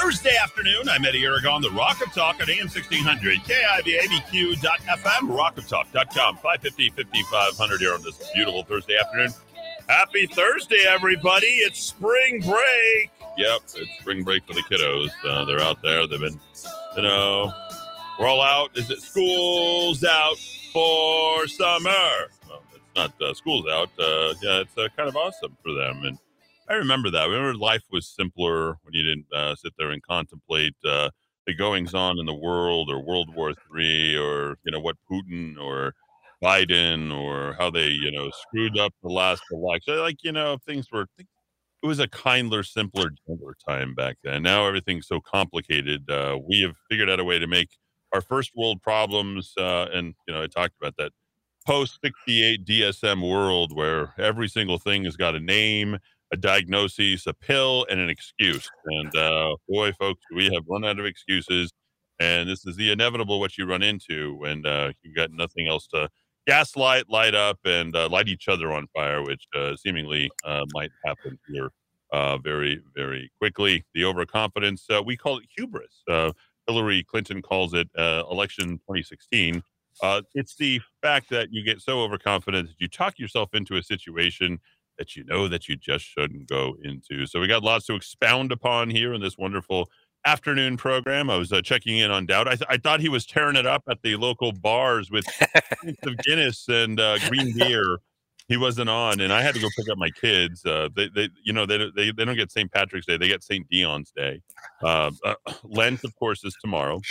Thursday afternoon. I'm Eddie Aragon, the Rock of Talk on AM 1600, KIVABQ.FM, rockoftalk.com, 550 5500 here on this beautiful Thursday afternoon. Happy Thursday, everybody. It's spring break. Yep, it's spring break for the kiddos. Uh, they're out there. They've been, you know, we're all out. Is it school's out for summer? Well, it's not uh, school's out. Uh, yeah, it's uh, kind of awesome for them. And I remember that. Remember life was simpler when you didn't uh, sit there and contemplate uh, the goings on in the world or World War Three or you know what Putin or Biden or how they you know screwed up the last election. Like you know things were. It was a kinder, simpler, gentler time back then. Now everything's so complicated. Uh, we have figured out a way to make our first world problems, uh, and you know I talked about that post 68 DSM world where every single thing has got a name a diagnosis, a pill, and an excuse. And uh, boy, folks, we have run out of excuses. And this is the inevitable what you run into when uh, you've got nothing else to gaslight, light up, and uh, light each other on fire, which uh, seemingly uh, might happen here uh, very, very quickly. The overconfidence, we call it hubris. Hillary Clinton calls it election 2016. it's the fact that you get so overconfident that you talk yourself into a situation that you know that you just shouldn't go into. So we got lots to expound upon here in this wonderful afternoon program. I was uh, checking in on Dowd. I, th- I, thought he was tearing it up at the local bars with of Guinness and uh, green beer. He wasn't on, and I had to go pick up my kids. Uh, they, they, you know, they, they, they don't get St. Patrick's Day; they get St. Dion's Day. Uh, uh, Lent, of course, is tomorrow,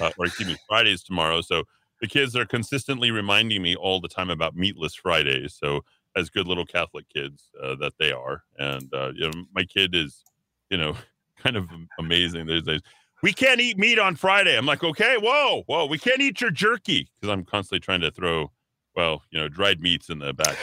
uh, or excuse me, Friday is tomorrow. So the kids are consistently reminding me all the time about meatless Fridays. So as good little Catholic kids uh, that they are. And uh, you know, my kid is, you know, kind of amazing. There's days we can't eat meat on Friday. I'm like, okay, whoa, whoa, we can't eat your jerky because I'm constantly trying to throw, well, you know, dried meats in the back.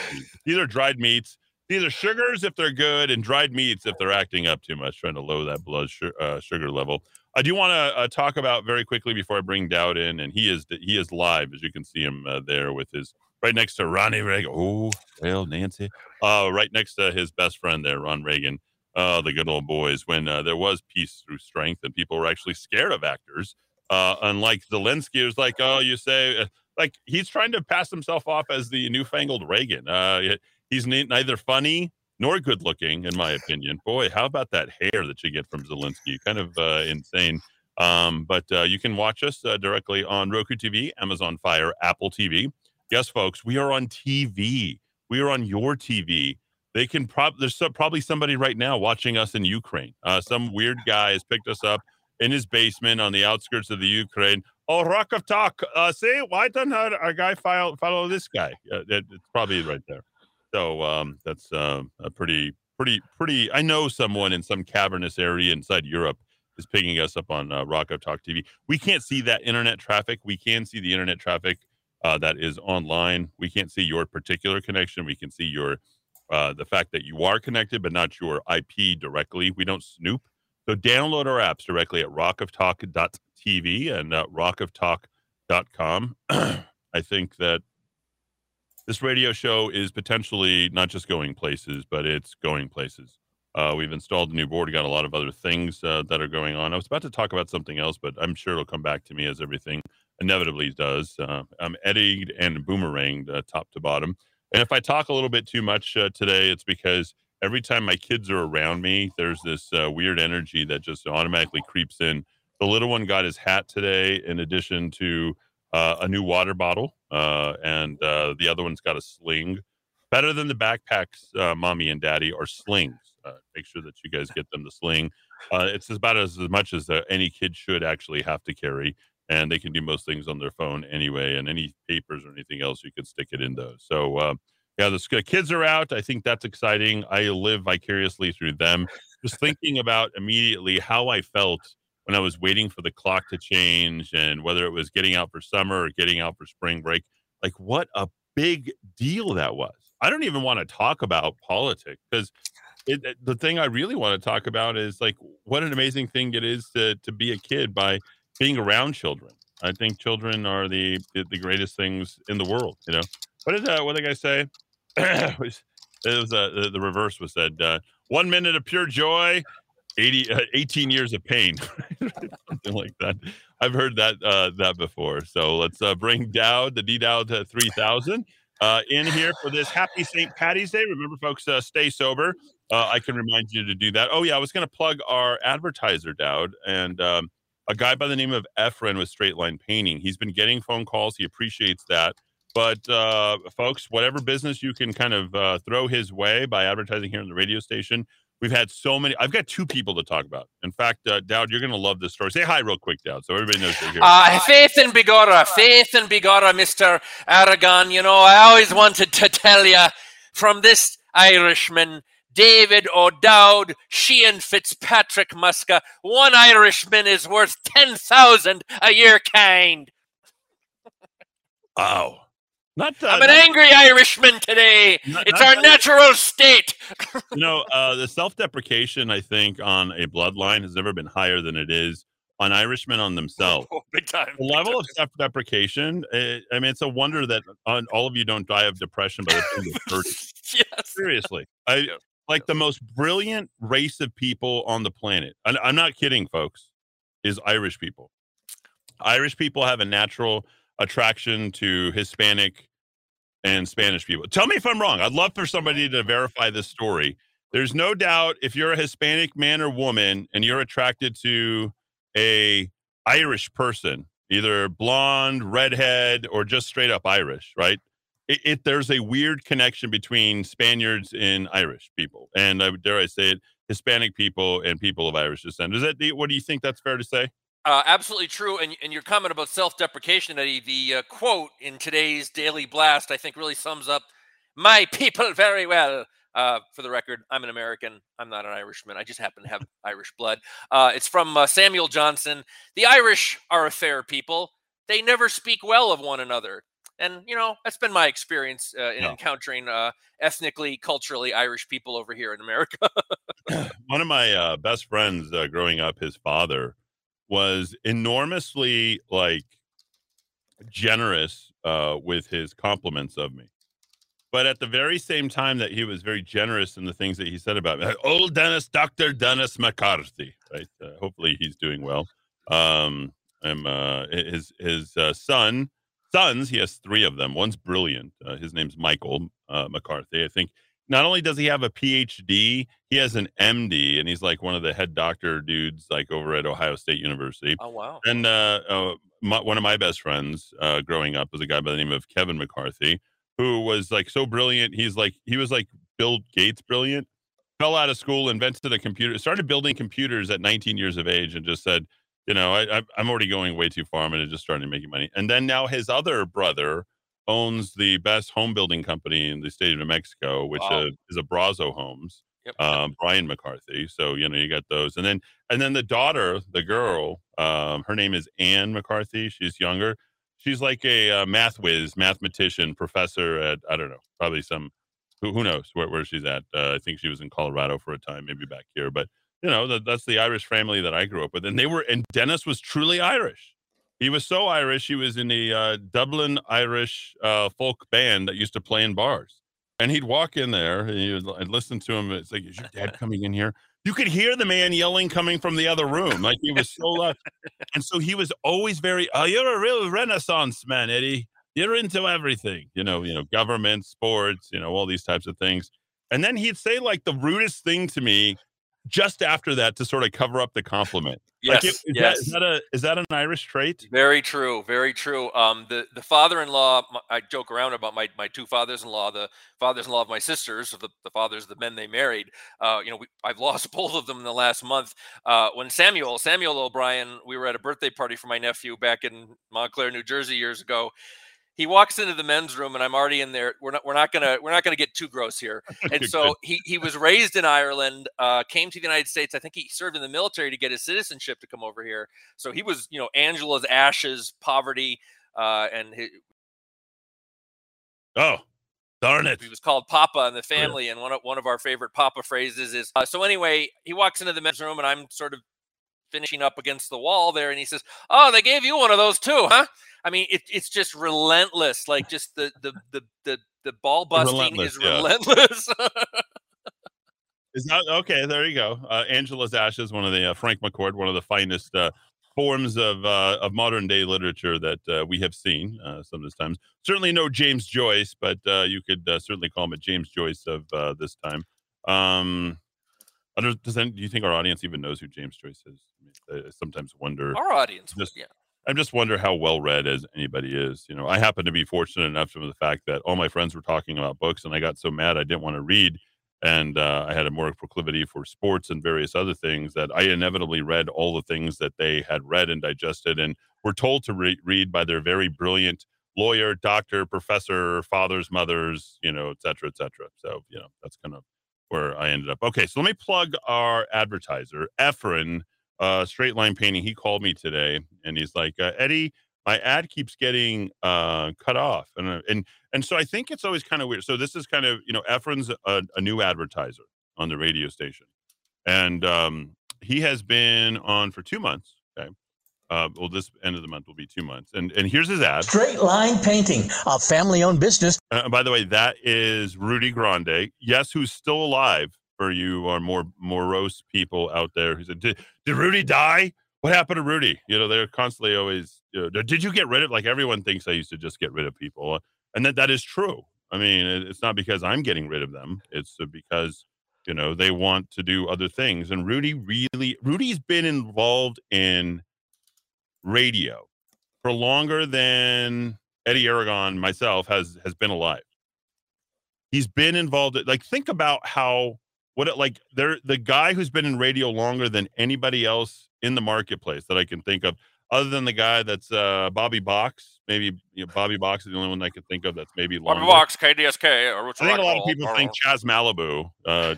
These are dried meats. These are sugars if they're good, and dried meats if they're acting up too much, trying to lower that blood sh- uh, sugar level. I do want to uh, talk about very quickly before I bring Dowd in, and he is he is live as you can see him uh, there with his right next to Ronnie Reagan. Oh, well, Nancy. Uh, right next to his best friend there, Ron Reagan. Uh, the good old boys when uh, there was peace through strength and people were actually scared of actors. Uh, unlike Zelensky, was like, oh, you say, uh, like he's trying to pass himself off as the newfangled Reagan. Uh, he's neither funny nor good looking, in my opinion. Boy, how about that hair that you get from Zelensky? Kind of uh, insane. Um, but uh, you can watch us uh, directly on Roku TV, Amazon Fire, Apple TV. Yes, folks, we are on TV. We are on your TV. They can probably there's some, probably somebody right now watching us in Ukraine. Uh, some weird guy has picked us up in his basement on the outskirts of the Ukraine. Oh, Rock of Talk. Uh, see, why doesn't our, guy follow, follow this guy? Uh, it, it's probably right there. So um, that's uh, a pretty, pretty, pretty. I know someone in some cavernous area inside Europe is picking us up on uh, Rock of Talk TV. We can't see that internet traffic. We can see the internet traffic uh, that is online. We can't see your particular connection. We can see your uh, the fact that you are connected, but not your IP directly. We don't snoop. So download our apps directly at rockoftalk.tv and uh, rockoftalk.com. I think that this radio show is potentially not just going places, but it's going places. Uh, we've installed a new board. Got a lot of other things uh, that are going on. I was about to talk about something else, but I'm sure it'll come back to me as everything inevitably does. Uh, I'm eddied and boomeranged uh, top to bottom. And if I talk a little bit too much uh, today, it's because every time my kids are around me, there's this uh, weird energy that just automatically creeps in. The little one got his hat today, in addition to uh, a new water bottle, uh, and the other one's got a sling. Better than the backpacks, mommy and daddy, are slings. make sure that you guys get them the sling. it's about as, as much as any kid should actually have to carry and they can do most things on their phone anyway. And any papers or anything else, you could stick it in those. So, uh, yeah, the kids are out. I think that's exciting. I live vicariously through them. Just thinking about immediately how I felt when I was waiting for the clock to change and whether it was getting out for summer or getting out for spring break. Like, what a big deal that was. I don't even want to talk about politics because the thing I really want to talk about is like what an amazing thing it is to to be a kid by being around children. I think children are the the greatest things in the world. You know, what did uh, what did I say? it was uh, the, the reverse was said. Uh, one minute of pure joy 80, uh, 18 years of pain, something like that. I've heard that uh, that before. So let's uh, bring Dowd, the D Dowd to 3000 uh, in here for this happy St. Patty's Day. Remember, folks, stay sober. I can remind you to do that. Oh, yeah, I was going to plug our advertiser, Dowd, and um, a guy by the name of Efren with Straight Line Painting. He's been getting phone calls. He appreciates that. But uh, folks, whatever business you can kind of uh, throw his way by advertising here on the radio station, we've had so many. I've got two people to talk about. In fact, uh, Dowd, you're going to love this story. Say hi real quick, Dowd, so everybody knows you're here. Uh, faith in begorra, faith in begorra, Mister Aragon. You know, I always wanted to tell you from this Irishman. David O'Dowd, Sheehan Fitzpatrick Muska. One Irishman is worth 10,000 a year kind. Wow. Not, uh, I'm an not, angry Irishman today. Not- it's our natural state. you know, uh, the self-deprecation, I think, on a bloodline has never been higher than it is on Irishmen on themselves. Oh, big time. The big level time. of self-deprecation. eh, I mean, it's a wonder that on, all of you don't die of depression by the time you're 30. yes. Seriously, I. like the most brilliant race of people on the planet. And I'm not kidding, folks. Is Irish people. Irish people have a natural attraction to Hispanic and Spanish people. Tell me if I'm wrong. I'd love for somebody to verify this story. There's no doubt if you're a Hispanic man or woman and you're attracted to a Irish person, either blonde, redhead, or just straight up Irish, right? It, it there's a weird connection between Spaniards and Irish people, and I dare I say it, Hispanic people and people of Irish descent. Is that the, what do you think that's fair to say? Uh, absolutely true. And, and your comment about self deprecation, Eddie, the uh, quote in today's Daily Blast, I think really sums up my people very well. Uh, for the record, I'm an American. I'm not an Irishman. I just happen to have Irish blood. Uh, it's from uh, Samuel Johnson. The Irish are a fair people. They never speak well of one another. And, you know, that's been my experience uh, in encountering uh, ethnically, culturally Irish people over here in America. One of my uh, best friends uh, growing up, his father was enormously like generous uh, with his compliments of me. But at the very same time that he was very generous in the things that he said about me, like, old Dennis, Dr. Dennis McCarthy, right? Uh, hopefully he's doing well. Um, I'm, uh, his his uh, son, sons, he has three of them. One's brilliant. Uh, his name's Michael uh, McCarthy. I think not only does he have a PhD, he has an MD, and he's like one of the head doctor dudes, like over at Ohio State University. oh, wow. And uh, uh, my, one of my best friends uh, growing up was a guy by the name of Kevin McCarthy, who was like so brilliant. He's like he was like Bill Gates brilliant. Fell out of school, invented a computer, started building computers at 19 years of age, and just said, you know, I, I'm already going way too far. I'm going to just start making money. And then now his other brother owns the best home building company in the state of New Mexico, which Wow. uh, is Abrazo Homes Yep. um, Brian McCarthy. So you know you got those, and then and then the daughter, the girl, um, her name is Anne McCarthy. She's younger. She's like a uh, math whiz, mathematician, professor at I don't know, probably some who who knows where, where she's at. Uh, I think she was in Colorado for a time, maybe back here, but you know that that's the Irish family that I grew up with, and they were and Dennis was truly Irish. He was so Irish. He was in the uh, Dublin Irish uh, folk band that used to play in bars. And he'd walk in there and you'd I'd listen to him. It's like, is your dad coming in here? You could hear the man yelling coming from the other room. Like he was so loud. And so he was always very, oh, you're a real renaissance man, Eddie. You're into everything, you know, you know, government, sports, you know, all these types of things. And then he'd say like the rudest thing to me just after that to sort of cover up the compliment. Yes. Like, it- is, yes. that, is that a is that an Irish trait? Very true, very true. Um, the the father-in-law, I joke around about my my two fathers-in-law, the fathers-in-law of my sisters, the the fathers of the men they married. Uh, you know, we, I've lost both of them in the last month. Uh, when Samuel Samuel O'Brien, we were at a birthday party for my nephew back in Montclair, New Jersey, years ago. He walks into the men's room, and I'm already in there. We're not we're not gonna we're not gonna get too gross here. And so he he was raised in Ireland, uh, came to the United States. I think he served in the military to get his citizenship to come over here. So he was, you know, Angela's ashes, poverty, uh, and he, Oh, darn it. he was called Papa in the family. And one of one of our favorite Papa phrases is uh, so. Anyway, he walks into the men's room, and I'm sort of finishing up against the wall there, and he says, "Oh, they gave you one of those too, huh?" I mean, it, it's just relentless. Like just the the the the, the ball busting Relentless, is yeah. relentless. Is that okay? There you go. Uh, Angela's Ashes, one of the uh, Frank McCourt one of the finest uh, forms of uh, of modern day literature that uh, we have seen uh, some of this times. Certainly no James Joyce, but uh, you could uh, certainly call him a James Joyce of uh, this time. Um, does do you think our audience even knows who James Joyce is? I, sometimes wonder. Our audience, Just- yeah. I just wonder how well read as anybody is. You know, I happen to be fortunate enough from the fact that all my friends were talking about books, and I got so mad I didn't want to read, and uh, I had a more proclivity for sports and various other things that I inevitably read all the things that they had read and digested, and were told to re- read by their very brilliant lawyer, doctor, professor, fathers, mothers, you know, et cetera, et cetera. So, you know, that's kind of where I ended up. Okay, so let me plug our advertiser, Efren uh, straight line painting. He called me today and he's like, uh, Eddie, my ad keeps getting uh, cut off, and uh, and and so I think it's always kind of weird. So this is kind of you know Efren's a, a new advertiser on the radio station, and um, he has been on for two months. Okay, uh, well this end of the month will be two months, and and here's his ad. Straight Line Painting, a family owned business. Uh, by the way, that is Rudy Grande. Yes, who's still alive for you are more morose people out there who said, did, did Rudy die? What happened to Rudy? You know, they're constantly always, you know, did you get rid of, like everyone thinks I used to just get rid of people. uh, And that, that is true. I mean, it- it's not because I'm getting rid of them. It's uh, because, you know, they want to do other things. And Rudy really, Rudy's been involved in radio for longer than Eddie Aragon, myself, has has been alive. He's been involved. Like, think about how what it like. There, the guy who's been in radio longer than anybody else in the marketplace that I can think of, other than the guy that's uh, Bobby Box. Maybe you know, Bobby Box is the only one I can think of that's maybe longer. Bobby Box, KDSK, or which I think a lot of people think Chaz Malibu. Uh,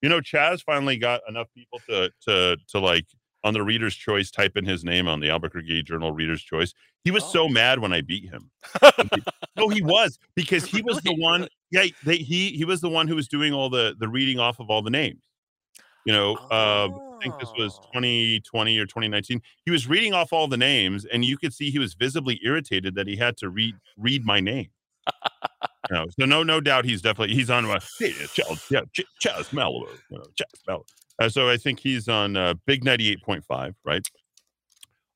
you know, Chaz finally got enough people to to to like on the Reader's Choice type in his name on the Albuquerque Journal Reader's Choice. He was Oh. so mad when I beat him. no, he was because he was the one. Yeah, they, he he was the one who was doing all the the reading off of all the names. You know, uh, I think this was Oh. 2020 or 2019. He was reading off all the names, and you could see he was visibly irritated that he had to read read my name. You know, so no, no doubt he's definitely he's on uh, yeah, Chaz, yeah, Ch- Chaz you know, Chaz. Uh, so I think he's on uh, Big ninety eight point five, right?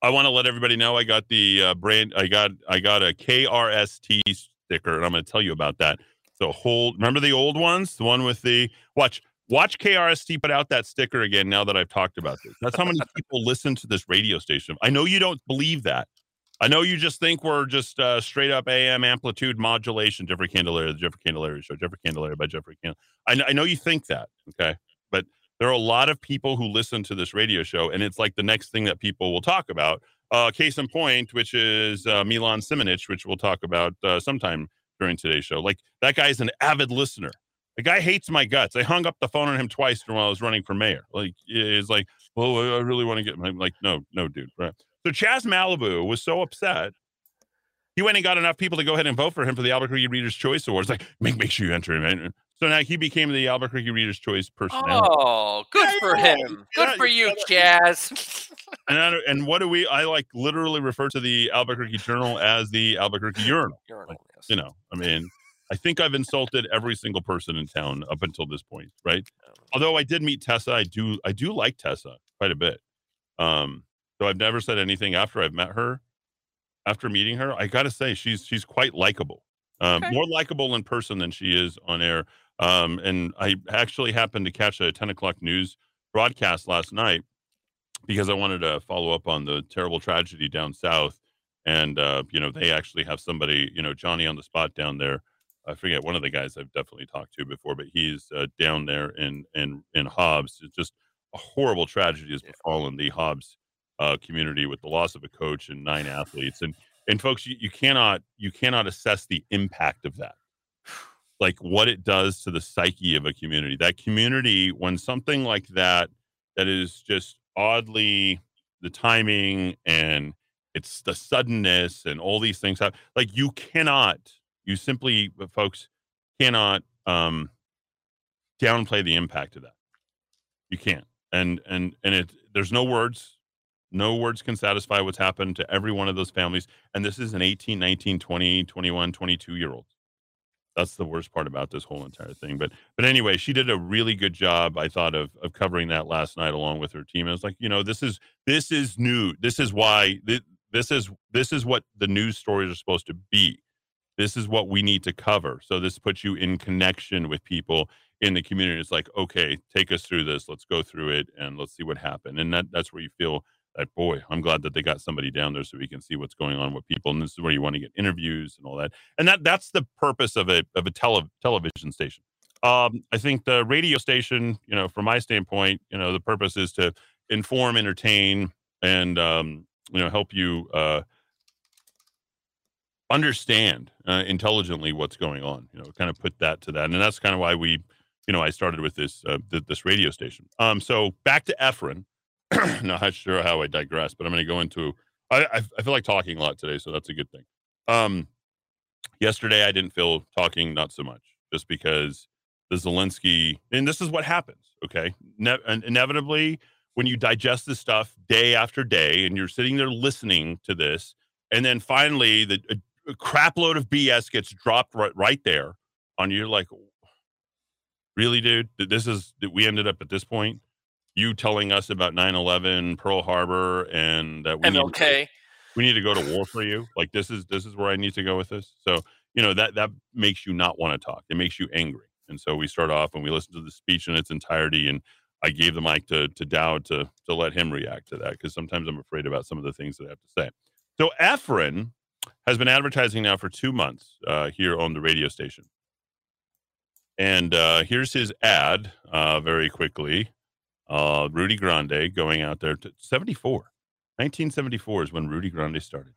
I want to let everybody know I got the uh, brand. I got I got a KRST sticker, and I'm going to tell you about that. So hold. Remember the old ones, the one with the watch. Watch KRST put out that sticker again. Now that I've talked about this, that's how many people listen to this radio station. I know you don't believe that. I know you just think we're just uh, straight up AM amplitude modulation. Jeffrey Candelaria, the Jeffrey Candelaria Show. Jeffrey Candelaria by Jeffrey Can. I, I know you think that. Okay, but there are a lot of people who listen to this radio show, and it's like the next thing that people will talk about. Uh, case in point, which is uh, Milan Simonich, which we'll talk about uh, sometime during today's show. Like that guy's an avid listener. The guy hates my guts. I hung up the phone on him twice while I was running for mayor. Like it's like, well, I really want to get. I'm like, no, no, dude. Right. So Chaz Malibu was so upset. He went and got enough people to go ahead and vote for him for the Albuquerque Readers' Choice Awards. Like, make make sure you enter him. in. So now he became the Albuquerque Readers' Choice personality. Oh, good Yeah, for yeah, him. yeah, Good for you Chaz. And I, and what do we? I like literally refer to the Albuquerque Journal as the Albuquerque Urinal. Urinal, yes. You know, I mean, I think I've insulted every single person in town up until this point, right? Although I did meet Tessa, I do I do like Tessa quite a bit. Um, so I've never said anything after I've met her. After meeting her, I gotta say she's she's quite likable. Um, Okay. More likable in person than she is on air. Um, and I actually happened to catch a 10 o'clock news broadcast last night because I wanted to follow up on the terrible tragedy down south. And uh, you know, they actually have somebody, you know, Johnny on the spot down there. I forget one of the guys I've definitely talked to before, but he's uh, down there in in in Hobbs. It's just a horrible tragedy has befallen the Hobbs uh, community with the loss of a coach and nine athletes. And and folks, you, you cannot you cannot assess the impact of that, like what it does to the psyche of a community. That community, when something like that, that is just oddly the timing and it's the suddenness and all these things have like you cannot you simply uh, folks cannot um downplay the impact of that you can't and and and it there's no words no words can satisfy what's happened to every one of those families and this is an 18 19 20 21 22 year olds that's the worst part about this whole entire thing. But but anyway, she did a really good job, I thought, of of covering that last night along with her team. I was like, you know, this is this is new. This is why this, this is this is what the news stories are supposed to be. This is what we need to cover. So this puts you in connection with people in the community. It's like, okay, take us through this. Let's go through it and let's see what happened. And that that's where you feel boy, I'm glad that they got somebody down there so we can see what's going on with people. And this is where you want to get interviews and all that. And that that's the purpose of a of a tele, television station. Um, I think the radio station, you know, from my standpoint, you know, the purpose is to inform, entertain, and um, you know, help you uh, understand uh, intelligently what's going on. You know, kind of put that to that, and that's kind of why we, you know, I started with this uh, th- this radio station. Um, so back to Efren. not sure how I digress, but I'm going to go into. I, I feel like talking a lot today, so that's a good thing. Um, yesterday I didn't feel talking not so much, just because the Zelensky, and this is what happens. Okay, ne- inevitably when you digest this stuff day after day, and you're sitting there listening to this, and then finally the a, a crap load of BS gets dropped right right there on you, like, really, dude, this is we ended up at this point you telling us about 9-11 pearl harbor and that we mlk need to, we need to go to war for you? Like this is this is where i need to go with this? So you know that that makes you not want to talk. It makes you angry. And so we start off and we listen to the speech in its entirety and i gave the mic to to dowd to to let him react to that because sometimes i'm afraid about some of the things that i have to say. So efren has been advertising now for two months uh, here on the radio station. And uh, here's his ad uh, very quickly uh, Rudy Grande going out there to 74. 1974 is when Rudy Grande started.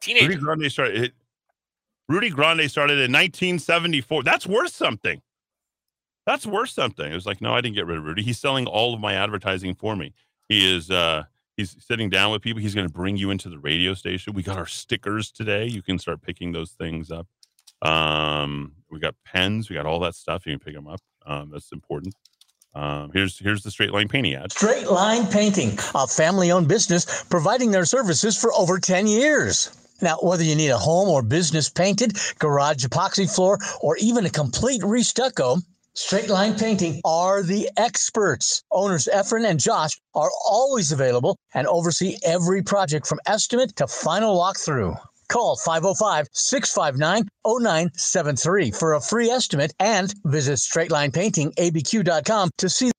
Teenager. Rudy Grande started. It, Rudy Grande started in 1974. That's worth something. That's worth something. It was like, no, I didn't get rid of Rudy. He's selling all of my advertising for me. He is. uh He's sitting down with people. He's going to bring you into the radio station. We got our stickers today. You can start picking those things up. Um, we got pens. We got all that stuff. You can pick them up. Um, that's important. Um, here's here's the straight line painting ad. Straight Line Painting, a family-owned business providing their services for over 10 years. Now, whether you need a home or business painted, garage epoxy floor, or even a complete restucco, Straight Line Painting are the experts. Owners Efren and Josh are always available and oversee every project from estimate to final walkthrough. Call 505 659 0973 for a free estimate and visit straightlinepaintingabq.com to see.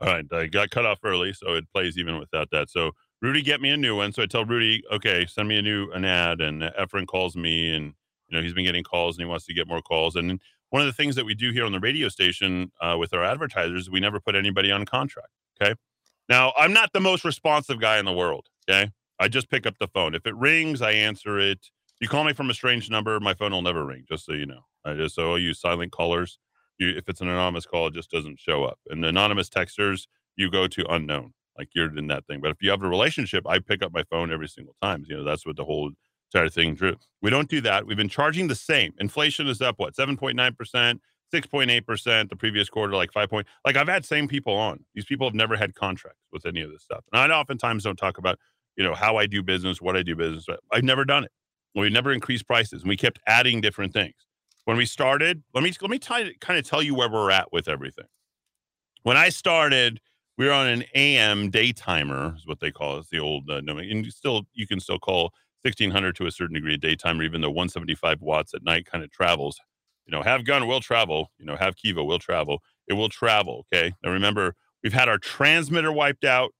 All right, I got cut off early, so it plays even without that. So Rudy, get me a new one. So I tell Rudy, okay, send me a new an ad, and Efren calls me, and you know he's been getting calls, and he wants to get more calls. And one of the things that we do here on the radio station uh, with our advertisers, we never put anybody on contract. Okay, now I'm not the most responsive guy in the world. Okay, I just pick up the phone. If it rings, I answer it. You call me from a strange number, my phone will never ring, just so you know. I just so I use silent callers. You, if it's an anonymous call, it just doesn't show up. And anonymous texters, you go to unknown, like you're in that thing. But if you have a relationship, I pick up my phone every single time. You know, that's what the whole entire thing drew. We don't do that. We've been charging the same. Inflation is up what, 7.9%, 6.8%, the previous quarter, like 5 point. Like I've had same people on. These people have never had contracts with any of this stuff. And I oftentimes don't talk about you know, how I do business, what I do business. I've never done it. We never increased prices, and we kept adding different things. When we started, let me let me t- kind of tell you where we're at with everything. When I started, we were on an AM daytimer, is what they call it. It's the old uh, and you still you can still call 1600 to a certain degree a daytimer, even though 175 watts at night kind of travels. You know, have gun will travel. You know, have Kiva will travel. It will travel. Okay. Now remember, we've had our transmitter wiped out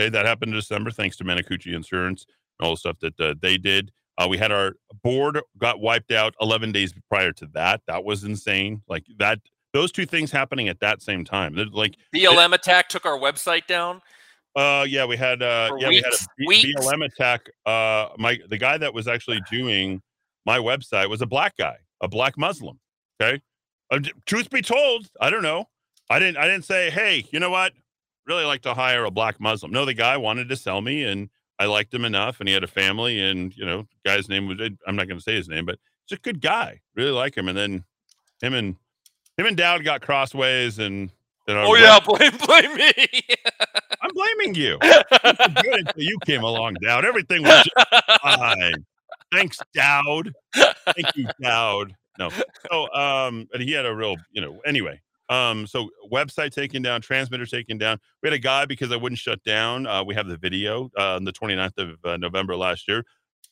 Okay, that happened in December thanks to Minicucci Insurance and all the stuff that uh, they did. Uh, we had our board got wiped out 11 days prior to that. That was insane. Like that, those two things happening at that same time. They're like BLM it, attack took our website down. Uh, yeah, we had uh, yeah, weeks, we had a B- BLM attack. Uh, my the guy that was actually doing my website was a black guy, a black Muslim. Okay, uh, truth be told, I don't know. I didn't. I didn't say, hey, you know what? Really like to hire a black Muslim. No, the guy wanted to sell me and I liked him enough and he had a family and, you know, guy's name was, I'm not going to say his name, but he's a good guy. Really like him. And then him and, him and Dowd got crossways and, oh yeah, blame blame me. I'm blaming you. good until you came along, Dowd. Everything was fine. Thanks, Dowd. Thank you, Dowd. no. So um, and he had a real, you know. Anyway, um, so website taken down, transmitter taken down. We had a guy because I wouldn't shut down. Uh, we have the video uh, on the 29th of uh, November last year.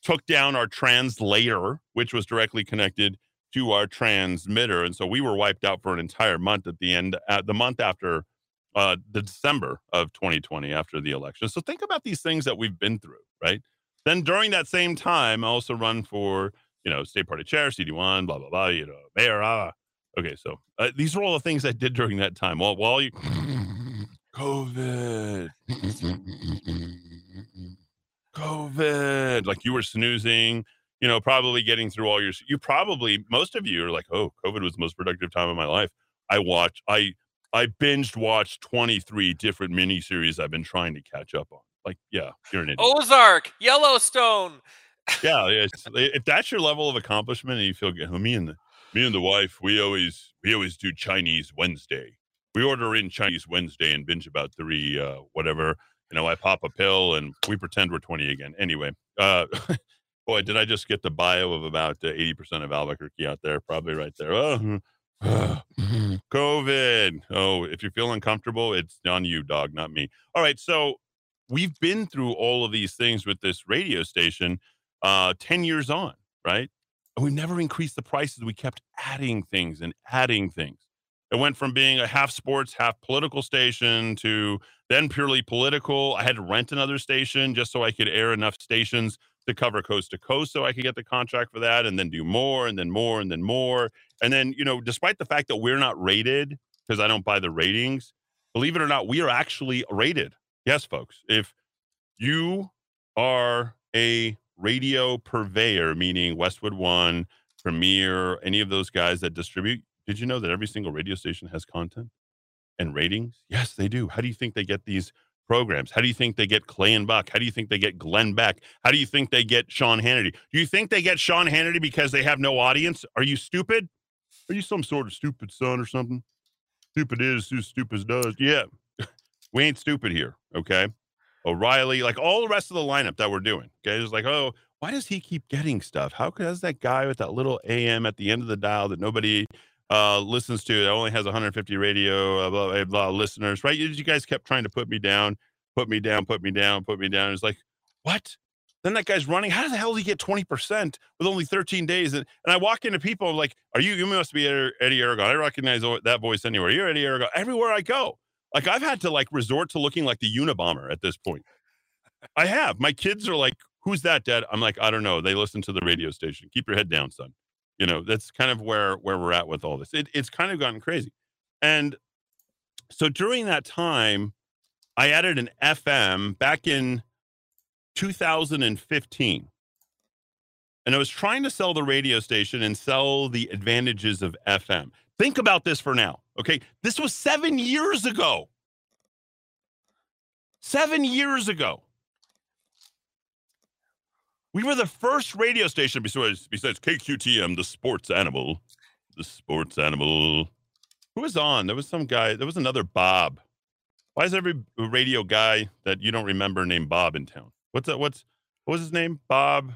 Took down our translator, which was directly connected to our transmitter, and so we were wiped out for an entire month at the end, at the month after uh, the December of 2020 after the election. So think about these things that we've been through, right? Then during that same time, I also run for you know state party chair, CD1, blah blah blah. You know, mayor. Ah. Okay, so uh, these are all the things I did during that time. While while you COVID, COVID, like you were snoozing. You know, probably getting through all your. You probably most of you are like, oh, COVID was the most productive time of my life. I watched. I I binged watched 23 different miniseries I've been trying to catch up on. Like, yeah, you're an idiot. Ozark, Yellowstone. yeah, if that's your level of accomplishment and you feel good, me and the me and the wife, we always we always do Chinese Wednesday. We order in Chinese Wednesday and binge about three uh whatever. You know, I pop a pill and we pretend we're 20 again. Anyway, uh boy, did I just get the bio of about uh, 80% of Albuquerque out there, probably right there. Oh, COVID. Oh, if you feel uncomfortable, it's on you, dog, not me. All right. So we've been through all of these things with this radio station uh 10 years on, right? And we never increased the prices. We kept adding things and adding things. It went from being a half sports, half political station to then purely political. I had to rent another station just so I could air enough stations to cover coast to coast so I could get the contract for that and then do more and then more and then more. And then, you know, despite the fact that we're not rated because I don't buy the ratings, believe it or not, we are actually rated. Yes, folks. If you are a radio purveyor, meaning Westwood One, Premier, any of those guys that distribute, did you know that every single radio station has content and ratings? Yes, they do. How do you think they get these programs? How do you think they get Clay and Buck? How do you think they get Glenn Beck? How do you think they get Sean Hannity? Do you think they get Sean Hannity because they have no audience? Are you stupid? Are you some sort of stupid son or something? Stupid is who stupid does. Yeah. we ain't stupid here. Okay. O'Reilly, like all the rest of the lineup that we're doing. Okay. It's like, oh, why does he keep getting stuff? How does that guy with that little AM at the end of the dial that nobody uh, listens to that only has 150 radio uh, blah, blah, blah, listeners, right? You, you guys kept trying to put me down, put me down, put me down, put me down. It's like, what? Then that guy's running. How the hell did he get 20% with only 13 days? And, and I walk into people, I'm like, are you, you must be Eddie Aragon. I recognize that voice anywhere. You're Eddie Aragon. Everywhere I go. Like I've had to like resort to looking like the Unabomber at this point. I have. My kids are like, who's that, Dad? I'm like, I don't know. They listen to the radio station. Keep your head down, son. You know, that's kind of where where we're at with all this. It, it's kind of gotten crazy. And so during that time, I added an FM back in 2015. And I was trying to sell the radio station and sell the advantages of FM. Think about this for now. Okay. This was seven years ago. Seven years ago. We were the first radio station besides, besides KQTM, the sports animal. The sports animal. Who was on? There was some guy. There was another Bob. Why is every radio guy that you don't remember named Bob in town? What's that? What's what was his name? Bob.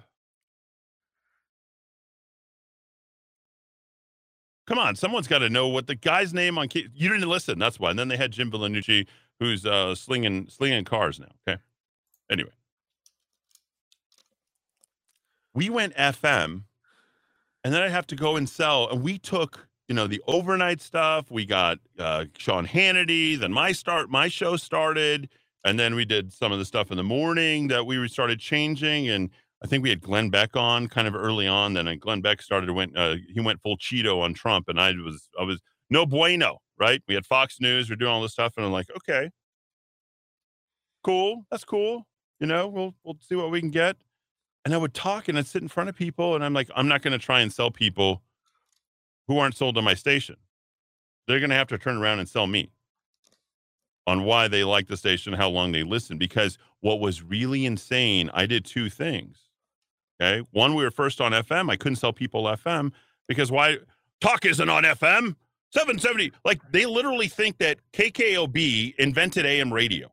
Come on, someone's got to know what the guy's name on. You didn't listen. That's why. And then they had Jim Villanucci, who's uh, slinging slinging cars now. Okay. Anyway, we went FM, and then I'd have to go and sell. And we took you know the overnight stuff. We got uh, Sean Hannity. Then my start, my show started and then we did some of the stuff in the morning that we started changing. And I think we had Glenn Beck on kind of early on. Then uh, Glenn Beck started went uh, he went full Cheeto on Trump, and I was I was no bueno, right? We had Fox News, we're doing all this stuff, and I'm like, okay, cool, that's cool. You know, we'll we'll see what we can get. And I would talk and I'd sit in front of people, and I'm like, I'm not going to try and sell people who aren't sold on my station. They're going to have to turn around and sell me on why they like the station, how long they listen. Because what was really insane, I did two things. Okay. One, we were first on FM. I couldn't sell people FM because why? Talk isn't on FM. 770. Like they literally think that KKOB invented AM radio.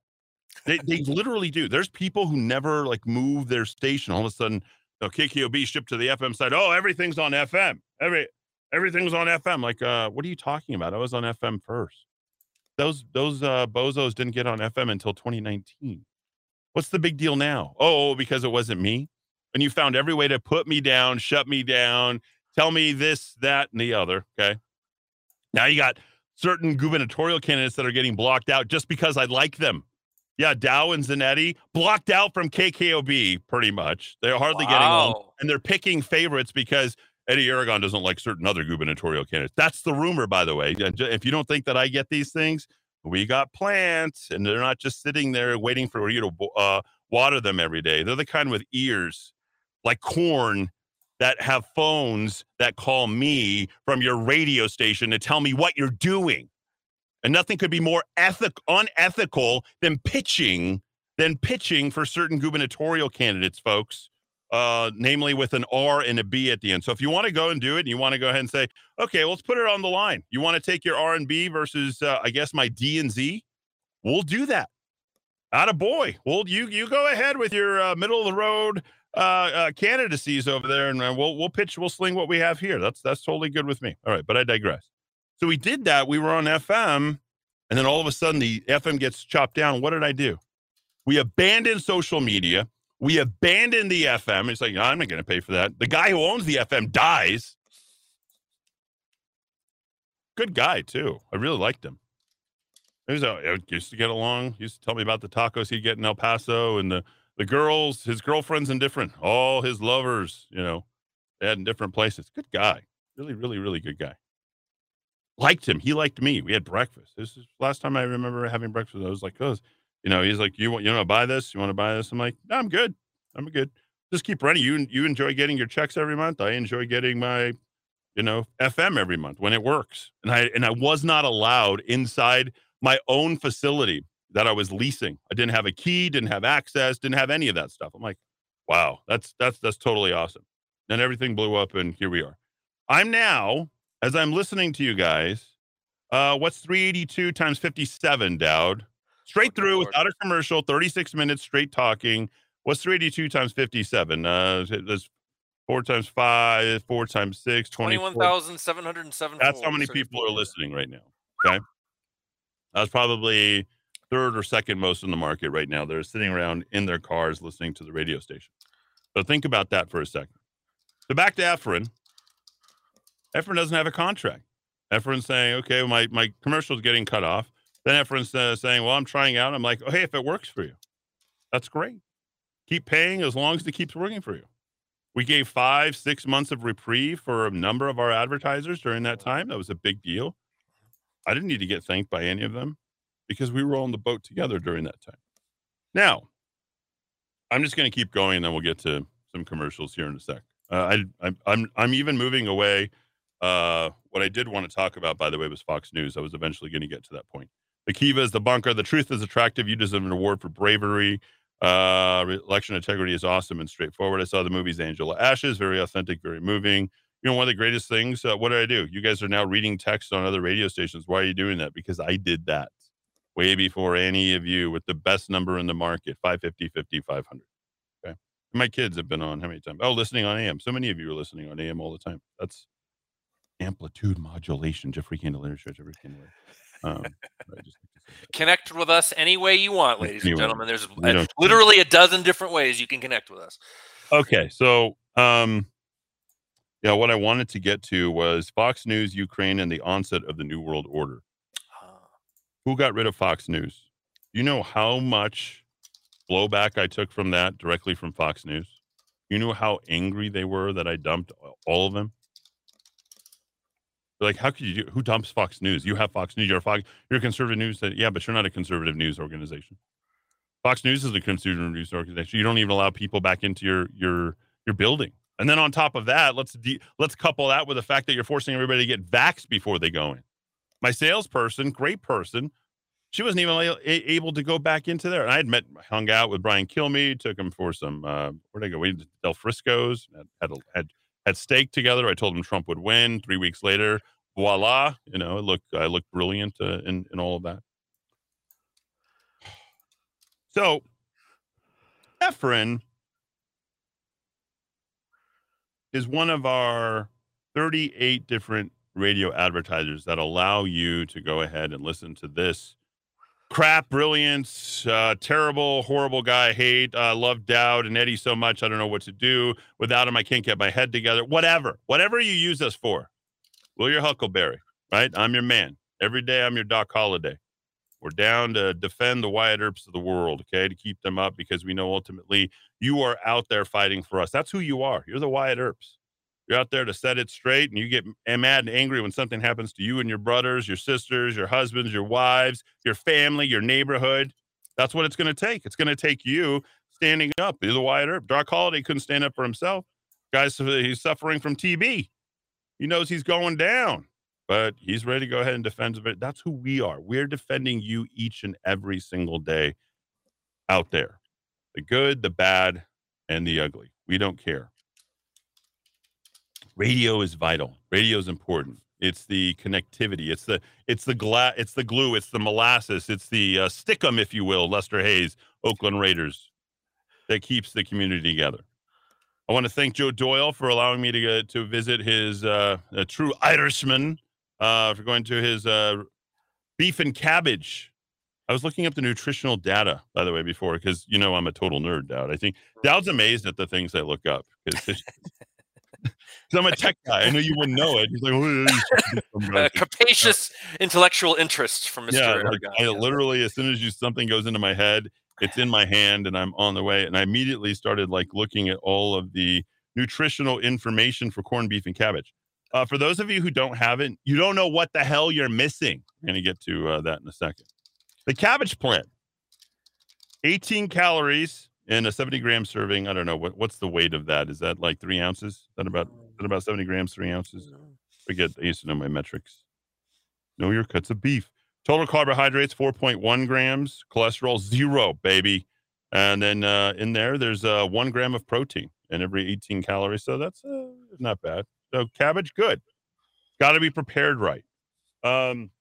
They, they literally do. There's people who never like move their station. All of a sudden, know, KKOB shipped to the FM side. Oh, everything's on FM. Every Everything was on FM. Like, uh, what are you talking about? I was on FM first. Those those uh, bozos didn't get on FM until 2019. What's the big deal now? Oh, because it wasn't me. And you found every way to put me down, shut me down, tell me this, that, and the other. Okay. Now you got certain gubernatorial candidates that are getting blocked out just because I like them. Yeah, Dow and Zanetti blocked out from KKOB pretty much. They're hardly wow. getting along, and they're picking favorites because Eddie Aragon doesn't like certain other gubernatorial candidates. That's the rumor, by the way. If you don't think that I get these things, we got plants, and they're not just sitting there waiting for you to uh, water them every day. They're the kind with ears like corn that have phones that call me from your radio station to tell me what you're doing. And nothing could be more ethic unethical than pitching than pitching for certain gubernatorial candidates, folks. Uh, namely with an R and a B at the end. So if you want to go and do it, and you want to go ahead and say, okay, let's put it on the line. You want to take your R and B versus, uh, I guess, my D and Z? We'll do that. Out of boy. Well, you you go ahead with your uh, middle of the road uh, uh, candidacies over there, and uh, we'll we'll pitch, we'll sling what we have here. That's that's totally good with me. All right, but I digress. So we did that. We were on FM, and then all of a sudden the FM gets chopped down. What did I do? We abandoned social media. We abandoned the FM. It's like, I'm not going to pay for that. The guy who owns the FM dies. Good guy, too. I really liked him. He was a, used to get along. He used to tell me about the tacos he'd get in El Paso and the, the girls, his girlfriends in different, all his lovers, you know, they in different places. Good guy. Really, really, really good guy liked him. He liked me. We had breakfast. This is last time I remember having breakfast. I was like, oh, you know, he's like, you want you want to buy this? You want to buy this? I'm like, no, I'm good. I'm good. Just keep running. You you enjoy getting your checks every month. I enjoy getting my, you know, FM every month when it works. And I and I was not allowed inside my own facility that I was leasing. I didn't have a key, didn't have access, didn't have any of that stuff. I'm like, wow, that's that's that's totally awesome. Then everything blew up, and here we are. I'm now as I'm listening to you guys, uh, what's 382 times 57, Dowd? Straight through Lord. without a commercial, 36 minutes straight talking. What's 382 times 57? Uh, that's four times five, four times six, 21,707. That's how many people are listening right now. Okay. That's probably third or second most in the market right now. They're sitting around in their cars listening to the radio station. So think about that for a second. So back to Efren. Efren doesn't have a contract. Efren's saying, okay, my, my commercial is getting cut off. Then Efren's uh, saying, well, I'm trying out. I'm like, oh, hey, if it works for you, that's great. Keep paying as long as it keeps working for you. We gave five, six months of reprieve for a number of our advertisers during that time. That was a big deal. I didn't need to get thanked by any of them because we were on the boat together during that time. Now, I'm just going to keep going, and then we'll get to some commercials here in a sec. Uh, I, I, I'm I'm even moving away uh, what I did want to talk about, by the way, was Fox News. I was eventually going to get to that point. The Kiva is the bunker. The truth is attractive. You deserve an award for bravery. Uh, election integrity is awesome and straightforward. I saw the movies Angela Ashes, very authentic, very moving. You know, one of the greatest things. Uh, what did I do? You guys are now reading text on other radio stations. Why are you doing that? Because I did that way before any of you with the best number in the market 550, 50, 500. Okay. My kids have been on how many times? Oh, listening on AM. So many of you are listening on AM all the time. That's amplitude modulation. Jeffrey Candelaria Show, Jeffrey Candelaria. Um, connect with us any way you want, ladies anyway, and gentlemen. There's a, literally a dozen different ways you can connect with us. Okay, so um, yeah, what I wanted to get to was Fox News, Ukraine, and the onset of the New World Order. Who got rid of Fox News? You know how much blowback I took from that directly from Fox News. You know how angry they were that I dumped all of them like, how could you? Who dumps Fox News? You have Fox News. You're a Fox. You're conservative news. That yeah, but you're not a conservative news organization. Fox News is a conservative news organization. You don't even allow people back into your your your building. And then on top of that, let's de- let's couple that with the fact that you're forcing everybody to get vaxxed before they go in. My salesperson, great person, she wasn't even able to go back into there. And I had met, hung out with Brian Kilmeade, took him for some, uh, where'd I go? We did Del Frisco's, had, had, had had steak together. I told him Trump would win. Three weeks later, voila, you know, it looked I looked brilliant uh, in in all of that. So, Efren is one of our 38 different radio advertisers that allow you to go ahead and listen to this crap, brilliance, uh, terrible, horrible guy, hate, uh, love Dowd and Eddie so much, I don't know what to do. Without him, I can't get my head together. Whatever, whatever you use us for. Will your Huckleberry, right? I'm your man. Every day I'm your Doc Holliday. We're down to defend the Wyatt Earps of the world, okay, to keep them up because we know ultimately you are out there fighting for us. That's who you are. You're the Wyatt Earps. You're out there to set it straight, and you get eh, mad and angry when something happens to you and your brothers, your sisters, your husbands, your wives, your family, your neighborhood. That's what it's going to take. It's going to take you standing up. You're the Wyatt Earp. Doc Holliday couldn't stand up for himself. Guys, eh, he's suffering from TB. He knows he's going down, but he's ready to go ahead and defend it. That's who we are. We're defending you each and every single day out there the good, the bad, and the ugly. We don't care radio is vital. Radio is important. It's the connectivity. It's the it's the gla- It's the glue. It's the molasses. It's the uh, stickum, if you will. Lester Hayes, Oakland Raiders, that keeps the community together. I want to thank Joe Doyle for allowing me to uh, to visit his uh, true Irishman uh, for going to his uh, beef and cabbage. I was looking up the nutritional data, by the way, before because you know I'm a total nerd, Dowd. I think Dowd's amazed at the things I look up because I'm a tech guy. I know you wouldn't know it. He's like, oh, uh, capacious intellectual interest from Mr. Yeah, like, I literally, as soon as you something goes into my head, it's in my hand and I'm on the way. And I immediately started like looking at all of the nutritional information for corned beef and cabbage. Uh, for those of you who don't have it, you don't know what the hell you're missing. I'm going to get to uh, that in a second. The cabbage plant, 18 calories, in a 70 gram serving, I don't know what what's the weight of that. Is that like three ounces? Is that about is that about 70 grams, three ounces? Forget I used to know my metrics. Know your cuts of beef. Total carbohydrates 4.1 grams, cholesterol zero, baby. And then uh, in there, there's uh, one gram of protein in every 18 calories. So that's uh, not bad. So cabbage, good. Got to be prepared right. Um,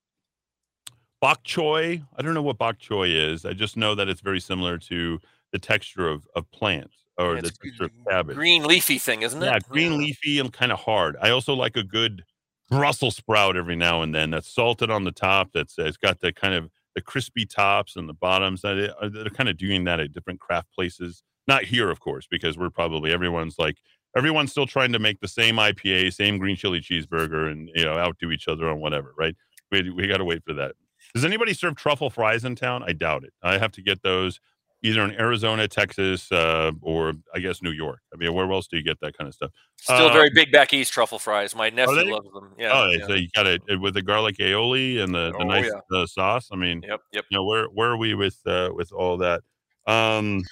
bok choy. I don't know what bok choy is. I just know that it's very similar to the texture of, of plants or yeah, the texture of cabbage. Green leafy thing, isn't it? Yeah, green yeah. leafy and kind of hard. I also like a good Brussels sprout every now and then that's salted on the top. That's it's got the kind of the crispy tops and the bottoms. That uh, they're kind of doing that at different craft places. Not here, of course, because we're probably everyone's like everyone's still trying to make the same IPA, same green chili cheeseburger, and you know outdo each other on whatever. Right? We we got to wait for that. Does anybody serve truffle fries in town? I doubt it. I have to get those either in Arizona, Texas, uh, or I guess New York. I mean, where else do you get that kind of stuff? Still uh, very big back east truffle fries. My nephew loves them. Yeah. Oh, yeah. so you got it with the garlic aioli and the, the oh, nice yeah. uh, sauce. I mean, yep, yep. You know, where where are we with uh, with all that? Um,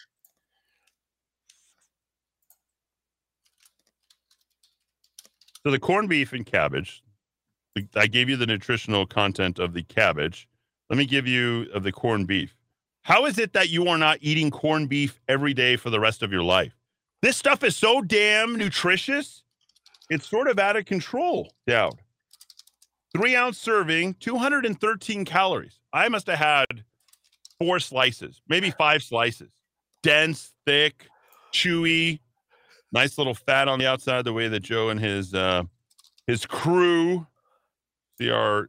so the corned beef and cabbage. I gave you the nutritional content of the cabbage. Let me give you of the corned beef. How is it that you are not eating corned beef every day for the rest of your life? This stuff is so damn nutritious. It's sort of out of control, Dowd. Three ounce serving, 213 calories. I must have had four slices, maybe five slices. Dense, thick, chewy, nice little fat on the outside, the way that Joe and his uh, his crew, C R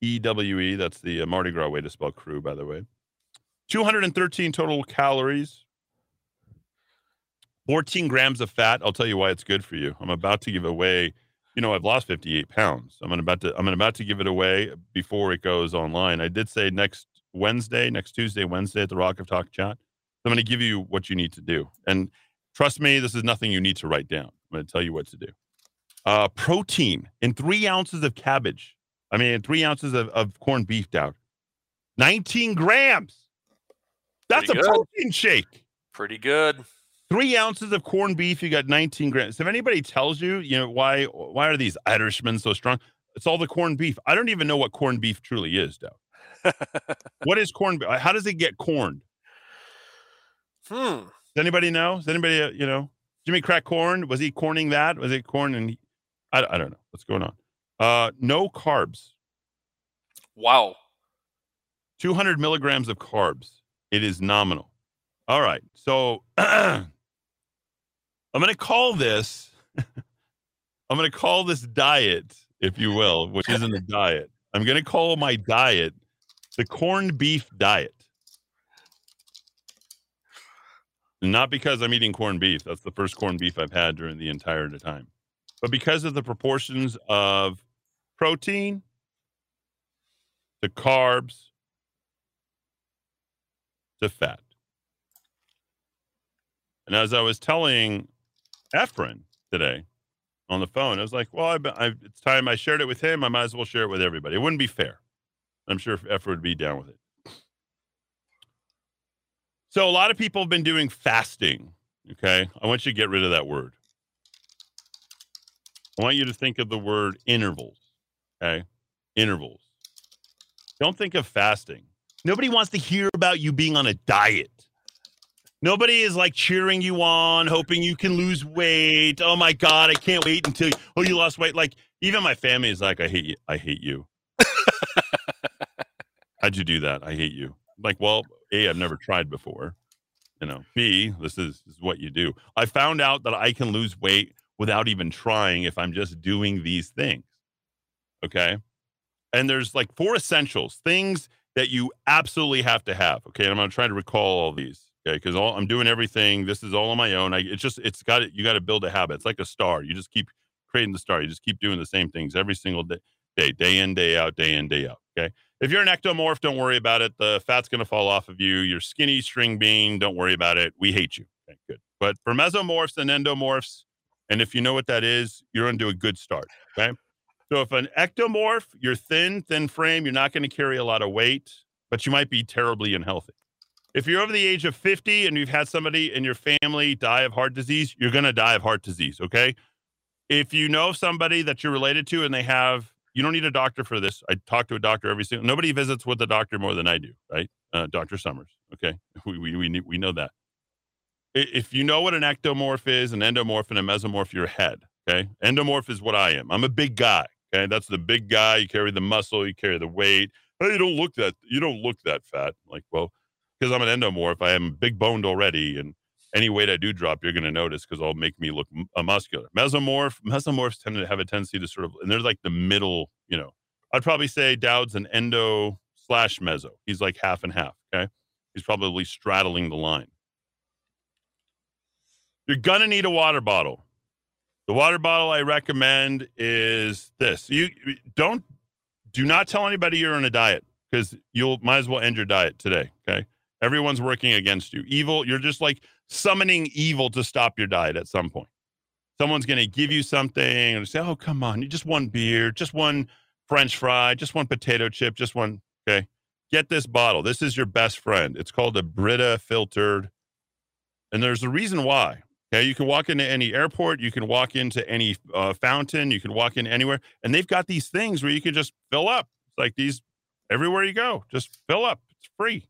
E W E, that's the uh, Mardi Gras way to spell crew, by the way. 213 total calories, 14 grams of fat. I'll tell you why it's good for you. I'm about to give away. You know, I've lost 58 pounds. I'm about to. I'm about to give it away before it goes online. I did say next Wednesday, next Tuesday, Wednesday at the Rock of Talk chat. I'm going to give you what you need to do, and trust me, this is nothing you need to write down. I'm going to tell you what to do. Uh, protein in three ounces of cabbage. I mean, three ounces of, of corned beef down. 19 grams. That's Pretty a good. protein shake. Pretty good. Three ounces of corned beef, you got 19 grams. If anybody tells you, you know, why why are these Irishmen so strong? It's all the corned beef. I don't even know what corned beef truly is, though. what is corned? How does it get corned? Hmm. Does anybody know? Does anybody, uh, you know, Jimmy Crack Corn? Was he corning that? Was it corn? And he, I, I don't know what's going on. Uh, no carbs. Wow. 200 milligrams of carbs. It is nominal. All right. So I'm going to call this I'm going to call this diet, if you will, which isn't a diet. I'm going to call my diet the corned beef diet. Not because I'm eating corned beef. That's the first corned beef I've had during the entire time. But because of the proportions of protein, the carbs, to fat. And as I was telling Efren today on the phone, I was like, well, I've, I've, it's time I shared it with him. I might as well share it with everybody. It wouldn't be fair. I'm sure Efren would be down with it. So a lot of people have been doing fasting. Okay. I want you to get rid of that word. I want you to think of the word intervals. Okay. Intervals. Don't think of fasting. Nobody wants to hear about you being on a diet. Nobody is like cheering you on, hoping you can lose weight. Oh my God, I can't wait until you, oh you lost weight. Like even my family is like, I hate you. I hate you. How'd you do that? I hate you. Like, well, A, I've never tried before. You know, B, this is, this is what you do. I found out that I can lose weight without even trying if I'm just doing these things. Okay. And there's like four essentials, things that you absolutely have to have. Okay. And I'm to try to recall all these. Okay. Cause all I'm doing everything. This is all on my own. I, it's just, it's got it. You got to build a habit. It's like a star. You just keep creating the star. You just keep doing the same things every single day, day, day in, day out, day in, day out. Okay. If you're an ectomorph, don't worry about it. The fat's going to fall off of you. You're skinny string bean. Don't worry about it. We hate you. Okay, good. But for mesomorphs and endomorphs, and if you know what that is, you're to do a good start. Okay. So if an ectomorph, you're thin, thin frame, you're not going to carry a lot of weight, but you might be terribly unhealthy. If you're over the age of 50 and you've had somebody in your family die of heart disease, you're going to die of heart disease. Okay. If you know somebody that you're related to and they have, you don't need a doctor for this. I talk to a doctor every single. Nobody visits with a doctor more than I do, right? Uh, Doctor Summers. Okay, we we we, we know that. If you know what an ectomorph is, an endomorph and a mesomorph, your head. Okay, endomorph is what I am. I'm a big guy. That's the big guy. You carry the muscle, you carry the weight. Hey, you don't look that you don't look that fat. Like, well, because I'm an endomorph, I am big boned already, and any weight I do drop, you're going to notice because it'll make me look a uh, muscular. Mesomorph, mesomorphs tend to have a tendency to sort of, and they're like the middle. You know, I'd probably say Dowd's an endo slash meso. He's like half and half. Okay, he's probably straddling the line. You're gonna need a water bottle. The water bottle I recommend is this. You don't do not tell anybody you're on a diet because you'll might as well end your diet today. Okay. Everyone's working against you. Evil, you're just like summoning evil to stop your diet at some point. Someone's going to give you something and say, "Oh, come on, you just one beer, just one French fry, just one potato chip, just one." Okay, get this bottle. This is your best friend. It's called a Brita filtered, and there's a reason why. Okay, you can walk into any airport, you can walk into any uh, fountain, you can walk in anywhere, and they've got these things where you can just fill up. It's like these everywhere you go, just fill up. It's free.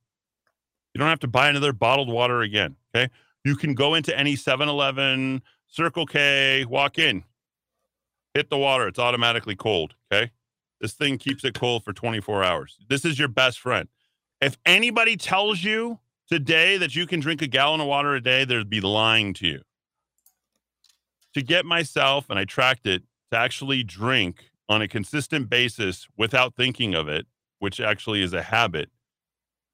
You don't have to buy another bottled water again. Okay, you can go into any 7-Eleven, Circle K, walk in, hit the water. It's automatically cold. Okay, this thing keeps it cold for 24 hours. This is your best friend. If anybody tells you today that you can drink a gallon of water a day, they'd be lying to you to get myself, and I tracked it, to actually drink on a consistent basis without thinking of it, which actually is a habit,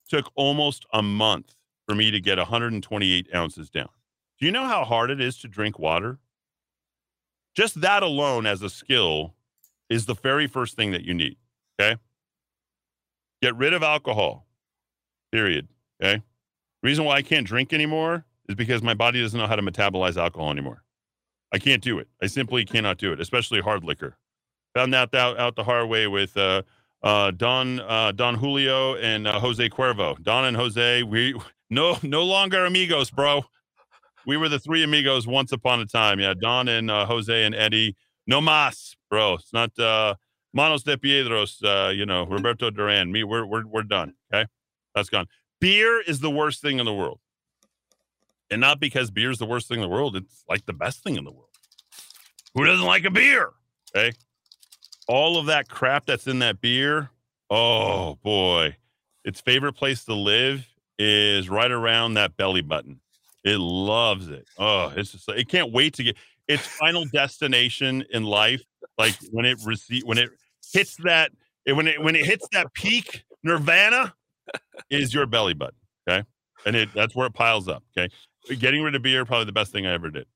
took almost a month for me to get 128 ounces down. Do you know how hard it is to drink water? Just that alone as a skill is the very first thing that you need. Okay. Get rid of alcohol, period. Okay. Reason why I can't drink anymore is because my body doesn't know how to metabolize alcohol anymore. I can't do it. I simply cannot do it, especially hard liquor. Found that out, out the hard way with uh, uh, Don uh, Don Julio and uh, Jose Cuervo. Don and Jose, we no no longer amigos, bro. We were the three amigos once upon a time. Yeah, Don and uh, Jose and Eddie. No mas, bro. It's not uh, Manos de Piedros. You know Roberto Duran. Me, we're we're we're done. Okay, that's gone. Beer is the worst thing in the world. And not because beer is the worst thing in the world, it's like the best thing in the world. Who doesn't like a beer? Okay. All of that crap that's in that beer, oh boy. Its favorite place to live is right around that belly button. It loves it. Oh, it's just it can't wait to get its final destination in life, like when it receive when it hits that eh, when it when it hits that peak nirvana, is your belly button. Okay, and it that's where it piles up. Okay, getting rid of beer probably the best thing I ever did.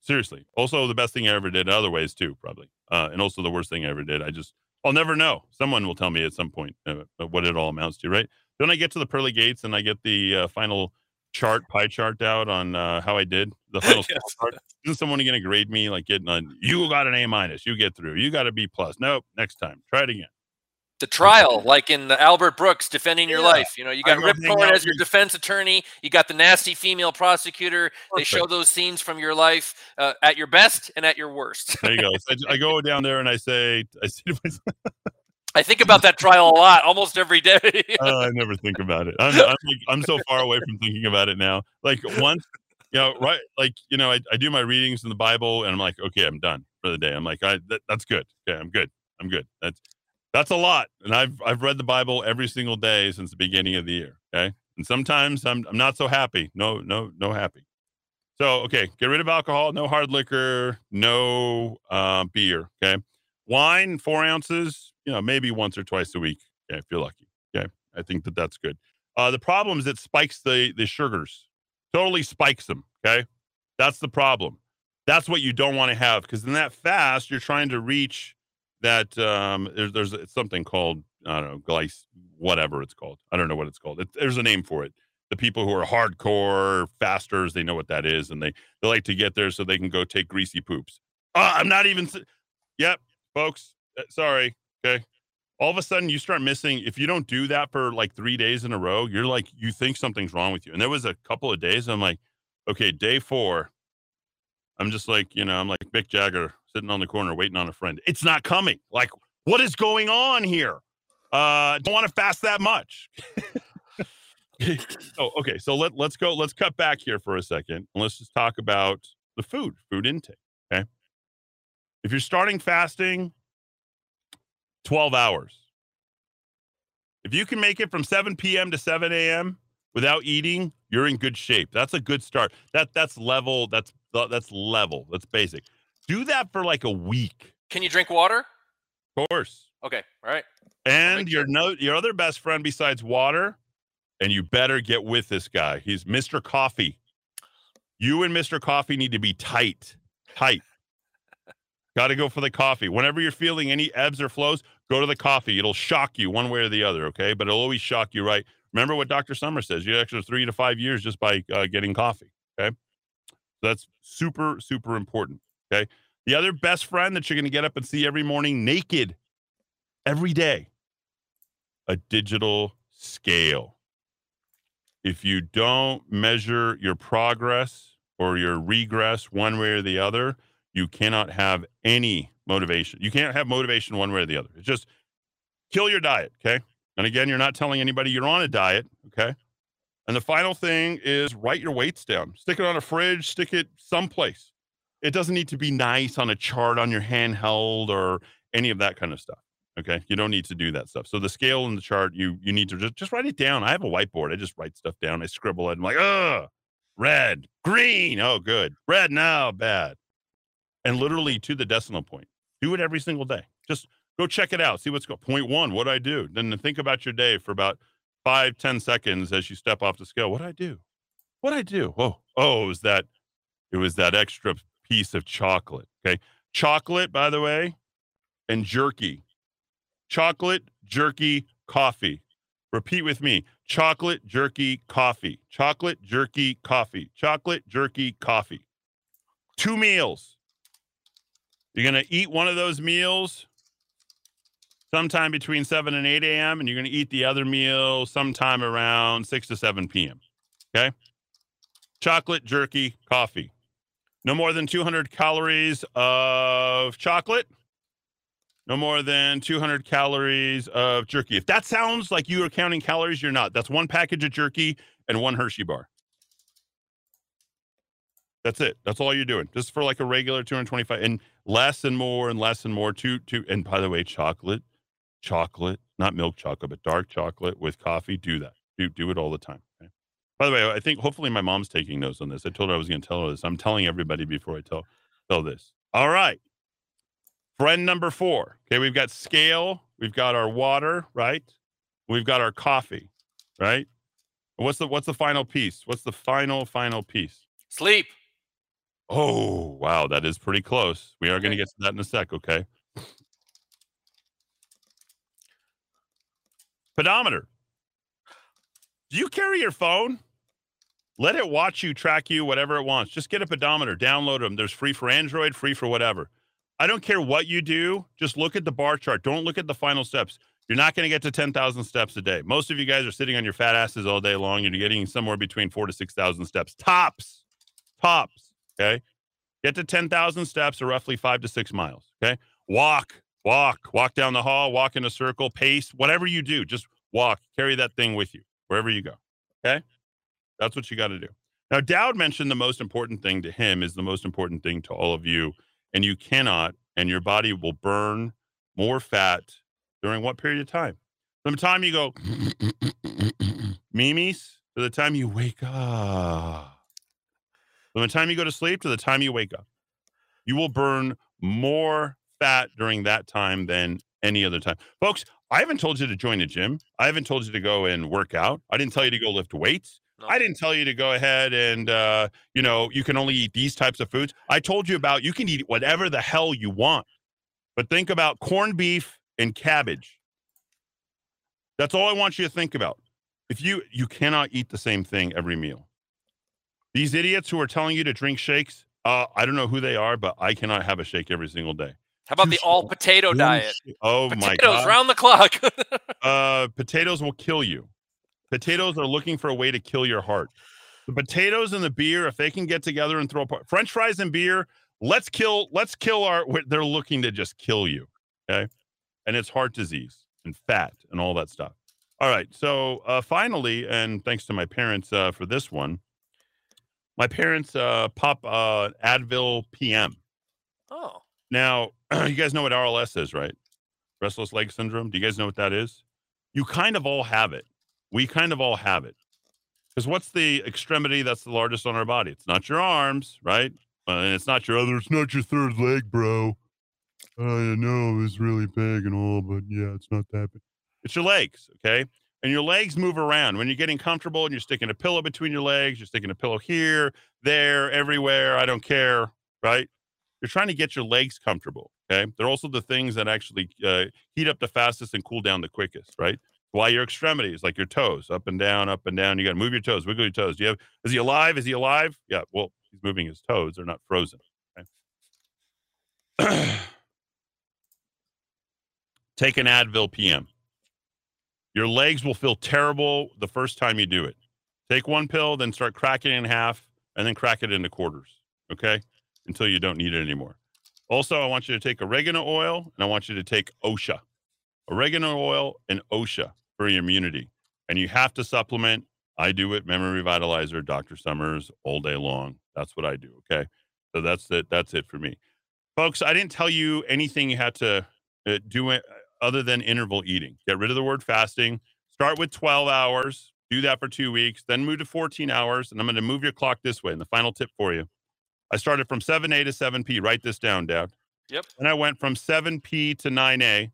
Seriously. Also, the best thing I ever did in other ways too, probably, uh, and also the worst thing I ever did. I just I'll never know. Someone will tell me at some point uh, what it all amounts to, right? Then I get to the pearly gates and I get the uh, final chart, pie chart out on uh, how I did the final yes. chart. Isn't someone going to grade me like getting on? You got an A minus. You get through. You got a B plus. Nope. Next time, try it again. The trial, like in the Albert Brooks defending your yeah. life. You know, you got Rip Torn as your defense attorney. You got the nasty female prosecutor. Perfect. They show those scenes from your life uh, at your best and at your worst. there you go. So I, I, go down there and I say, I say I think about that trial a lot, almost every day. uh, I never think about it. I'm, I'm, like, I'm, so far away from thinking about it now. Like once, you know, right? Like you know, I, I do my readings in the Bible, and I'm like, okay, I'm done for the day. I'm like, I that, that's good. Okay, I'm good. I'm good. That's that's a lot, and I've I've read the Bible every single day since the beginning of the year. Okay, and sometimes I'm I'm not so happy. No, no, no happy. So okay, get rid of alcohol. No hard liquor. No uh, beer. Okay, wine four ounces you know, maybe once or twice a week. Yeah, if you're lucky. Okay. I think that that's good. Uh, the problem is it spikes the, the sugars, totally spikes them. Okay. That's the problem. That's what you don't want to have because in that fast, you're trying to reach that. Um, there's, there's something called, I don't know, glyce, whatever it's called. I don't know what it's called. It, there's a name for it. The people who are hardcore fasters, they know what that is. And they, they like to get there so they can go take greasy poops. Uh, I'm not even. Yep, folks. Uh, sorry. Okay. All of a sudden, you start missing. If you don't do that for like three days in a row, you're like, you think something's wrong with you. And there was a couple of days, I'm like, okay, day four, I'm just like, you know, I'm like Mick Jagger sitting on the corner waiting on a friend. It's not coming. Like, what is going on here? Uh, don't want to fast that much. oh, okay. So let, let's go. Let's cut back here for a second and let's just talk about the food, food intake. Okay. If you're starting fasting, 12 hours. If you can make it from 7 p.m. to 7 a.m. without eating, you're in good shape. That's a good start. That that's level. That's that's level. That's basic. Do that for like a week. Can you drink water? Of course. Okay. All right. And your no, your other best friend besides water, and you better get with this guy. He's Mr. Coffee. You and Mr. Coffee need to be tight. Tight. Got to go for the coffee. Whenever you're feeling any ebbs or flows, go to the coffee. It'll shock you one way or the other, okay? But it'll always shock you, right? Remember what Dr. Summer says you extra three to five years just by uh, getting coffee, okay? So that's super, super important, okay? The other best friend that you're going to get up and see every morning naked every day a digital scale. If you don't measure your progress or your regress one way or the other, you cannot have any motivation. You can't have motivation one way or the other. It's just kill your diet. Okay. And again, you're not telling anybody you're on a diet. Okay. And the final thing is write your weights down. Stick it on a fridge, stick it someplace. It doesn't need to be nice on a chart on your handheld or any of that kind of stuff. Okay. You don't need to do that stuff. So the scale and the chart, you you need to just, just write it down. I have a whiteboard. I just write stuff down. I scribble it. I'm like, oh, red, green. Oh, good. Red now, bad. And literally to the decimal point. Do it every single day. Just go check it out. See what's going. Point one, what I do. Then think about your day for about five, ten seconds as you step off the scale. What I do? What I do? Oh, oh, was that. It was that extra piece of chocolate. Okay, chocolate, by the way, and jerky. Chocolate, jerky, coffee. Repeat with me. Chocolate, jerky, coffee. Chocolate, jerky, coffee. Chocolate, jerky, coffee. Two meals you're going to eat one of those meals sometime between 7 and 8 a.m., and you're going to eat the other meal sometime around 6 to 7 p.m. Okay? Chocolate, jerky, coffee. No more than 200 calories of chocolate. No more than 200 calories of jerky. If that sounds like you are counting calories, you're not. That's one package of jerky and one Hershey bar. That's it. That's all you're doing. Just for like a regular 225 and less and more and less and more. Two, two. And by the way, chocolate, chocolate, not milk chocolate, but dark chocolate with coffee. Do that. Do, do it all the time. Okay? By the way, I think hopefully my mom's taking notes on this. I told her I was going to tell her this. I'm telling everybody before I tell. tell this. All right. Friend number four. Okay, we've got scale. We've got our water, right? We've got our coffee, right? What's the what's the final piece? What's the final final piece? Sleep. Oh, wow, that is pretty close. We are going to get to that in a sec, okay? Pedometer. Do you carry your phone? Let it watch you, track you, whatever it wants. Just get a pedometer, download them. There's free for Android, free for whatever. I don't care what you do. Just look at the bar chart. Don't look at the final steps. You're not going to get to 10,000 steps a day. Most of you guys are sitting on your fat asses all day long and you're getting somewhere between four to 6,000 steps. Tops. Tops. Okay. Get to 10,000 steps or roughly five to six miles. Okay. Walk, walk, walk down the hall, walk in a circle, pace, whatever you do, just walk, carry that thing with you wherever you go. Okay. That's what you got to do. Now, Dowd mentioned the most important thing to him is the most important thing to all of you. And you cannot, and your body will burn more fat during what period of time? From the time you go, Mimi's, to the time you wake up. From the time you go to sleep to the time you wake up. You will burn more fat during that time than any other time. Folks, I haven't told you to join a gym. I haven't told you to go and work out. I didn't tell you to go lift weights. No. I didn't tell you to go ahead and uh, you know you can only eat these types of foods. I told you about you can eat whatever the hell you want, but think about corned beef and cabbage. That's all I want you to think about. If you you cannot eat the same thing every meal. These idiots who are telling you to drink shakes, uh, I don't know who they are, but I cannot have a shake every single day. How about the all potato diet? Oh my god. Potatoes round the clock. uh, potatoes will kill you. Potatoes are looking for a way to kill your heart. The potatoes and the beer, if they can get together and throw apart French fries and beer, let's kill. Let's kill our. They're looking to just kill you. Okay, and it's heart disease and fat and all that stuff. All right. So uh, finally, and thanks to my parents uh, for this one, my parents uh, pop uh, Advil PM. oh, Now, you guys know what RLS is, right? Restless leg syndrome. Do you guys know what that is? You kind of all have it. We kind of all have it. Because what's the extremity that's the largest on our body? It's not your arms, right? Uh, and it's not your other, it's not your third leg, bro. I know it's really big and all, but yeah, it's not that big. It's your legs, okay? And your legs move around. When you're getting comfortable and you're sticking a pillow between your legs, you're sticking a pillow here, there, everywhere, I don't care, right? You're trying to get your legs comfortable. Okay. They're also the things that actually uh, heat up the fastest and cool down the quickest, right? Why your extremities, like your toes, up and down, up and down. You got to move your toes, wiggle your toes. Do you have, is he alive? Is he alive? Yeah. Well, he's moving his toes. They're not frozen. Okay? Take an Advil PM. Your legs will feel terrible the first time you do it. Take one pill, then start cracking it in half, and then crack it into quarters. Okay until you don't need it anymore. Also, I want you to take oregano oil and I want you to take OSHA. Oregano oil and OSHA for your immunity. And you have to supplement. I do it, Memory Revitalizer, Dr. Summers, all day long. That's what I do. Okay. So that's it. That's it for me. Folks, I didn't tell you anything you had to uh, do it other than interval eating. Get rid of the word fasting. Start with 12 hours. Do that for two weeks. Then move to 14 hours. And I'm going to move your clock this way. And the final tip for you I started from 7A to 7P. Write this down, Dad. Yep. And I went from 7P to 9A.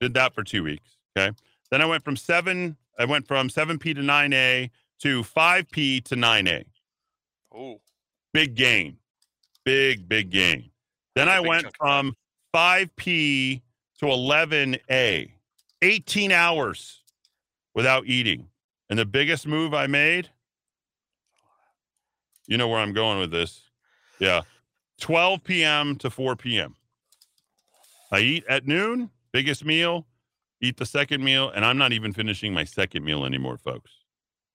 Did that for two weeks. Okay. Then I went from 7, I went from 7P to 9A to 5P to 9A. oh, Big gain. Big, big gain. Then That's I went chunk. from 5P to 11A. 18 hours without eating. And the biggest move I made, you know where I'm going with this. Yeah. 12 p.m. to 4 p.m. I eat at noon, biggest meal, eat the second meal, and I'm not even finishing my second meal anymore, folks.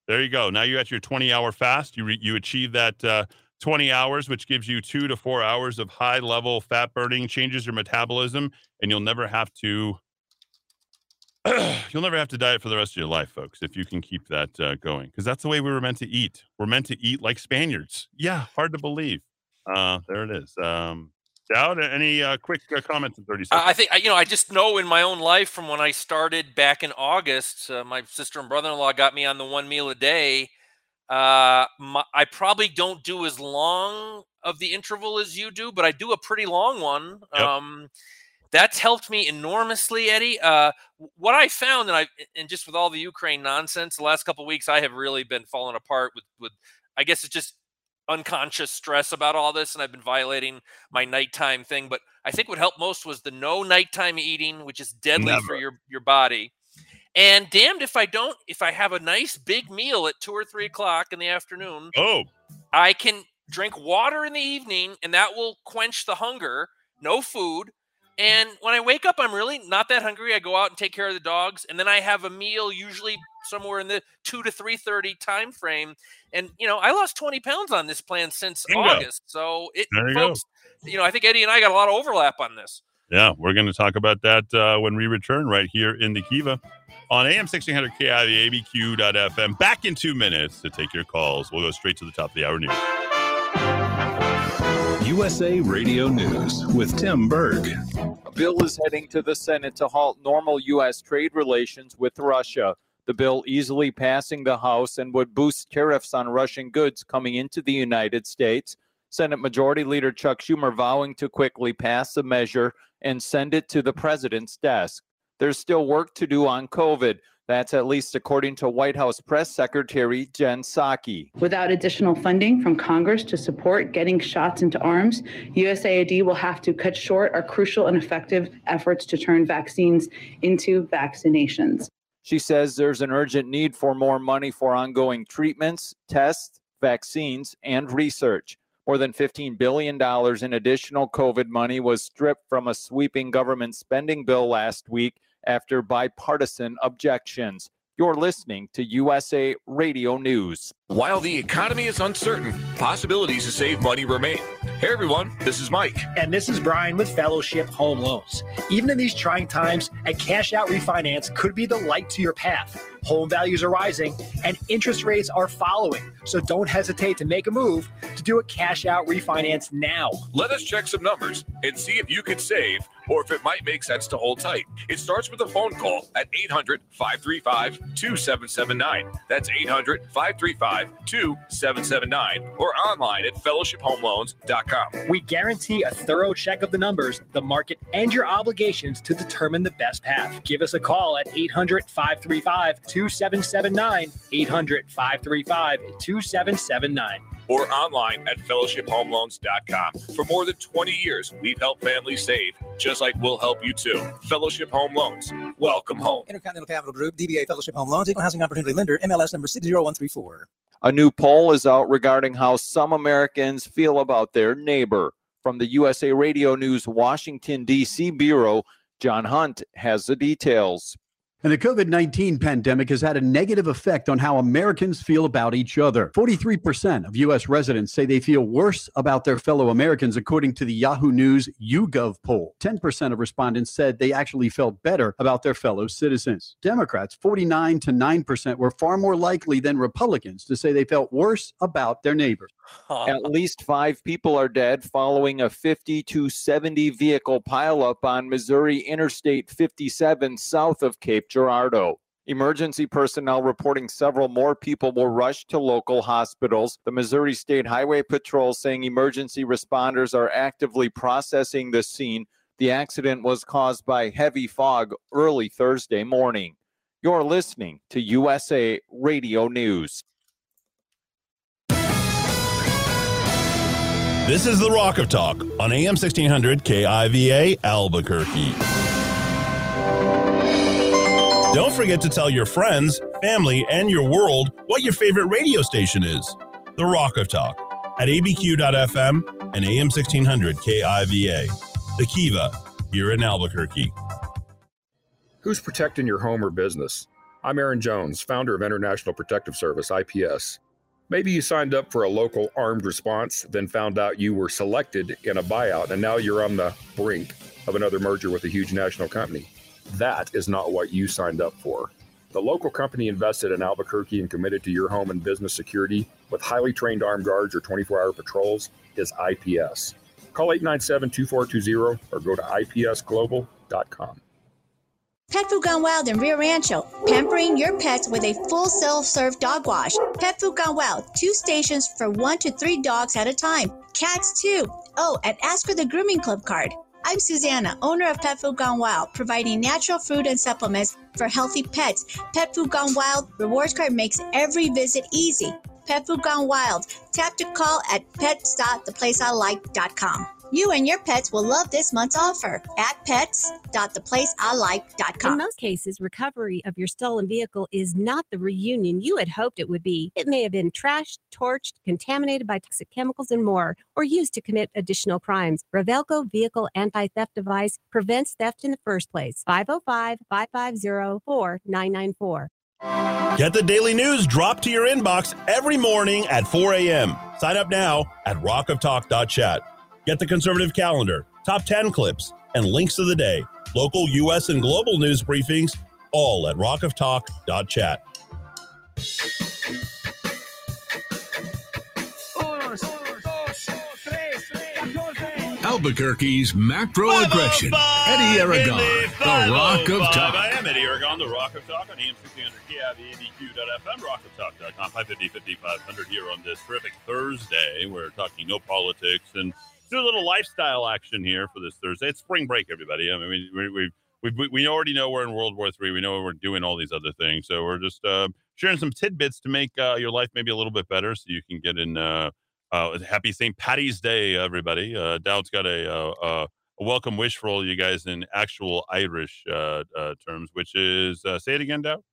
There you go. Now you're at your 20 hour fast. You, re- you achieve that uh, 20 hours, which gives you two to four hours of high level fat burning, changes your metabolism, and you'll never have to. you'll never have to diet for the rest of your life, folks, if you can keep that uh, going. Because that's the way we were meant to eat. We're meant to eat like Spaniards. Yeah, hard to believe. Uh, there it is. Um, Dowd, any uh, quick uh, comments in 30 seconds? I think you know. I just know in my own life from when I started back in August, uh, my sister and brother-in-law got me on the one meal a day. Uh, my, I probably don't do as long of the interval as you do, but I do a pretty long one. Yep. Um, that's helped me enormously, Eddie. Uh, what I found, and I and just with all the Ukraine nonsense, the last couple weeks, I have really been falling apart with with. I guess it's just unconscious stress about all this, and I've been violating my nighttime thing. But I think what helped most was the no nighttime eating, which is deadly Never. for your your body. And damned if I don't, if I have a nice big meal at two or three o'clock in the afternoon, Oh, I can drink water in the evening and that will quench the hunger. No food. And when I wake up, I'm really not that hungry. I go out and take care of the dogs, and then I have a meal usually somewhere in the two to three thirty time frame. And you know, I lost twenty pounds on this plan since Bingo. August. So it, There you go. folks, you know, I think Eddie and I got a lot of overlap on this. yeah. We're going to talk about that uh, when we return right here in the Kiva on AM 1600 KIV ABQ.FM. Back in two minutes to take your calls. We'll go straight to the top of the hour news. USA Radio News with Tim Berg. A bill is heading to the Senate to halt normal U.S. trade relations with Russia. The bill easily passing the House and would boost tariffs on Russian goods coming into the United States. Senate Majority Leader Chuck Schumer vowing to quickly pass the measure and send it to the president's desk. There's still work to do on COVID. That's at least according to White House Press Secretary Jen Psaki. Without additional funding from Congress to support getting shots into arms, USAID will have to cut short our crucial and effective efforts to turn vaccines into vaccinations. She says there's an urgent need for more money for ongoing treatments, tests, vaccines, and research. More than $15 billion in additional COVID money was stripped from a sweeping government spending bill last week after bipartisan objections. You're listening to USA Radio News. While the economy is uncertain, possibilities to save money remain. Hey everyone, this is Mike. And this is Brian with Fellowship Home Loans. Even in these trying times, a cash out refinance could be the light to your path. Home values are rising and interest rates are following. So don't hesitate to make a move to do a cash out refinance now. Let us check some numbers and see if you can save or if it might make sense to hold tight. It starts with a phone call at 800 535 2779. That's 800 535 2779 or online at fellowshiphomeloans.com. We guarantee a thorough check of the numbers, the market, and your obligations to determine the best path. Give us a call at 800 535 2779. 800 535 2779. or online at fellowshiphomeloans.com. For more than 20 years, we've helped families save, just like we'll help you too. Fellowship Home Loans. Welcome home. Intercontinental Capital Group, DBA Fellowship Home Loans, Equal Housing Opportunity Lender, MLS number 60134. A new poll is out regarding how some Americans feel about their neighbor. From the USA Radio News Washington, D.C. Bureau, John Hunt has the details. And the COVID 19 pandemic has had a negative effect on how Americans feel about each other. 43% of U.S. residents say they feel worse about their fellow Americans, according to the Yahoo News YouGov poll. 10% of respondents said they actually felt better about their fellow citizens. Democrats, 49 to 9%, were far more likely than Republicans to say they felt worse about their neighbors. At least five people are dead following a 50 to 70 vehicle pileup on Missouri Interstate 57 south of Cape Girardeau. Emergency personnel reporting several more people were rushed to local hospitals. The Missouri State Highway Patrol saying emergency responders are actively processing the scene. The accident was caused by heavy fog early Thursday morning. You're listening to USA Radio News. This is the Rock of Talk on AM 1600 KIVA Albuquerque. Don't forget to tell your friends, family, and your world what your favorite radio station is. The Rock of Talk at abq.fm and AM 1600 KIVA. The Kiva here in Albuquerque. Who's protecting your home or business? I'm Aaron Jones, founder of International Protective Service, IPS. Maybe you signed up for a local armed response, then found out you were selected in a buyout, and now you're on the brink of another merger with a huge national company. That is not what you signed up for. The local company invested in Albuquerque and committed to your home and business security with highly trained armed guards or 24 hour patrols is IPS. Call 897 2420 or go to ipsglobal.com. Pet Food Gone Wild in Rio Rancho, pampering your pets with a full self-serve dog wash. Pet Food Gone Wild, two stations for one to three dogs at a time. Cats too. Oh, and ask for the Grooming Club card. I'm Susanna, owner of Pet Food Gone Wild, providing natural food and supplements for healthy pets. Pet Food Gone Wild rewards card makes every visit easy. Pet Food Gone Wild. Tap to call at pets.theplaceilike.com. You and your pets will love this month's offer at pets.theplaceilike.com. In most cases, recovery of your stolen vehicle is not the reunion you had hoped it would be. It may have been trashed, torched, contaminated by toxic chemicals, and more, or used to commit additional crimes. Revelco Vehicle Anti Theft Device prevents theft in the first place. 505 550 4994. Get the daily news dropped to your inbox every morning at 4 a.m. Sign up now at rockoftalk.chat. Get the conservative calendar, top 10 clips, and links of the day, local U.S. and global news briefings, all at rockoftalk.chat. Albuquerque's macro aggression. Eddie Aragon, the Rock of Talk. I am Eddie Aragon, the Rock of Talk on AM 1600 KIVABQ.FM, rockoftalk.com, 550 5500 here on this terrific Thursday. We're talking no politics and do a little lifestyle action here for this Thursday. It's spring break, everybody. I mean, we we we, we, already know we're in World War Three. We know we're doing all these other things. So we're just uh, sharing some tidbits to make uh, your life maybe a little bit better, so you can get in. Uh, uh, happy St. Patty's Day, everybody. Uh, Dowd's got a, uh, a welcome wish for all you guys in actual Irish uh, uh, terms, which is uh, say it again, Dowd.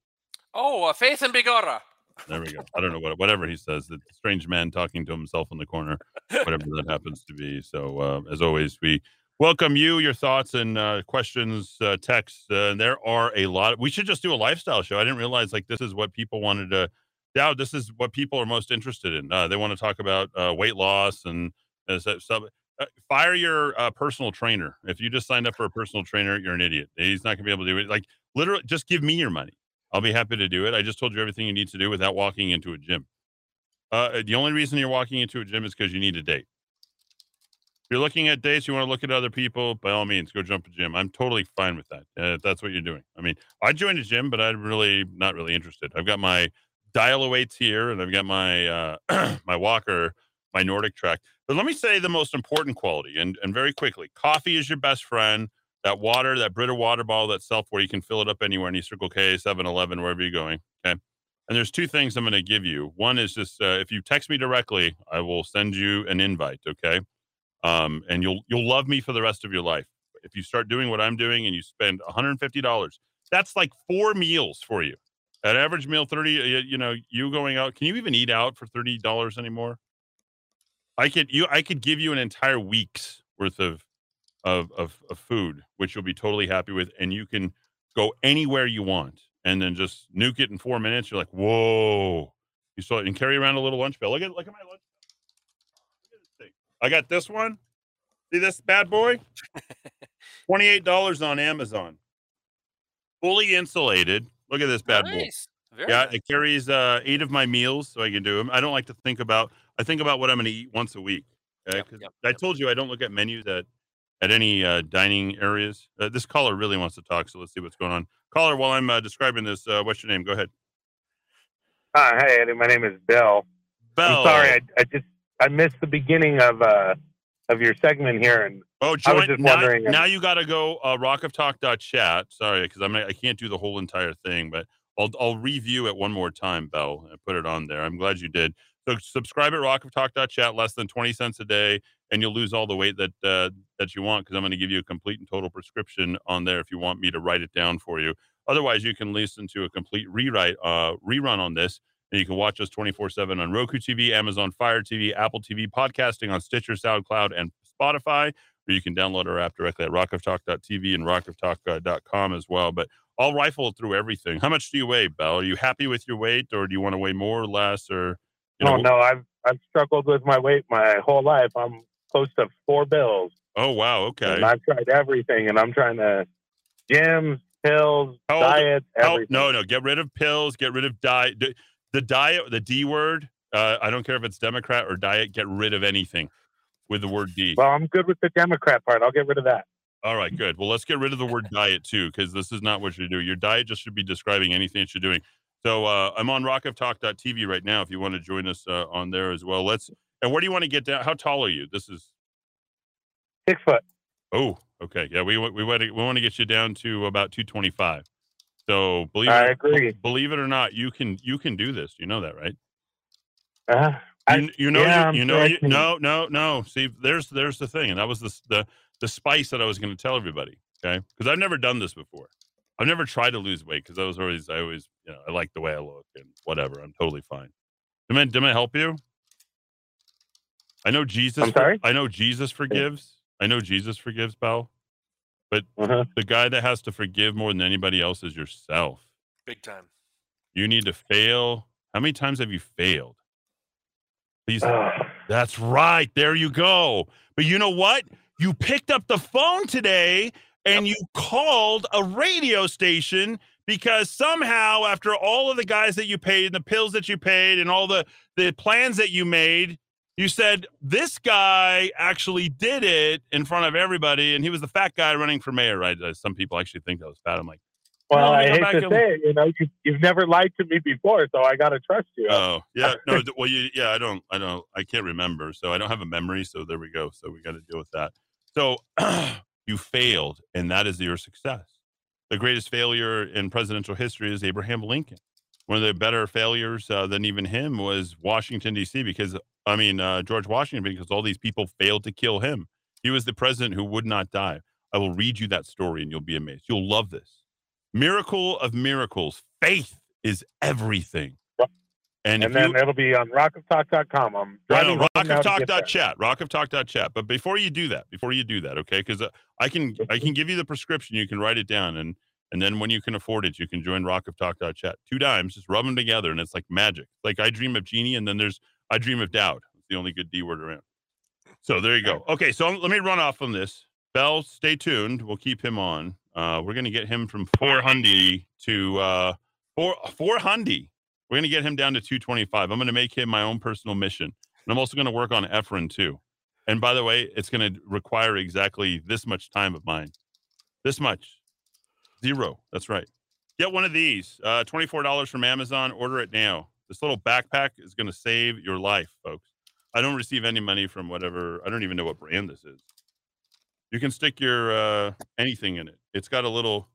Oh, uh, faith and begorra. There we go. I don't know what whatever he says. The strange man talking to himself in the corner, whatever that happens to be. So uh, as always, we welcome you, your thoughts and uh, questions, uh, texts. Uh, there are a lot. we should just do a lifestyle show. I didn't realize like this is what people wanted to. Now this is what people are most interested in. Uh, they want to talk about uh, weight loss and uh, stuff. Uh, fire your uh, personal trainer. If you just signed up for a personal trainer, you're an idiot. He's not going to be able to do it. Like literally, just give me your money. I'll be happy to do it. I just told you everything you need to do without walking into a gym. Uh, the only reason you're walking into a gym is because you need a date. If you're looking at dates, you want to look at other people, by all means, go jump a gym. I'm totally fine with that. Uh, if that's what you're doing. I mean, I joined a gym, but I'm really not really interested. I've got my dial weights here, and I've got my uh, my walker, my NordicTrack. But let me say the most important quality, and and very quickly, coffee is your best friend that water, that Brita water bottle, that self where you can fill it up anywhere, any Circle K, 7 Eleven, wherever you're going. Okay. And there's two things I'm going to give you. One is just uh, if you text me directly, I will send you an invite. Okay. Um, and you'll you'll love me for the rest of your life. If you start doing what I'm doing and you spend $150, that's like four meals for you. At average meal, 30, you, you know, you going out, can you even eat out for $30 anymore? I could you I could give you an entire week's worth of of, of, of food, which you'll be totally happy with. And you can go anywhere you want and then just nuke it in four minutes. You're like, whoa. You saw it and carry around a little lunch bell. Look at look at my lunch. Look at this thing. I got this one. See this bad boy? $28 on Amazon. Fully insulated. Look at this bad nice. boy. Very yeah, nice. it carries uh, eight of my meals, so I can do them. I don't like to think about. I think about what I'm going to eat once a week. Okay, Yep, yep, I told you I don't look at menus at at any uh, dining areas. Uh, this caller really wants to talk, so let's see what's going on. Caller, while I'm uh, describing this, uh, what's your name? Go ahead. Hi, hey Eddie. My name is Bill. Bill. I'm sorry, I, I just I missed the beginning of uh of your segment here, and Oh, I was join, just now, wondering. now you got to go uh, rockoftalk.chat. Sorry, because I'm I can't do the whole entire thing, but I'll I'll review it one more time, Bell, and put it on there. I'm glad you did. So subscribe at rockoftalk.chat, less than 20 cents a day, and you'll lose all the weight that uh, that you want because I'm going to give you a complete and total prescription on there if you want me to write it down for you. Otherwise, you can listen to a complete rewrite uh, rerun on this. And you can watch us 24 7 on Roku TV, Amazon Fire TV, Apple TV, podcasting on Stitcher, SoundCloud, and Spotify or you can download our app directly at rockoftalk.tv and rockoftalk.com as well. But I'll rifle through everything. How much do you weigh, Bell? Are you happy with your weight, or do you want to weigh more or less? Or you oh know, no, I've I've struggled with my weight my whole life. I'm close to four bills, oh wow, okay. and I've tried everything, and I'm trying to gyms, pills, How old- diets, How- no, no, get rid of pills. Get rid of diet. The, diet, the D word. Uh, I don't care if it's Democrat or diet. Get rid of anything with the word D. Well, I'm good with the Democrat part. I'll get rid of that. All right, good. Well, let's get rid of the word diet too, because this is not what you're doing. Your diet just should be describing anything that you're doing. So uh, I'm on rockoftalk.tv right now. If you want to join us uh, on there as well, let's. And where do you want to get down? How tall are you? This is six foot. Oh, okay. Yeah, we we want to we want to get you down to about 225. So believe I it, agree. believe it or not, you can you can do this. You know that, right? Uh, I, You, you know yeah, you, you know you, no no no. See, there's there's the thing, and that was the the the spice that I was going to tell everybody. Okay, because I've never done this before. I've never tried to lose weight because I was always I always you know I like the way I look and whatever. I'm totally fine. Did I, did I help you? I know Jesus. I'm sorry? I know Jesus forgives. I know Jesus forgives, Bell. But Uh-huh. the guy that has to forgive more than anybody else is yourself. Big time. You need to fail. How many times have you failed? Please. Ugh. That's right. There you go. But you know what? You picked up the phone today and you called a radio station because somehow, after all of the guys that you paid and the pills that you paid and all the, the plans that you made, you said this guy actually did it in front of everybody and he was the fat guy running for mayor, right? Uh, Some people actually think that was fat. I'm like, Well, I hate to and- say it, you know, you, you've never lied to me before, so I got to trust you. Oh yeah, no. Well, you, yeah, I don't, I don't, I can't remember, so I don't have a memory. So there we go. So we got to deal with that. So you failed, and that is your success. The greatest failure in presidential history is Abraham Lincoln. One of the better failures uh, than even him was Washington D.C. Because I mean uh, George Washington, because all these people failed to kill him. He was the president who would not die. I will read you that story, and you'll be amazed. You'll love this. Miracle of miracles. Faith is everything. And, and then you, it'll be on rockoftalk.com. I'm driving no, home now to get there. rockoftalk.chat, rockoftalk.chat. But before you do that, before you do that, okay, because uh, I can I can give you the prescription. You can write it down, and and then when you can afford it, you can join rockoftalk.chat. Two dimes, just rub them together, and it's like magic. Like I dream of genie, and then there's I dream of doubt. It's the only good D word around. So there you go. Okay, so let me run off on this. Bell, stay tuned. We'll keep him on. Uh, we're gonna get him from four hundred to uh, four four hundred. We're gonna get him down to two twenty five. I'm gonna make him my own personal mission, and I'm also gonna work on Efren too. And by the way, it's gonna require exactly this much time of mine. This much, zero. That's right. Get one of these. Uh, Twenty four dollars from Amazon. Order it now. This little backpack is gonna save your life, folks. I don't receive any money from whatever. I don't even know what brand this is. You can stick your uh, anything in it. It's got a little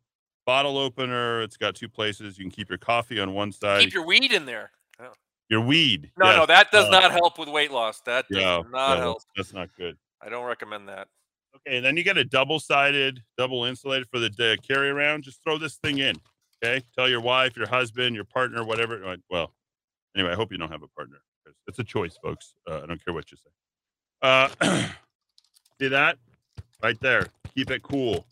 bottle opener. It's got two places. You can keep your coffee on one side. Keep your weed in there. Oh. your weed. No, no, that does Uh, not help with weight loss. That does Yeah, not no, help. That's not good. I don't recommend that. Okay, and then you get a double-sided, double insulated for the uh, carry around. Just throw this thing in. Okay, tell your wife, your husband, your partner, whatever. Well, anyway, I hope you don't have a partner. It's a choice, folks. Uh, I don't care what you say. Uh, see that right there? Keep it cool.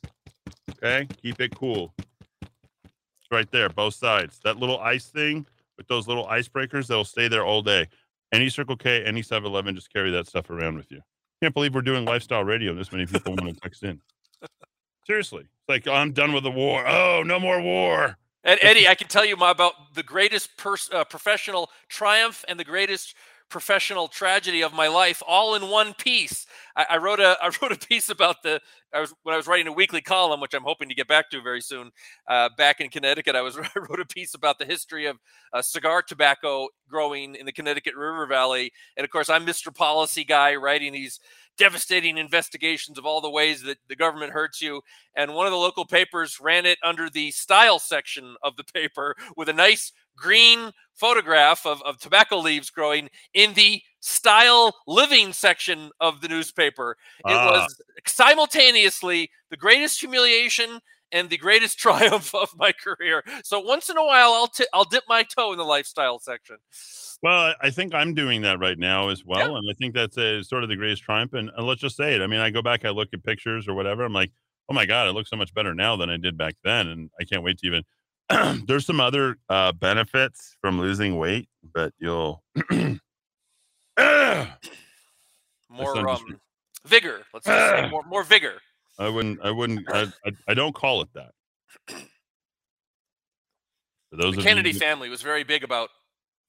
Okay, keep it cool. It's right there, both sides. That little ice thing with those little icebreakers that'll stay there all day. Any Circle K, any 7-Eleven, just carry that stuff around with you. Can't believe we're doing lifestyle radio. This many people want to text in. Seriously, it's like I'm done with the war. Oh, no more war. And Eddie, I can tell you my- about the greatest pers- uh, professional triumph and the greatest professional tragedy of my life, all in one piece. I, I wrote a I wrote a piece about the I was when I was writing a weekly column, which I'm hoping to get back to very soon. Uh, back in Connecticut, I was I wrote a piece about the history of uh, cigar tobacco growing in the Connecticut River Valley, and of course, I'm Mr. Policy guy writing these devastating investigations of all the ways that the government hurts you. And one of the local papers ran it under the style section of the paper with a nice green photograph of, of tobacco leaves growing in the style living section of the newspaper. It Ah. was simultaneously the greatest humiliation and the greatest triumph of my career. So once in a while, I'll ti- I'll dip my toe in the lifestyle section. Well, I think I'm doing that right now as well, and I think that's a, sort of the greatest triumph. And, and let's just say it. I mean, I go back, I look at pictures or whatever. I'm like, oh my god, it looks so much better now than I did back then, and I can't wait to even. There's some other uh, benefits from losing weight, but you'll. More um, vigor. Let's just say more more vigor. I wouldn't. I wouldn't. I, I, I don't call it that. For those The Kennedy you, family was very big about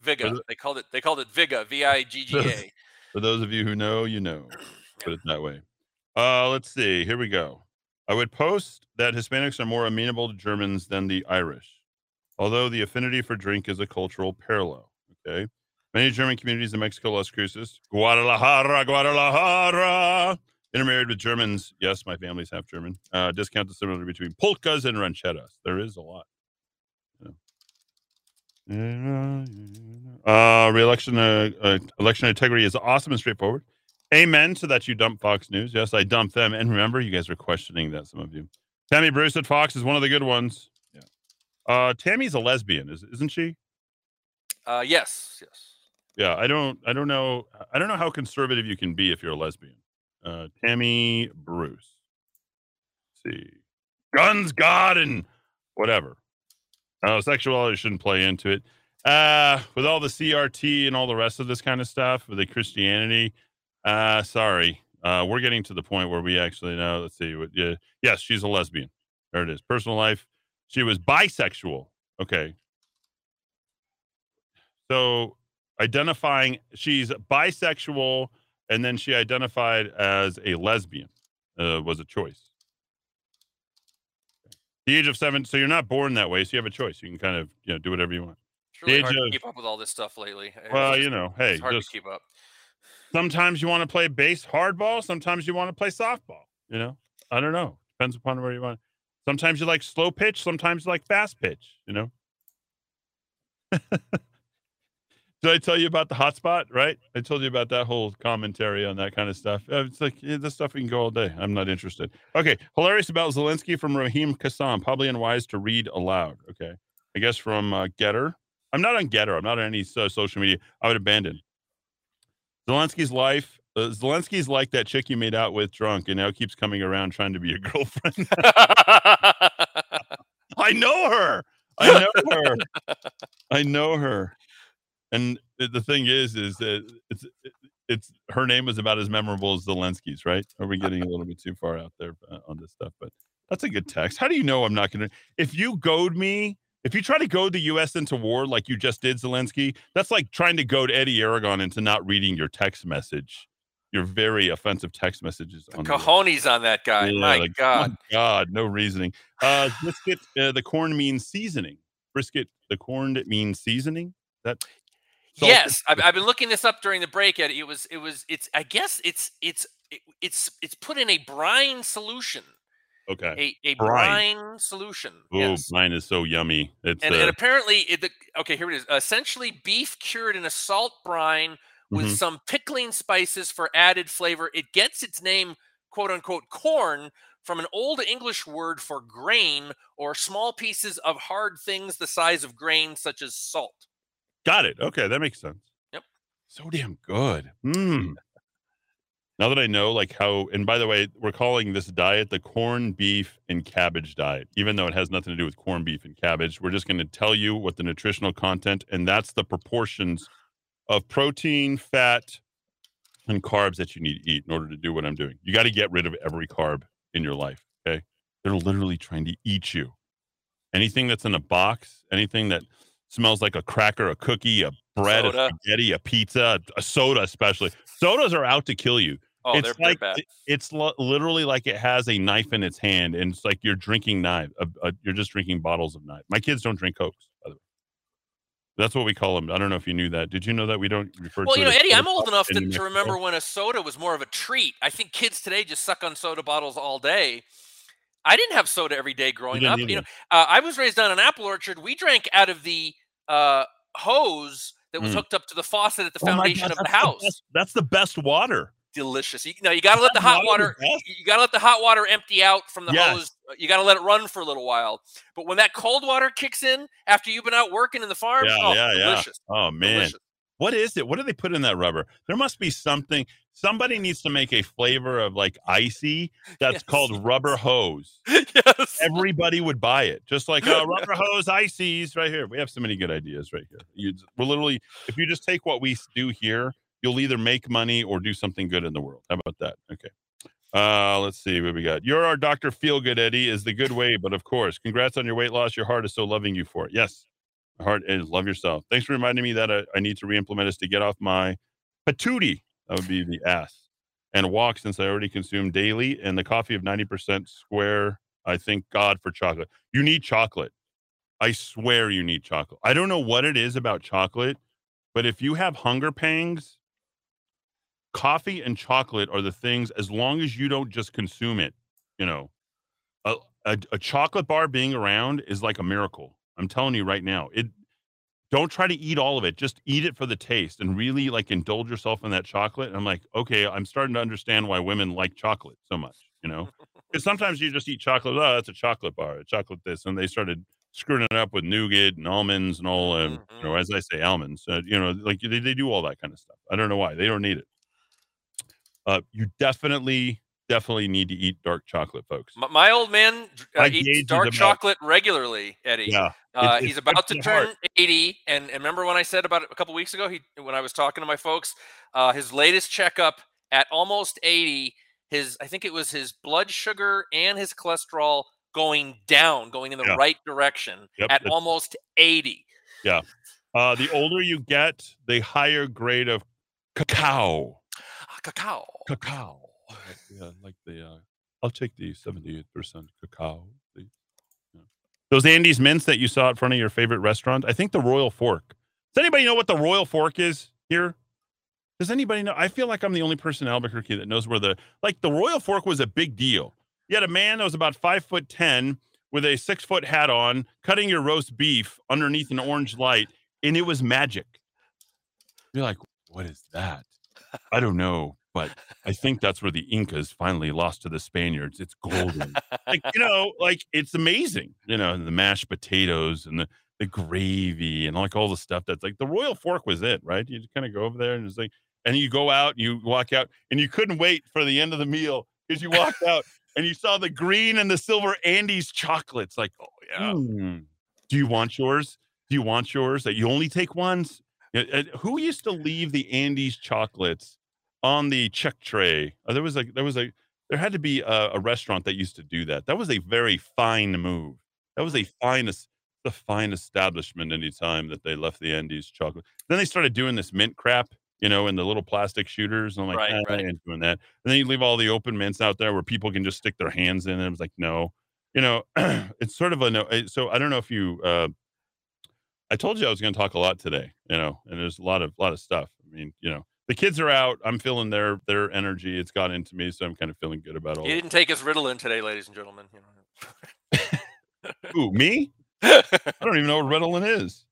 Viga. the- They called it they called it Viga, V I G G A. For those of you who know, you know. Put it that way. Uh, let's see. Here we go. I would post that Hispanics are more amenable to Germans than the Irish, although the affinity for drink is a cultural parallel. Okay. Many German communities in Mexico, Las Cruces, Guadalajara, Guadalajara, intermarried with Germans. Yes, my family's half German. Uh, discount the similarity between polkas and rancheras. There is a lot. Yeah. Uh, re-election, uh, uh, election integrity is awesome and straightforward. Amen to that you dump Fox News. Yes, I dumped them. And remember, you guys were questioning that, some of you. Tammy Bruce at Fox is one of the good ones. Yeah. Uh, Tammy's a lesbian, is, isn't she? Uh, yes, yes. Yeah, I don't, I don't know, I don't know how conservative you can be if you're a lesbian. Uh, Tammy Bruce. Let's see, guns, God, and whatever. Uh, sexuality shouldn't play into it. Uh, with all the CRT and all the rest of this kind of stuff, with the Christianity, uh, sorry. Uh, we're getting to the point where we actually know. Let's see. What, yeah, yes, she's a lesbian. There it is. Personal life. She was bisexual. Okay. So identifying, she's bisexual, and then she identified as a lesbian uh, was a choice. The age of seven. So you're not born that way. So you have a choice. You can kind of you know do whatever you want. It's really hard age to keep up with all this stuff lately. Well, just- you know, hey, it's hard just to keep up. Sometimes you want to play base hardball. Sometimes you want to play softball. You know, I don't know. Depends upon where you want. Sometimes you like slow pitch. Sometimes you like fast pitch. You know. Did I tell you about the hotspot? Right, I told you about that whole commentary on that kind of stuff. Uh, It's like yeah, this stuff we can go all day. I'm not interested. Okay, hilarious about Zelensky from Raheem Kassam. Probably unwise to read aloud. Okay, I guess from uh, Gettr. I'm not on Gettr. I'm not on any so- social media. I would abandon. Zelensky's life. Uh, Zelensky's like that chick you made out with drunk and now keeps coming around trying to be your girlfriend. I know her. I know her. I know her. And the thing is, is that it's it's her name is about as memorable as Zelensky's, right? Are we getting a little bit too far out there uh, on this stuff? But that's a good text. How do you know I'm not going to? If you goad me, if you try to goad the U.S. into war like you just did, Zelensky, that's like trying to goad Eddie Aragon into not reading your text message. Your very offensive text messages on the Cojones on that guy. yeah, My like, God. my God, no reasoning. Uh, brisket, uh, the corn means seasoning. Brisket, the corn that means seasoning. That salted- Yes, I've, I've been looking this up during the break. Eddie. It was, it was, it's. I guess it's, it's, it, it's, it's put in a brine solution. Okay. A, a Brine. brine solution. Oh, yes. mine is so yummy. It's And, uh, and apparently, it, the, okay, here it is. Essentially, beef cured in a salt brine with Mhm. some pickling spices for added flavor. It gets its name, quote unquote, corn from an old English word for grain or small pieces of hard things the size of grain, such as salt. got it. Okay, that makes sense. Yep. So damn good. Mm. Now that I know, like how, and by the way, we're calling this diet the corn beef and cabbage diet, even though it has nothing to do with corn, beef and cabbage. We're just going to tell you what the nutritional content, and that's the proportions of protein, fat, and carbs that you need to eat in order to do what I'm doing. You got to get rid of every carb in your life. Okay. They're literally trying to eat you. Anything that's in a box, anything that smells like a cracker, a cookie, a bread, a spaghetti, a pizza, a soda, especially. Sodas are out to kill you. Oh, it's they're- they're like bad. it's li- literally like it has a knife in its hand, and it's like you're drinking knife. Uh, uh, you're just drinking bottles of knife. My kids don't drink cokes, by the way. That's what we call them. I don't know if you knew that. Did you know that we don't refer Well, to Well, you know, Eddie, I'm old enough to, to remember when a soda was more of a treat. I think kids today just suck on soda bottles all day. I didn't have soda every day growing didn't up. You know, uh, I was raised on an apple orchard. We drank out of the uh, hose that was Mm. hooked up to the faucet at the Oh foundation God, of the house. best- that's the best water. Delicious. You, no, you got to let the hot water water. the best? You, got to let the hot water empty out from the Yes. hose. You got to let it run for a little while. But when that cold water kicks in after you've been out working in the farm, Yeah, oh, yeah, delicious. yeah. Oh man, Delicious. what is it? What do they put in that rubber? There must be something. Somebody needs to make a flavor of like icy that's Yes. called rubber hose. yes. Everybody would buy it, just like uh, rubber hose ices right here. We have so many good ideas right here. You, we're literally, if you just take what we do here, you'll either make money or do something good in the world. How about that? Okay. Uh, let's see what we got. You're our Dr. Feel Good, Eddie, is the good way, but of course, congrats on your weight loss. Your heart is so loving you for it. Yes, my heart is love yourself. Thanks for reminding me that I, I need to re-implement this to get off my patootie. That would be the ass. and walk since I already consume daily. And the coffee of 90% square, I thank God for chocolate. You need chocolate. I swear you need chocolate. I don't know what it is about chocolate, but if you have hunger pangs, coffee and chocolate are the things as long as you don't just consume it, you know. A, a, a chocolate bar being around is like a miracle. I'm telling you right now. It don't try to eat all of it. Just eat it for the taste and really like indulge yourself in that chocolate. And I'm like, okay, I'm starting to understand why women like chocolate so much, you know? Because sometimes you just eat chocolate. Oh, that's a chocolate bar, a chocolate this. And they started screwing it up with nougat and almonds and all, and, Mm-hmm. you know, as I say, almonds, uh, you know, like they, they do all that kind of stuff. I don't know why. They don't need it. Uh, you definitely, definitely need to eat dark chocolate, folks. My, my old man uh, eats dark chocolate regularly, Eddie. Yeah, Uh, it's- he's it's about to turn 80. And, and remember when I said about a couple weeks ago, he when I was talking to my folks, uh, his latest checkup at almost 80, his I think it was his blood sugar and his cholesterol going down, going in the Yeah. right direction Yep, at almost 80. Yeah. Uh, the older you get, the higher grade of cacao. Cacao. Cacao. Yeah, like the. Uh, I'll take the seventy-eight percent cacao. please. Yeah. Those Andes mints that you saw in front of your favorite restaurant. I think the Royal Fork. Does anybody know what the Royal Fork is here? Does anybody know? I feel like I'm the only person in Albuquerque that knows where the like the Royal Fork was a big deal. You had a man that was about five foot ten with a six foot hat on, cutting your roast beef underneath an orange light, and it was magic. You're like, what is that? I don't know, but I think that's where the Incas finally lost to the Spaniards. It's golden. like, you know, like it's amazing. You know, the mashed potatoes and the, the gravy and like all the stuff that's like the Royal Fork was it, right? You just kind of go over there and it's like, and you go out, you walk out, and you couldn't wait for the end of the meal because you walked out and you saw the green and the silver Andes chocolates. Like, oh yeah. "Mm, Do you want yours? Do you want yours? That you only take once? Yeah, Who used to leave the Andes chocolates on the check tray? Uh, there was a there was a there had to be a, a restaurant that used to do that. That was a very fine move. That was a fine the fine establishment anytime that they left the Andes chocolate. Then they started doing this mint crap, you know, in the little plastic shooters. And I'm like, Right, "Eh, I ain't doing that. And then you leave all the open mints out there where people can just stick their hands in. And it was like, no, you know, it's sort of a no. eh, So I don't know if you. Uh, I told you I was going to talk a lot today, you know, and there's a lot of lot of stuff. I mean, you know, the kids are out. I'm feeling their their energy. It's got into me, so I'm kind of feeling good about all. You didn't take his Ritalin today, ladies and gentlemen. You know. Who me? I don't even know what Ritalin is.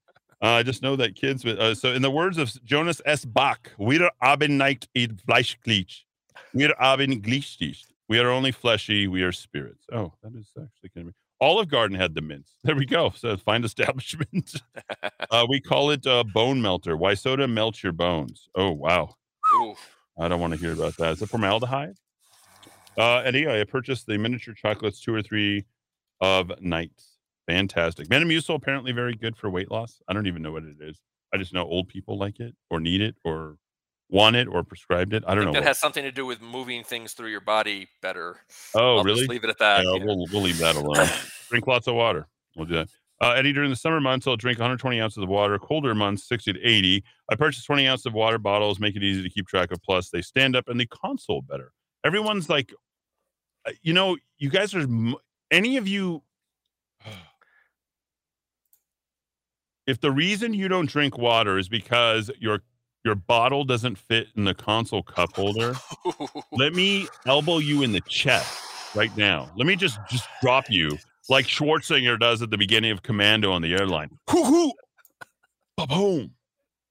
Uh, I just know that kids. With, uh, so, in the words of Jonas S. Bach, "Wir haben nicht in Fleischglitch. Wir haben Glicht. We are only fleshy. We are spirits." Oh, that is actually going to be. Olive Garden had the mints. There we go. So find establishment. uh, we call it uh, bone melter. Why soda melts your bones? Oh wow. Oof. I don't want to hear about that. Is it formaldehyde? Uh, Eddie, I purchased the miniature chocolates, two or three of nights. Fantastic. Metamucil apparently very good for weight loss. I don't even know what it is. I just know old people like it or need it or want it or prescribed it. I I don't think know. that what- has something to do with moving things through your body better. Oh, I'll really? Leave it at that. Yeah, yeah. we'll, we'll leave that alone. drink lots of water. We'll do that. Uh, Eddie, during the summer months, I'll drink 120 ounces of water. Colder months, 60 to 80. I purchase 20 ounces of water bottles, make it easy to keep track of. Plus, they stand up and the console better. Everyone's like, uh, you know, you guys are, any of you, if the reason you don't drink water is because your your bottle doesn't fit in the console cup holder, let me elbow you in the chest right now. Let me just just drop you like Schwarzenegger does at the beginning of Commando on the airline. Boom.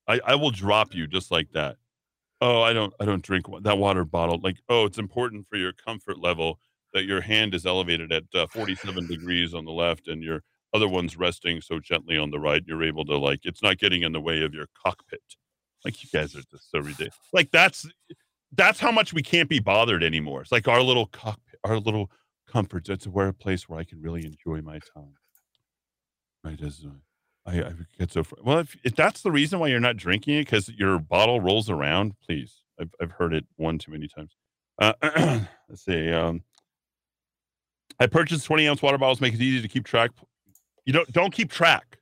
I I will drop you just like that. Oh, I don't I don't drink that water bottle. Like oh, it's important for your comfort level that your hand is elevated at uh, 47 degrees on the left and your other one's resting so gently on the right. You're able to like it's not getting in the way of your cockpit. Like you guys are just so ridiculous. Like that's that's how much we can't be bothered anymore. It's like our little cockpit, our little comforts. It's where a place where I can really enjoy my time. Right as uh, I, I get so well. If, if that's the reason why you're not drinking it because your bottle rolls around, please. I've I've heard it one too many times. Uh, let's see. Um, I purchased 20 ounce water bottles. Make it easy to keep track. You don't don't keep track.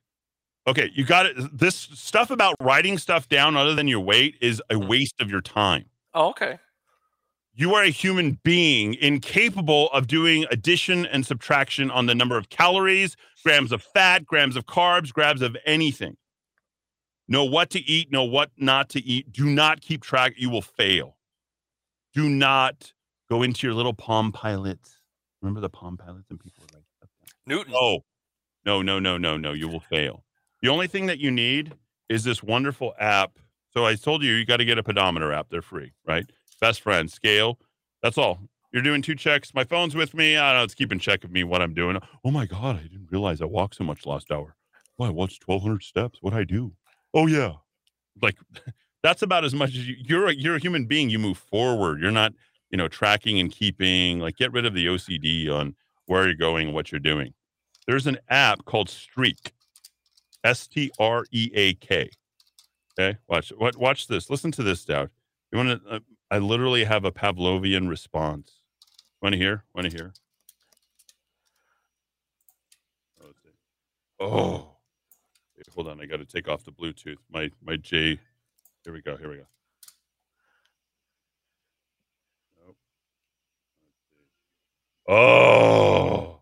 Okay, you got it. This stuff about writing stuff down other than your weight is a mm-hmm. waste of your time. Oh, okay. You are a human being incapable of doing addition and subtraction on the number of calories, grams of fat, grams of carbs, grams of anything. Know what to eat, know what not to eat. Do not keep track. You will fail. Do not go into your little Palm Pilots. Remember the Palm Pilots and people were like, Newton. Oh, no, no, no, no, no. You will fail. The only thing that you need is this wonderful app. So I told you, you got to get a pedometer app. They're free, right? Best friend, scale. That's all. You're doing two checks. My phone's with me. I don't know. It's keeping check of me, what I'm doing. Oh my God. I didn't realize I walked so much last hour. Oh, I watched 1,200 steps. What'd I do? Oh, yeah. Like, that's about as much as you, you're a, you're a human being. You move forward. You're not, you know, tracking and keeping, like, get rid of the OCD on where you're going what you're doing. There's an app called Streak, S T R E A K. Okay, watch what watch this. Listen to this, Dowd. You want to? Uh, I literally have a Pavlovian response. Want to hear? Want to hear? Oh, Wait, hold on. I got to take off the Bluetooth. My my J. Here we go. Here we go. Oh.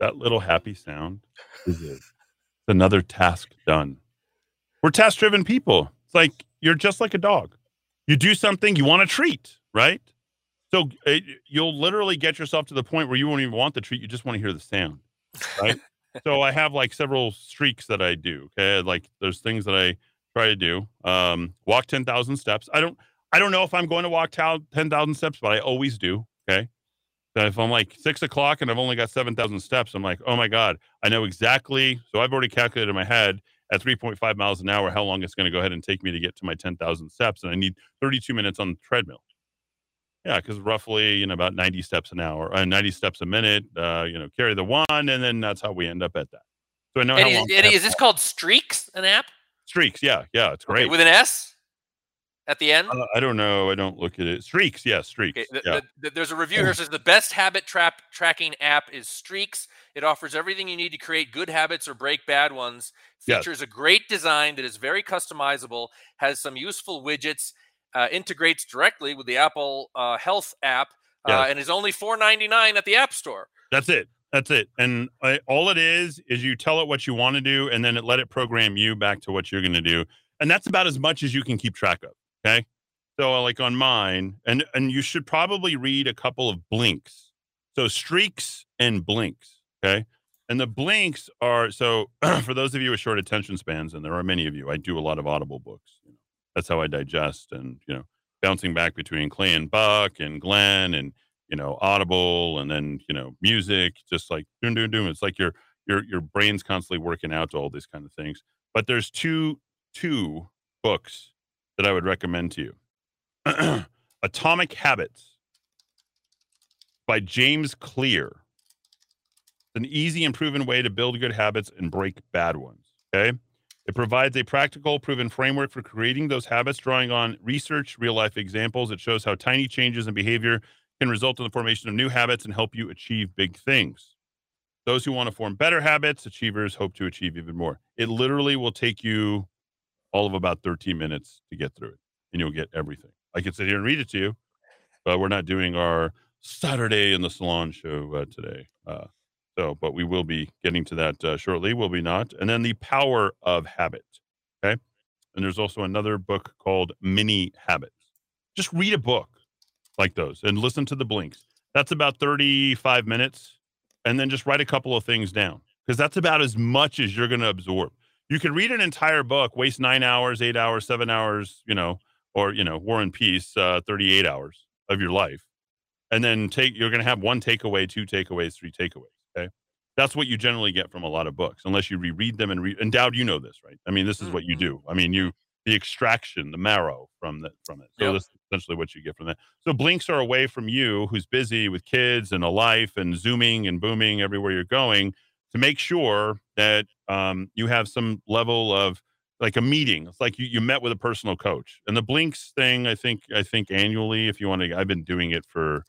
That little happy sound is it. It's another task done. We're task driven people. It's like you're just like a dog. You do something, you want a treat, right? So it, you'll literally get yourself to the point where you won't even want the treat. You just want to hear the sound, right? so I have like several streaks that I do. Okay, like there's things that I try to do. Um, walk ten thousand steps. I don't. I don't know if I'm going to walk ten thousand steps, but I always do. Okay, if I'm like six o'clock and I've only got 7,000 steps, I'm like, oh my God, I know exactly. So I've already calculated in my head at 3.5 miles an hour how long it's going to go ahead and take me to get to my 10,000 steps. And I need 32 minutes on the treadmill. Yeah, because roughly, you know, about 90 steps an hour, uh, 90 steps a minute, uh, you know, carry the one. And then that's how we end up at that. So I know Eddie, how long. Eddie, is this called Streaks, an app? Streaks. Yeah. Yeah. It's great. Okay, with an S at the end? Uh, I don't know. I don't look at it. Streaks. Yeah. Streaks. Okay, the, yeah. the- the- there's a review here says the best habit trap tracking app is Streaks. It offers everything you need to create good habits or break bad ones. Yes. Features a great design that is very customizable, has some useful widgets, uh, integrates directly with the Apple uh, Health app, uh, Yes. and is only $4.99 at the App Store. That's it. That's it. And I, all it is is you tell it what you want to do, and then it let it program you back to what you're going to do. And that's about as much as you can keep track of. Okay. So uh, like on mine, and and you should probably read a couple of blinks. So streaks and blinks. Okay. And the blinks are so for those of you with short attention spans, and there are many of you, I do a lot of audible books. You know, that's how I digest and you know, bouncing back between Clay and Buck and Glenn and you know, audible and then, you know, music, just like doom doom doom. It's like your your your brain's constantly working out to all these kind of things. But there's two two books that I would recommend to you. Atomic Habits by James Clear. It's an easy and proven way to build good habits and break bad ones. Okay. It provides a practical, proven framework for creating those habits, drawing on research, real life examples. It shows how tiny changes in behavior can result in the formation of new habits and help you achieve big things. Those who want to form better habits, achievers hope to achieve even more. It literally will take you all of about 13 minutes to get through it, and you'll get everything. I could sit here and read it to you, but we're not doing our Saturday in the salon show uh, today. Uh, so, but we will be getting to that uh, shortly, will we not? And then the power of habit. Okay. And there's also another book called Mini Habits. Just read a book like those and listen to the blinks. That's about 35 minutes. And then just write a couple of things down because that's about as much as you're going to absorb. You could read an entire book, waste nine hours, eight hours, seven hours, you know, or, you know, War and Peace, uh, 38 hours of your life. And then take, you're going to have one takeaway, two takeaways, three takeaways. Okay. That's what you generally get from a lot of books, unless you reread them and read. And Dowd, you know this, right? I mean, this is what you do. I mean, you the extraction, the marrow from the from it. So Yep. this is essentially what you get from that. So blinks are away from you, who's busy with kids and a life and zooming and booming everywhere you're going, to make sure that um, you have some level of like a meeting. It's like you, you met with a personal coach. And the blinks thing, I think, I think annually, if you want to, I've been doing it for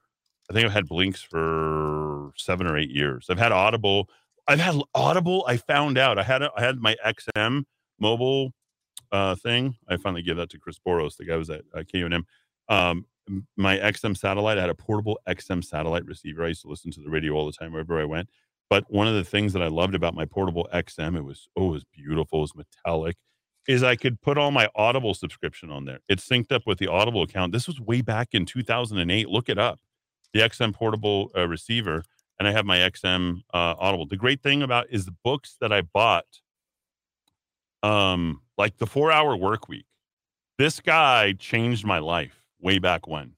I think I've had Blinks for seven or eight years. I've had Audible. I've had Audible. I found out I had a, I had my XM mobile uh, thing. I finally gave that to Chris Boros, the guy who was at uh, KUNM. Um, my XM satellite. I had a portable XM satellite receiver. I used to listen to the radio all the time wherever I went. But one of the things that I loved about my portable XM, it was oh, it was beautiful, it was metallic, is I could put all my Audible subscription on there. It synced up with the Audible account. This was way back in 2008. Look it up, the XM portable uh, receiver, and I have my XM uh, Audible. The great thing about is the books that I bought, um, like the Four Hour Work Week. This guy changed my life way back when,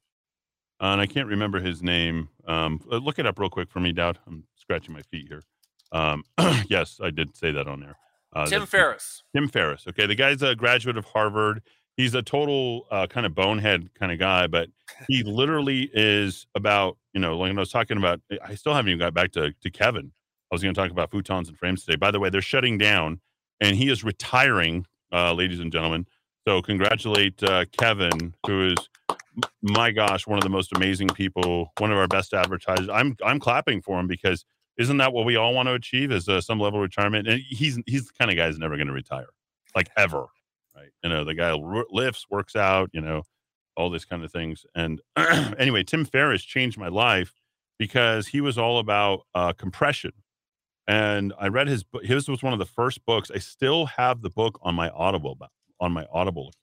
and I can't remember his name. Um, uh, look it up real quick for me, Dowd. I'm scratching my feet here. Um, yes, I did say that on there. Uh, Tim Ferriss. Tim Ferriss. Okay, the guy's a graduate of Harvard. He's a total uh, kind of bonehead kind of guy, but he literally is about you know, like I was talking about. I still haven't even got back to to Kevin. I was going to talk about futons and frames today. By the way, they're shutting down, and he is retiring, uh, ladies and gentlemen. So congratulate uh, Kevin, who is my gosh, one of the most amazing people, one of our best advertisers. I'm I'm clapping for him because isn't that what we all want to achieve? Is uh, some level of retirement? And he's he's the kind of guy who's never going to retire, like ever, right? You know, the guy lifts, works out, you know, all these kind of things. And anyway, Tim Ferriss changed my life because he was all about uh, compression. And I read his book. His was one of the first books. I still have the book on my Audible on my Audible account.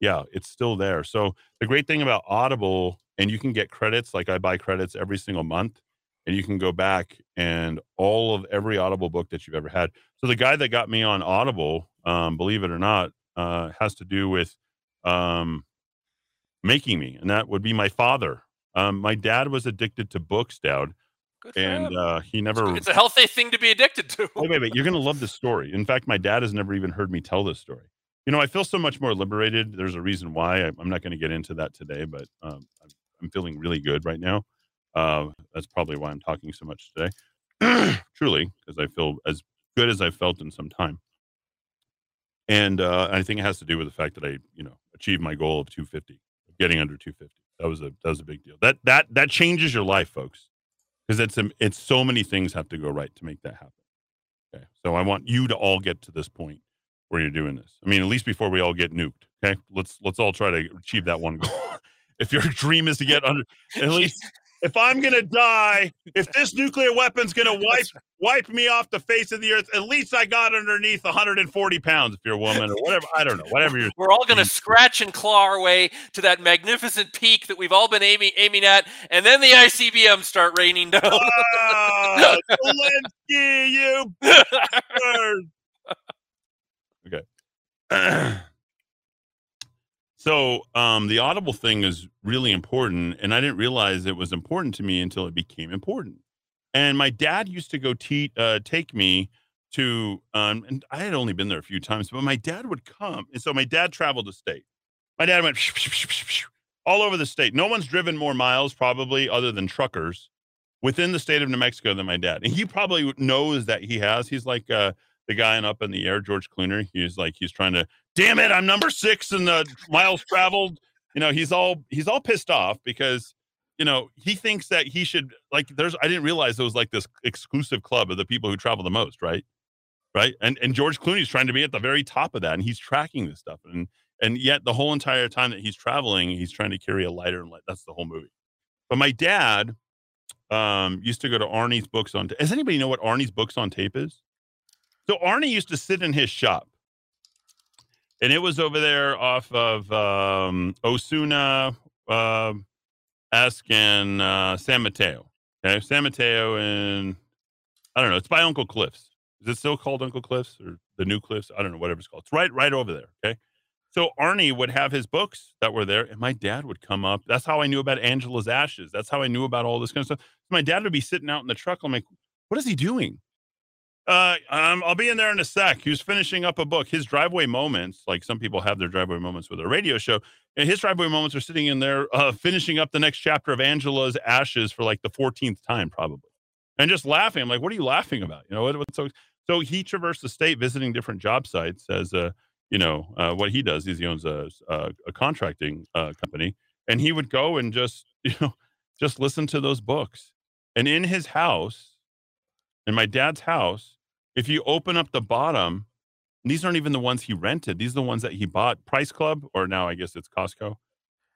Yeah, it's still there. So the great thing about Audible, and you can get credits. Like I buy credits every single month, and you can go back and all of every Audible book that you've ever had. So the guy that got me on Audible, um, believe it or not, uh, has to do with um, making me, and that would be my father. Um, my dad was addicted to books, Dowd, and uh, he never. It's a healthy thing to be addicted to. wait, wait, wait! You're gonna love this story. In fact, my dad has never even heard me tell this story. You know, I feel so much more liberated. There's a reason why. I, I'm not going to get into that today, but um, I'm, I'm feeling really good right now. Uh, that's probably why I'm talking so much today. Truly, because I feel as good as I've felt in some time. And uh, I think it has to do with the fact that I, you know, achieved my goal of 250, getting under 250. That was a that was a big deal. That that that changes your life, folks, because it's um, it's so many things have to go right to make that happen. Okay, so I want you to all get to this point where you're doing this. I mean, at least before we all get nuked. Okay, let's let's all try to achieve that one goal. if your dream is to get under, at least if I'm gonna die, if this nuclear weapon's gonna wipe wipe me off the face of the earth, at least I got underneath 140 pounds. If you're a woman or whatever, I don't know, whatever you're. We're all going to scratch and claw our way to that magnificent peak that we've all been aiming aiming at, and then the ICBM start raining down. Ah, Zelensky, you. so um, the audible thing is really important, and I didn't realize it was important to me until it became important. And my dad used to go te- uh, take me to, um, and I had only been there a few times, but my dad would come. And so my dad traveled the state. My dad went all over the state. No one's driven more miles, probably, other than truckers within the state of New Mexico than my dad. And he probably knows that he has. He's like uh, the guy in Up in the Air, George Clooney. He's like, he's trying to, damn it, I'm number six in the miles traveled. You know, he's all he's all pissed off because you know he thinks that he should like. There's I didn't realize there was like this exclusive club of the people who travel the most, right? Right, and and George Clooney's trying to be at the very top of that, and he's tracking this stuff, and and yet the whole entire time that he's traveling, he's trying to carry a lighter and light. That's the whole movie. But my dad um, used to go to Arnie's books on. Does anybody know what Arnie's books on tape is? So Arnie used to sit in his shop, and it was over there off of um, Osuna, uh, Esk, and uh, San Mateo. Okay, San Mateo, and I don't know. It's by Uncle Cliff's. Is it still called Uncle Cliff's or the New Cliff's? I don't know. Whatever it's called. It's right, right over there. Okay. So Arnie would have his books that were there, and my dad would come up. That's how I knew about Angela's ashes. That's how I knew about all this kind of stuff. My dad would be sitting out in the truck. I'm like, what is he doing? Uh, I'll be in there in a sec. He was finishing up a book. His driveway moments, like some people have their driveway moments with a radio show, and his driveway moments are sitting in there, uh, finishing up the next chapter of Angela's Ashes for like the 14th time, probably, and just laughing. I'm like, what are you laughing about? You know, what, what's so? So he traversed the state, visiting different job sites as a, you know, uh, what he does is he owns a a, a contracting uh, company, and he would go and just, you know, just listen to those books. And in his house, in my dad's house, if you open up the bottom, these aren't even the ones he rented. These are the ones that he bought. Price Club, or now I guess it's Costco.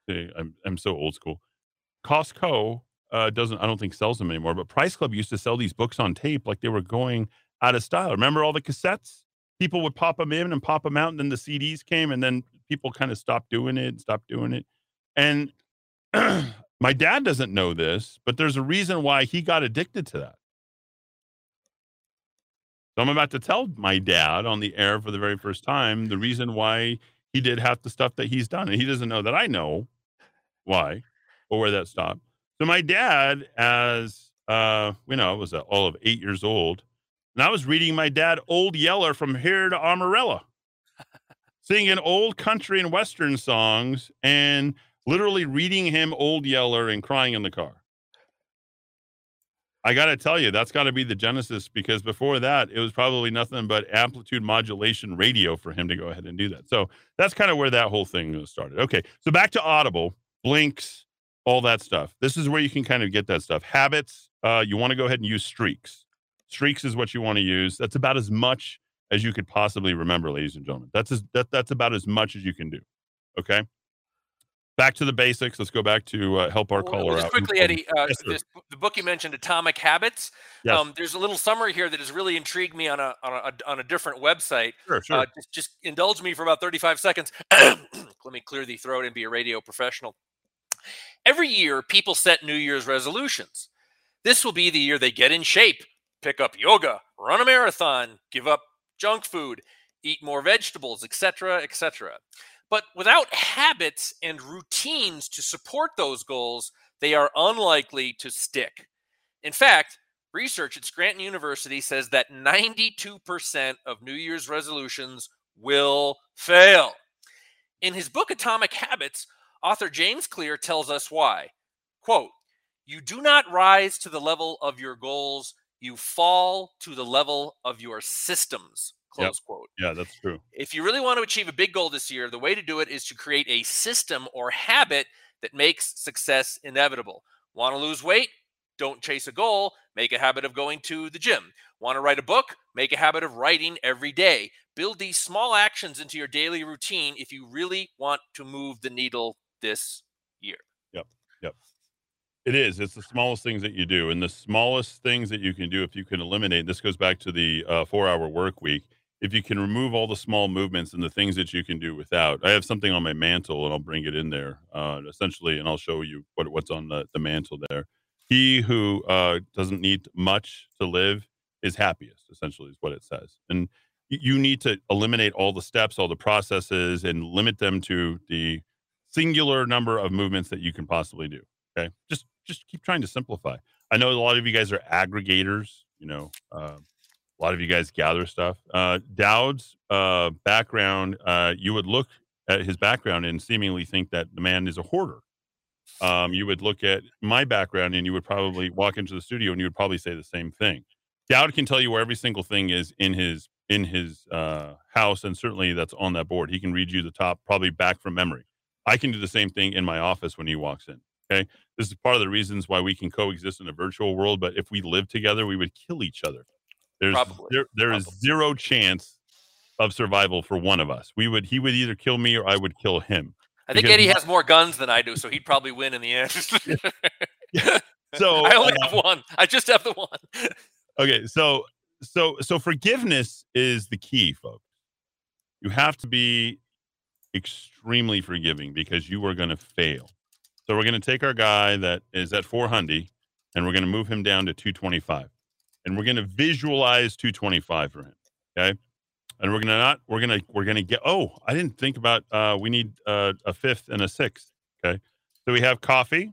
I'm I'm so old school. Costco uh, doesn't, I don't think sells them anymore. But Price Club used to sell these books on tape like they were going out of style. Remember all the cassettes? People would pop them in and pop them out, and then the CDs came, and then people kind of stopped doing it, and stopped doing it. And my dad doesn't know this, but there's a reason why he got addicted to that. So I'm about to tell my dad on the air for the very first time the reason why he did half the stuff that he's done. And he doesn't know that I know why or where that stopped. So my dad, as uh, you know, I was uh, all of eight years old, and I was reading my dad Old Yeller from here to Amarella, singing old country and western songs, and literally reading him Old Yeller and crying in the car. I got to tell you, that's got to be the genesis because before that, it was probably nothing but amplitude modulation radio for him to go ahead and do that. So that's kind of where that whole thing started. Okay. So back to Audible, Blinks, all that stuff. This is where you can kind of get that stuff. Habits, uh, you want to go ahead and use streaks. Streaks is what you want to use. That's about as much as you could possibly remember, ladies and gentlemen. That's as, that, that's about as much as you can do. Okay back to the basics. Let's go back to uh, help our well, caller just out. quickly, Eddie. Uh, yes, this, the book you mentioned, Atomic Habits. Yes. Um, there's a little summary here that has really intrigued me on a on a, on a different website. Sure, sure. Uh, just, just indulge me for about 35 seconds. Let me clear the throat and be a radio professional. Every year, people set New Year's resolutions. This will be the year they get in shape, pick up yoga, run a marathon, give up junk food, eat more vegetables, etc., etc. But without habits and routines to support those goals, they are unlikely to stick. In fact, research at Scranton University says that 92% of New Year's resolutions will fail. In his book Atomic Habits, author James Clear tells us why. Quote, you do not rise to the level of your goals, you fall to the level of your systems. Close yep. quote. Yeah, that's true. If you really want to achieve a big goal this year, the way to do it is to create a system or habit that makes success inevitable. Want to lose weight? Don't chase a goal. Make a habit of going to the gym. Want to write a book? Make a habit of writing every day. Build these small actions into your daily routine if you really want to move the needle this year. Yep. Yep. It is. It's the smallest things that you do. And the smallest things that you can do, if you can eliminate, this goes back to the uh, four hour work week if you can remove all the small movements and the things that you can do without. I have something on my mantle and I'll bring it in there uh, essentially, and I'll show you what, what's on the, the mantle there. He who uh, doesn't need much to live is happiest, essentially, is what it says. And you need to eliminate all the steps, all the processes, and limit them to the singular number of movements that you can possibly do. Okay, just just keep trying to simplify. I know a lot of you guys are aggregators. You know, uh, a lot of you guys gather stuff. Uh, Dowd's uh, background, uh, you would look at his background and seemingly think that the man is a hoarder. Um, you would look at my background and you would probably walk into the studio and you would probably say the same thing. Dowd can tell you where every single thing is in his in his uh, house, and certainly that's on that board. He can read you the top, probably back from memory. I can do the same thing in my office when he walks in. Okay, this is part of the reasons why we can coexist in a virtual world. But if we lived together, we would kill each other. There's Probably. there, there Probably. is zero chance of survival for one of us. We would he would either kill me or I would kill him. I think Eddie has more guns than I do, so he'd probably win in the end. so I only uh, have one. I just have the one. okay, so so so forgiveness is the key, folks. You have to be extremely forgiving because you are going to fail. So we're going to take our guy that is at 400 and we're going to move him down to 225 and we're going to visualize 225 for him. Okay. And we're going to not, we're going to, we're going to get, oh, I didn't think about, uh, we need uh, a fifth and a sixth. Okay. So we have coffee,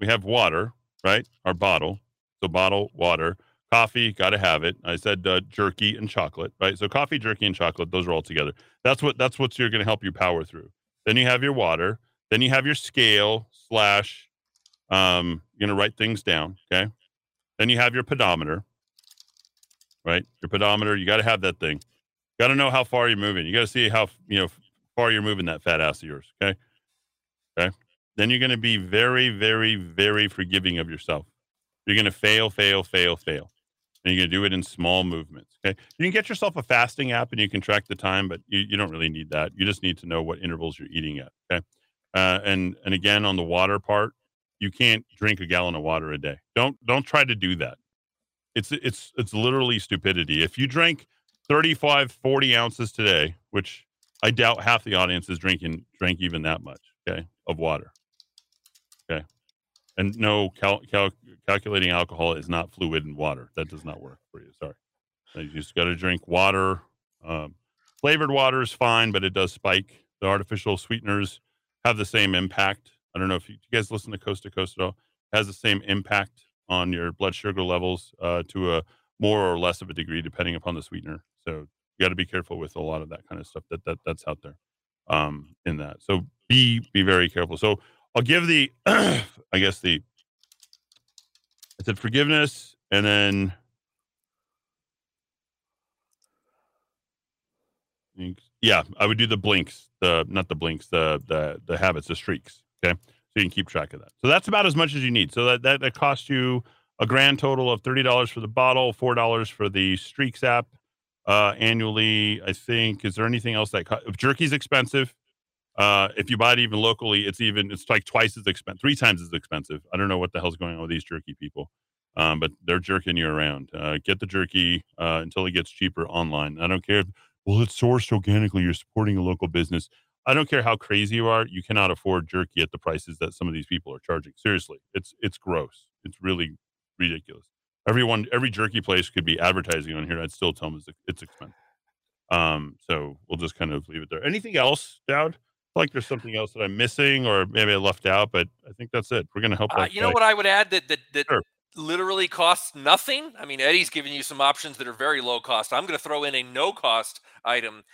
we have water, right? Our bottle. So bottle, water, coffee, got to have it. I said uh, jerky and chocolate, right? So coffee, jerky, and chocolate, those are all together. That's what, that's what you're going to help you power through. Then you have your water. Then you have your scale slash, um, you're going to write things down. Okay. Then you have your pedometer right? Your pedometer, you got to have that thing. Got to know how far you're moving. You got to see how you know far you're moving that fat ass of yours. Okay. Okay. then you're going to be very, very, very forgiving of yourself. You're going to fail, fail, fail, fail. And you're going to do it in small movements. Okay. You can get yourself a fasting app and you can track the time, but you, you don't really need that. You just need to know what intervals you're eating at. Okay. Uh, and and again on the water part, you can't drink a gallon of water a day. Don't don't try to do that. It's it's it's literally stupidity. If you drink 35, 40 ounces today, which I doubt half the audience is drinking drink even that much, okay, of water. Okay. And no, cal- cal- calculating alcohol is not fluid in water. That does not work for you. Sorry. You just got to drink water. Um, flavored water is fine, but it does spike. The artificial sweeteners have the same impact. I don't know if you, you guys listen to Coast to Coast at all. It has the same impact on your blood sugar levels uh, to a more or less of a degree, depending upon the sweetener. So you got to be careful with a lot of that kind of stuff that, that that's out there um, in that. So be be very careful. So I'll give the, I guess the, I said forgiveness, and then yeah, I would do the blinks, the not the blinks, the the the habits, the streaks. Okay, you can keep track of that. So that's about as much as you need. So that that, that costs you a grand total of thirty dollars for the bottle, four dollars for the streaks app uh, annually. I think. Is there anything else that co- jerky's expensive? Uh, if you buy it even locally, it's even it's like twice as expensive, three times as expensive. I don't know what the hell's going on with these jerky people, um, but they're jerking you around. Uh, get the jerky uh, until it gets cheaper online. I don't care. If, well, it's sourced organically. You're supporting a local business. I don't care how crazy you are. You cannot afford jerky at the prices that some of these people are charging. Seriously, it's it's gross. It's really ridiculous. Everyone, every jerky place could be advertising on here. I'd still tell them it's, it's expensive. Um, so we'll just kind of leave it there. Anything else, Dowd? like there's something else that I'm missing, or maybe I left out, but I think that's it. We're gonna help. Uh, you know what I would add that that that sure. literally costs nothing. I mean, Eddy's giving you some options that are very low cost. I'm going to throw in a no cost item.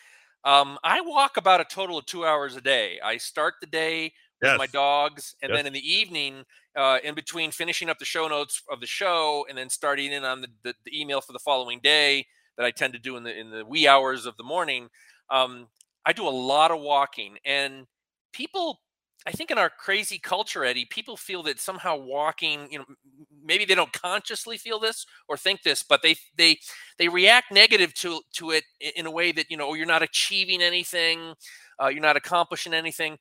Um, I walk about a total of two hours a day. I start the day with yes. my dogs, and yes. then in the evening, uh, in between finishing up the show notes of the show and then starting in on the, the, the, email for the following day that I tend to do in the in the wee hours of the morning. Um, I do a lot of walking, and people, I think in our crazy culture, Eddy, people feel that somehow walking, you know, maybe they don't consciously feel this or think this, but they they they react negative to to it in a way that you know, oh, you're not achieving anything, uh, you're not accomplishing anything.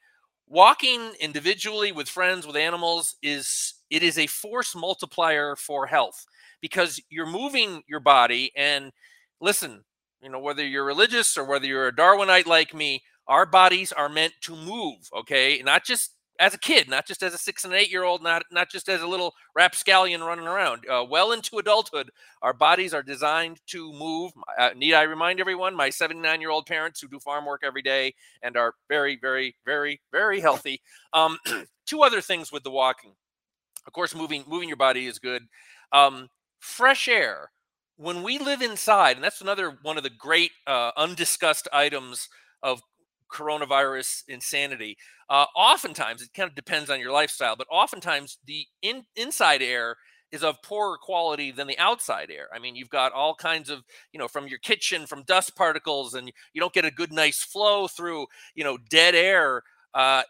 Walking individually with friends, with animals, is it is a force multiplier for health because you're moving your body and listen you know, whether you're religious or whether you're a Darwinite like me, our bodies are meant to move, okay? Not just as a kid, not just as a six and eight year old, not not just as a little rapscallion running around. Uh, well into adulthood, our bodies are designed to move. Uh, need I remind everyone, my 79 year old parents who do farm work every day and are very, very, very, very healthy. Um, two other things with the walking. Of course, moving moving your body is good. Um, fresh air when we live inside, and that's another one of the great uh, undiscussed items of coronavirus insanity. Uh, oftentimes, it kind of depends on your lifestyle, but oftentimes the in, inside air is of poorer quality than the outside air. I mean, you've got all kinds of, you know, from your kitchen, from dust particles, and you don't get a good, nice flow through, you know, dead air. Uh,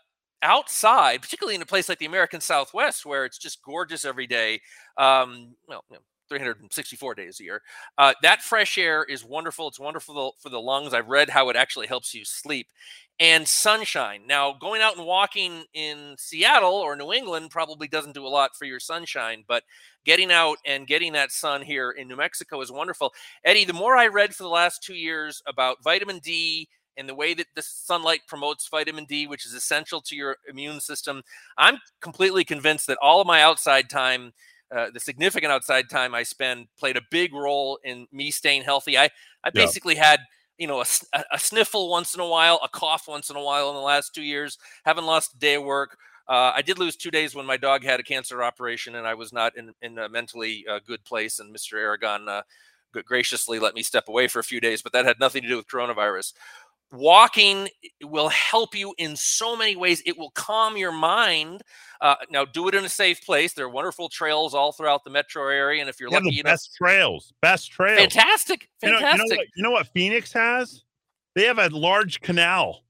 outside, particularly in a place like the American Southwest, where it's just gorgeous every day. Um, well, you know, 364 days a year. Uh, that fresh air is wonderful. It's wonderful for the lungs. I've read how it actually helps you sleep. And sunshine. Now, going out and walking in Seattle or New England probably doesn't do a lot for your sunshine, but getting out and getting that sun here in New Mexico is wonderful. Eddy, the more I read for the last two years about vitamin D and the way that the sunlight promotes vitamin D, which is essential to your immune system, I'm completely convinced that all of my outside time uh, the significant outside time I spend played a big role in me staying healthy. I I basically yeah. had you know a, a, sniffle once in a while, a cough once in a while in the last two years. Haven't lost a day of work. Uh, I did lose two days when my dog had a cancer operation, and I was not in in a mentally uh, good place. And Mr. Aragon uh, graciously let me step away for a few days, but that had nothing to do with coronavirus walking will help you in so many ways. It will calm your mind. Uh, now, do it in a safe place. There are wonderful trails all throughout the metro area, and if you're yeah, lucky enough, best trails, best trails, fantastic, fantastic. You know, you know, what, you know what Phoenix has? They have a large canal.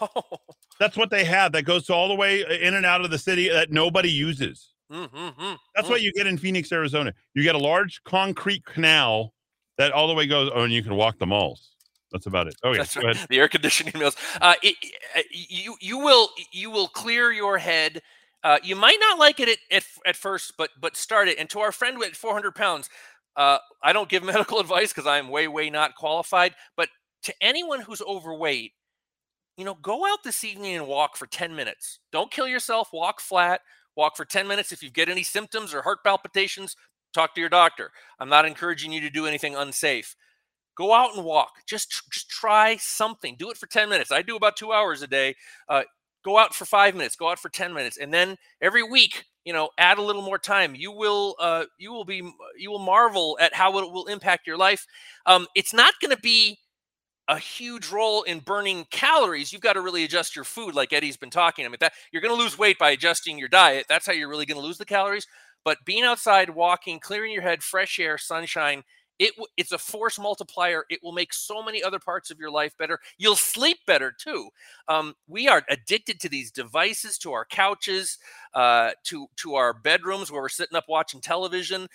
Oh. That's what they have. That goes all the way in and out of the city that nobody uses. Mm-hmm. That's what you get in Phoenix, Arizona. You get a large concrete canal that all the way goes. Oh, and you can walk the malls. That's about it. Oh yeah, That's right. The air conditioning mills. Uh, it, uh, you you will you will clear your head. Uh, you might not like it at, at, at first, but but start it. And to our friend with 400 pounds, uh, I don't give medical advice because I'm way way not qualified. But to anyone who's overweight, you know, go out this evening and walk for 10 minutes. Don't kill yourself. Walk flat. Walk for 10 minutes. If you get any symptoms or heart palpitations, talk to your doctor. I'm not encouraging you to do anything unsafe go out and walk. Just just try something. Do it for 10 minutes. I do about two hours a day. Uh, go out for five minutes. Go out for 10 minutes. And then every week you know add a little more time. You will uh, you will be you will marvel at how it will impact your life. Um, it's not going to be a huge role in burning calories. You've got to really adjust your food like eddy's been talking i mean that. You're going to lose weight by adjusting your diet. That's how you're really going to lose the calories. But being outside walking clearing your head fresh air sunshine it it's a force multiplier it will make so many other parts of your life better you'll sleep better too um, we are addicted to these devices to our couches uh, to to our bedrooms where we're sitting up watching television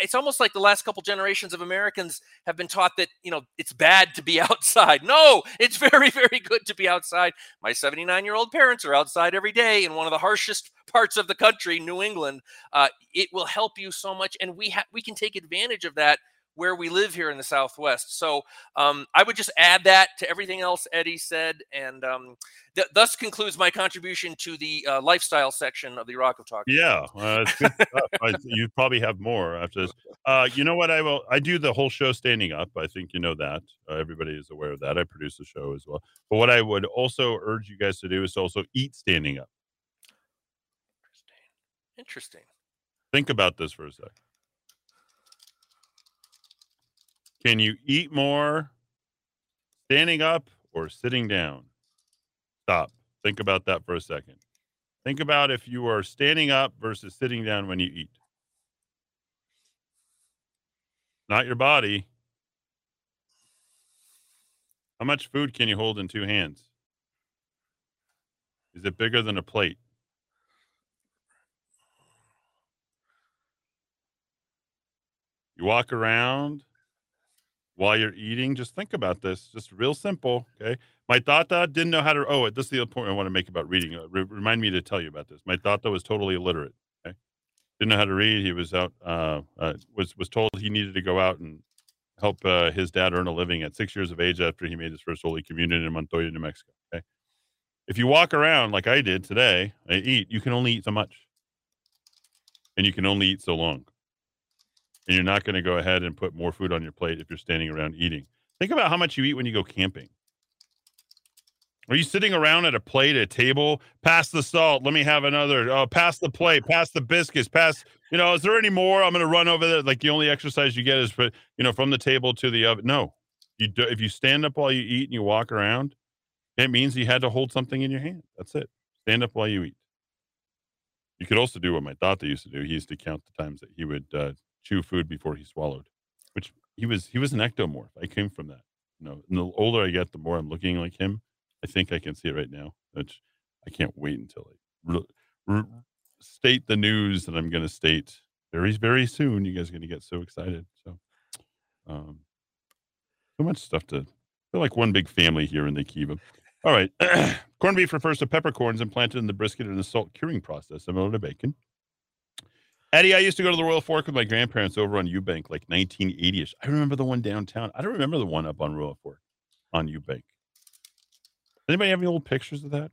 it's almost like the last couple generations of Americans have been taught that you know it's bad to be outside. No, it's very very good to be outside. My 79 year old parents are outside every day in one of the harshest parts of the country, New England. Uh, it will help you so much, and we ha- we can take advantage of that where we live here in the Southwest. So um, I would just add that to everything else Eddy said, and um, th- thus concludes my contribution to the uh, lifestyle section of the Rock of Talk. Yeah, uh, it's good stuff. I, you probably have more after this. Uh, you know what? I will. I do the whole show standing up. I think you know that. Uh, everybody is aware of that. I produce the show as well. But what I would also urge you guys to do is also eat standing up. Interesting. Interesting. Think about this for a sec. Can you eat more standing up or sitting down? Stop. Think about that for a second. Think about if you are standing up versus sitting down when you eat. Not your body. How much food can you hold in two hands? Is it bigger than a plate? You walk around while you're eating. Just think about this. Just real simple. Okay. My tata didn't know how to. Oh, this is the other point I want to make about reading. Uh, re- remind me to tell you about this. My tata was totally illiterate. Okay. Didn't know how to read. He was out. Uh, uh, was was told he needed to go out and help uh, his dad earn a living at six years of age after he made his first Holy Communion in Montoya, New Mexico. Okay. If you walk around like I did today, I eat. You can only eat so much, and you can only eat so long and you're not going to go ahead and put more food on your plate if you're standing around eating. Think about how much you eat when you go camping. Are you sitting around at a plate, at a table? Pass the salt. Let me have another. Oh, pass the plate. Pass the biscuits. Pass. You know, is there any more? I'm going to run over there. Like the only exercise you get is, put, you know, from the table to the oven. No, you do. If you stand up while you eat and you walk around, it means you had to hold something in your hand. That's it. Stand up while you eat. You could also do what my tata used to do. He used to count the times that he would uh, chew food before he swallowed, which he was he was an ectomorph. I came from that. You know, and the older I get, the more I'm looking like him. I think I can see it right now. Which I can't wait until I re- re- state the news that I'm going to state very very soon. You guys are going to get so excited. So, um, so much stuff to. Feel like one big family here in the Kiva. All right, corned beef refers to peppercorns implanted in the brisket in the salt curing process, similar to bacon. Eddy, I used to go to the Royal Fork with my grandparents over on Eubank, like 1980ish. I remember the one downtown. I don't remember the one up on Royal Fork on Eubank. Anybody have any old pictures of that?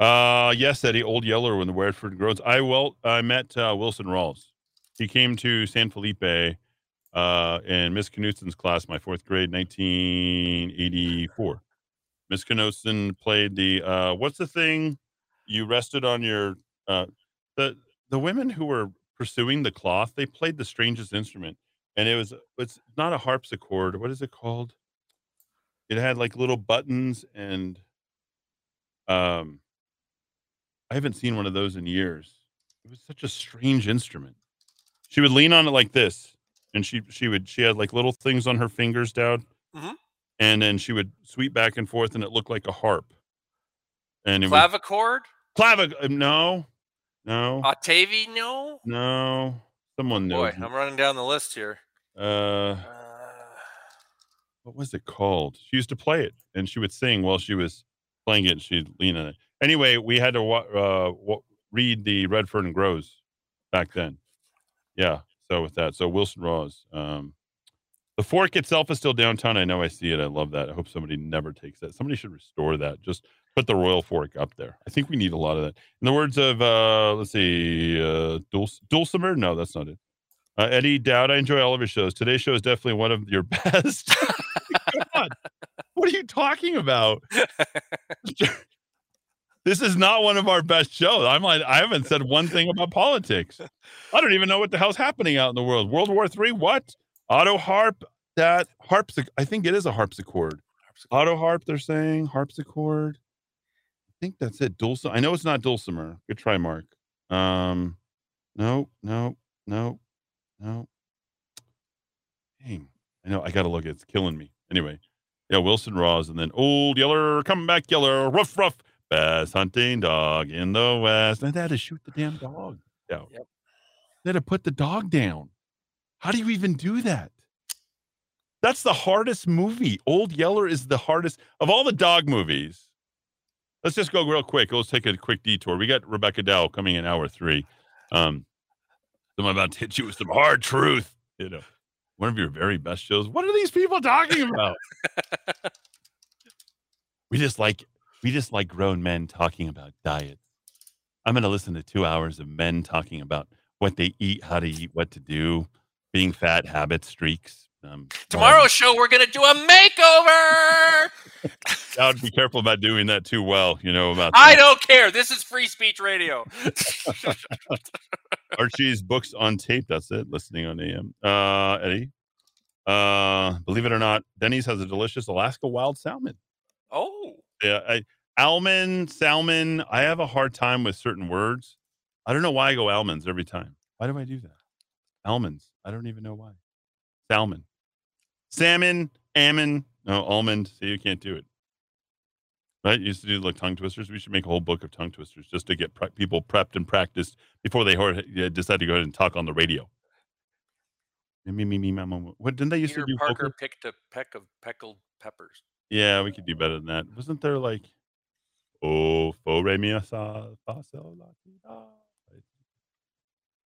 Uh, yes, Eddy, Old Yeller when the Wareford Roads. I well, I met uh, Wilson Rawls. He came to San Felipe uh, in Miss Knutson's class, my fourth grade, 1984. Miss Knutson played the uh, what's the thing you rested on your uh, the the women who were pursuing the cloth, they played the strangest instrument, and it was it's not a harpsichord. What is it called? It had like little buttons, and um, I haven't seen one of those in years. It was such a strange instrument. She would lean on it like this, and she she would she had like little things on her fingers down, Mhm. and then she would sweep back and forth, and it looked like a harp. And was- Clavichord? uh, No, no, Octavie? No. no. Someone knows. Boy, I'm running down the list here. Uh, what was it called? She used to play it, and she would sing while she was playing it. And she'd lean on it. Anyway, we had to wa- uh, read the Redford and Grows back then. Yeah. So with that, so Wilson Rawls. Um, the fork itself is still downtown. I know. I see it. I love that. I hope somebody never takes that. Somebody should restore that. Just put the royal fork up there. I think we need a lot of that. In the words of uh, let's see, uh, Dulcimer. No, that's not it. Uh, Eddy Dowd, I enjoy all of your shows. Today's show is definitely one of your best. God, what are you talking about? this is not one of our best shows. I'm like, I haven't said one thing about politics. I don't even know what the hell's happening out in the world. World War Three? What? Auto harp? That harpsichord? I think it is a harpsichord. Auto harp. They're saying harpsichord. I think that's it. Dulcimer. I know it's not dulcimer. Good try, Mark. Um, no, no, no, no. Dang. I know. I got to look. It's killing me. Anyway, yeah, Wilson Rawls, and then Old Yeller, come back, Yeller, rough, rough, best hunting dog in the West. And they had to shoot the damn dog down. Yep. They had to put the dog down. How do you even do that? That's the hardest movie. Old Yeller is the hardest of all the dog movies. Let's just go real quick. Let's take a quick detour. We got Rebecca Dow coming in hour three. Um, I'm about to hit you with some hard truth. You know, one of your very best shows. What are these people talking about? we just like we just like grown men talking about diets. I'm going to listen to two hours of men talking about what they eat, how to eat, what to do, being fat, habits, streaks. Um, Tomorrow's show, we're gonna do a makeover. I would be careful about doing that too well. You know about I don't care. This is free speech radio. Archie's books on tape. That's it. Listening on AM. Uh, Eddy. Uh, believe it or not, Denny's has a delicious Alaska wild salmon. oh, Yeah, I, almond, salmon. I have a hard time with certain words. I don't know why I go almonds every time. Why do I do that? Almonds. I don't even know why. Salmon, salmon, almond. No, almond. See, you can't do it. Right? You used to do like tongue twisters. We should make a whole book of tongue twisters just to get pre- people prepped and practiced before they yeah, decide to go ahead and talk on the radio. Me, me, me, me, me. What didn't they used Peter to do? Parker vocal- picked a peck of pickled peppers. Yeah, we could do better than that. Wasn't there like, oh, fo re mi sa fa sol la ti da?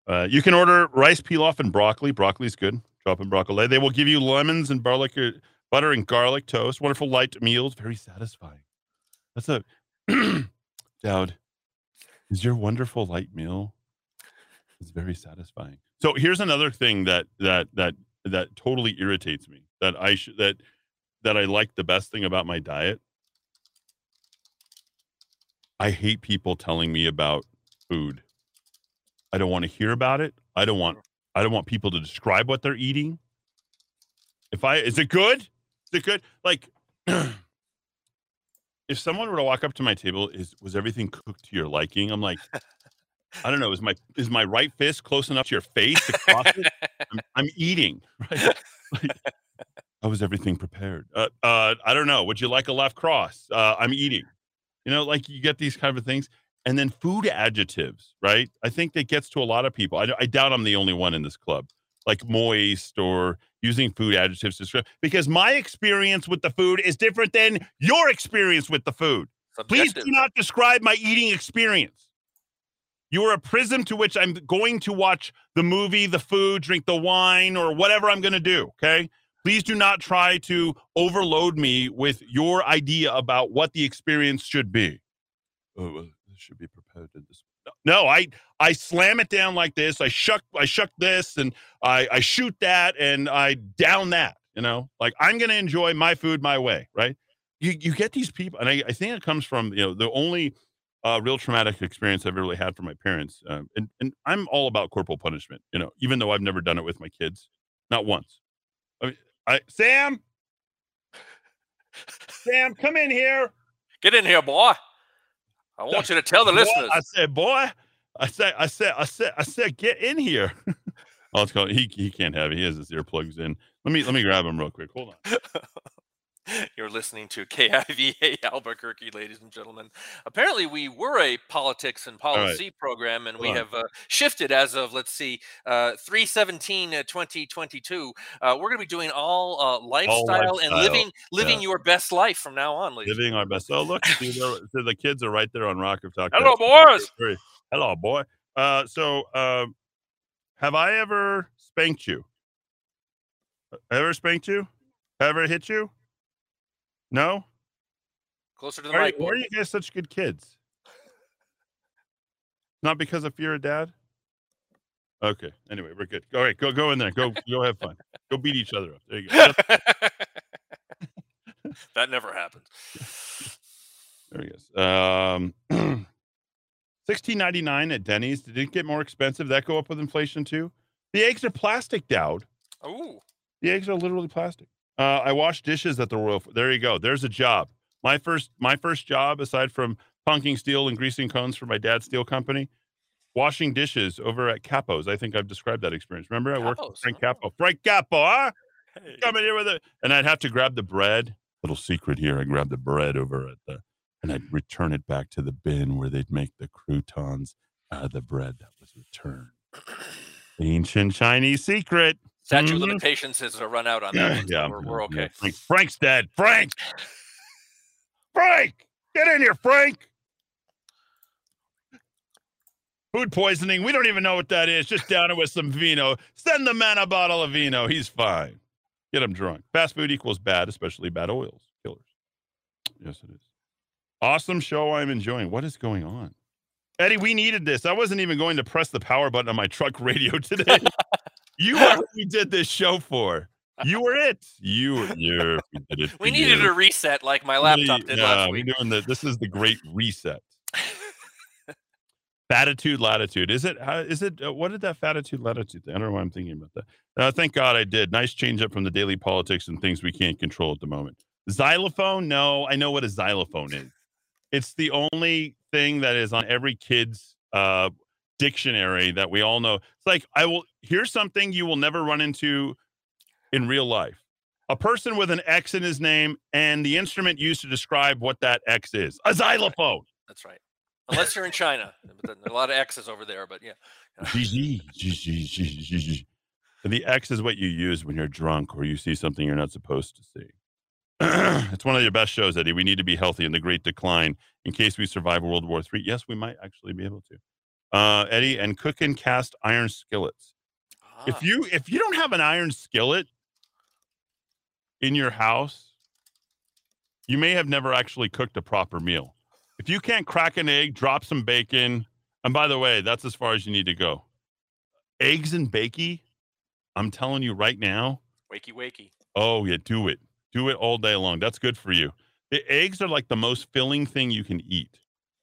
Uh, you can order rice pilaf and broccoli. Broccoli's good. Drop in broccoli. They will give you lemons and garlic, uh, butter and garlic toast. Wonderful light meals. Very satisfying. That's a Dowd. Is your wonderful light meal? It's very satisfying. So here's another thing that that that that totally irritates me. That I should that that I like the best thing about my diet. I hate people telling me about food. I don't want to hear about it. I don't want I don't want people to describe what they're eating. If I is it good? Is it good? Like if someone were to walk up to my table, is was everything cooked to your liking? I'm like, I don't know. Is my is my right fist close enough to your face to cross it? I'm, I'm eating. Right? Like, how was everything prepared? Uh, uh, I don't know. Would you like a left cross? Uh, I'm eating. You know, like you get these kind of things, and then food adjectives, right? I think that gets to a lot of people. I, I doubt I'm the only one in this club, like moist or using food adjectives to describe. Because my experience with the food is different than your experience with the food. Please do not describe my eating experience. You are a prism to which I'm going to watch the movie, the food, drink the wine, or whatever I'm going to do. Okay. Please do not try to overload me with your idea about what the experience should be. Oh, well, this should be prepared in this. No, I I slam it down like this. I shuck I shuck this, and I I shoot that, and I down that. You know, like I'm to enjoy my food my way, right? You you get these people, and I, I think it comes from you know the only uh, real traumatic experience I've really had from my parents, um, and and I'm all about corporal punishment. You know, even though I've never done it with my kids, not once. I I Sam, Sam, come in here. Get in here, boy. I want you to tell the Boy, listeners. I said, boy, I said, I said, I said, I said, get in here. oh, it's called, he he can't have it. He has his earplugs in. Let me let me grab him real quick. Hold on. You're listening to KIVA Albuquerque, ladies and gentlemen. Apparently, we were a politics and right. policy program, and we on. have uh, shifted as of, let's see, uh, 317 uh, 2022. Uh, we're going to be doing all uh, lifestyle, and lifestyle, living living yeah. your best life from now on, ladies. Living our best. Oh, look, see, so the kids are right there on Rock of Talk. Hello, boys. Hello, boy. Uh, so, um, have I ever spanked you? Ever spanked you? Ever hit you? No. Closer to the Why mic. why are you guys such good kids? Not because of fear of dad. Okay. Anyway, we're good. All right, go go in there. Go go have fun. Go beat each other up. There you go. that never happened. There he is. Um, sixteen ninety nine at Denny's. Did it get more expensive? That go up with inflation too? The eggs are plastic, Dowd. Oh, The eggs are literally plastic. Uh, I wash dishes at the Royal. There you go. There's a job. My first my first job, aside from punking steel and greasing cones for my dad's steel company, washing dishes over at Capo's. I think I've described that experience. Remember, I worked with Frank Capo. Frank Capo, huh? Coming here with it, and I'd have to grab the bread. Little secret here: I grab the bread over at the, and I'd return it back to the bin where they'd make the croutons out of the bread that was returned. Ancient Chinese secret. Statute of Mhm. limitations has uh, run out on that. so yeah, we're, we're yeah, okay. Frank, Frank's dead. Frank, Frank, get in here, Frank. Food poisoning. We don't even know what that is. Just down it with some vino. Send the man a bottle of vino. He's fine. Get him drunk. Fast food equals bad, especially bad oils, killers. Yes, it is. Awesome show. I'm enjoying. What is going on? Eddy, we needed this. I wasn't even going to press the power button on my truck radio today. You are who we did this show for. You were it. You were you. We did it. We needed you. a reset like my laptop did yeah, last we're doing the. This is the great reset. Fatitude, latitude. Is it? How, is it? Uh, what did that fatitude, latitude? thing- I don't know why I'm thinking about that. Uh, thank God I did. Nice change up from the daily politics and things we can't control at the moment. Xylophone? No, I know what a xylophone is. It's the only thing that is on every kid's uh, dictionary that we all know. It's like I will. Here's something you will never run into in real life. A person with an X in his name and the instrument used to describe what that X is. A xylophone. That's right. Unless you're in China, But there are a lot of X's over there. But yeah, the X is what you use when you're drunk or you see something you're not supposed to see. it's one of your best shows, Eddy. We need to be healthy in the Great Decline in case we survive World War III. Yes, we might actually be able to. Uh, Eddy, and cook and cast iron skillets. If you if you don't have an iron skillet in your house, you may have never actually cooked a proper meal. If you can't crack an egg, drop some bacon, and by the way, that's as far as you need to go. Eggs and bakey, I'm telling you right now. wakey wakey. Oh yeah, do it. Do it all day long. That's good for you. The eggs are like the most filling thing you can eat.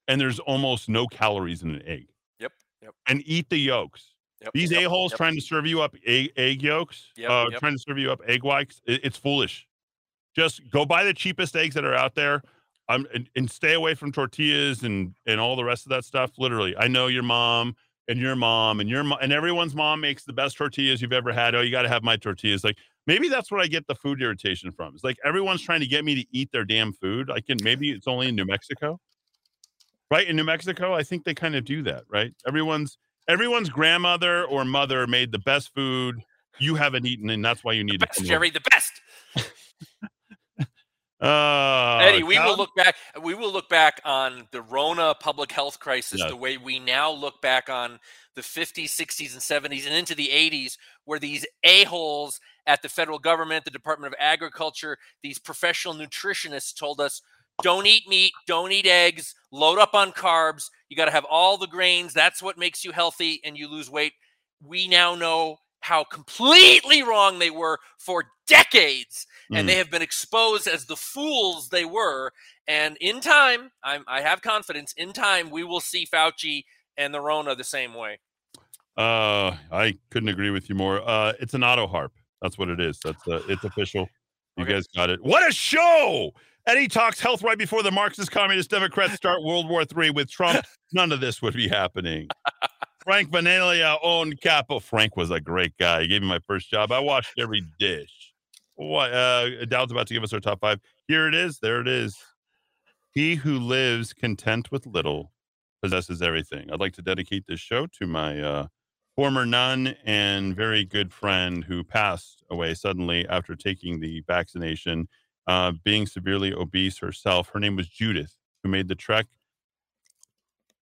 And there's almost no calories in an egg. Yep. Yep. And eat the yolks. Yep, These yep, a-holes yep. trying to serve you up egg, egg yolks, uh, trying to serve you up egg whites, it- it's foolish. Just go buy the cheapest eggs that are out there um, and, and stay away from tortillas and, and all the rest of that stuff. Literally, I know your mom and your mom and your mom and everyone's mom makes the best tortillas you've ever had. Oh, you got to have my tortillas. Like maybe that's what I get the food irritation from. It's like everyone's trying to get me to eat their damn food. I can maybe it's only in New Mexico, right? In New Mexico, I think they kind of do that, right? Everyone's everyone's grandmother or mother made the best food you haven't eaten, and that's why you need the Best, Jerry, the best. Uh, Eddy, we will look back. We will look back on the Rona public health crisis the way we now look back on the 50s, 60s, and 70s, and into the 80s, where these a holes at the federal government, the Department of Agriculture, these professional nutritionists told us, "Don't eat meat, don't eat eggs, load up on carbs. You got to have all the grains. That's what makes you healthy, and you lose weight." We now know how completely wrong they were for decades and Mm. they have been exposed as the fools they were. And in time, I'm, I have confidence. In time, we will see Fauci and the Rona the same way. Uh, I couldn't agree with you more. Uh, it's an auto harp. That's what it is. That's uh, it's official. You guys got it. What a show! Eddy talks health right before the Marxist Communist Democrats start World War III with Trump. None of this would be happening. Frank Vanilla owned Capo. Frank was a great guy. He gave me my first job. I washed every dish. what? Uh, Dowd's about to give us our top five. Here it is. There it is. He who lives content with little possesses everything. I'd like to dedicate this show to my uh, former nun and very good friend who passed away suddenly after taking the vaccination, uh, being severely obese herself. Her name was Judith, who made the trek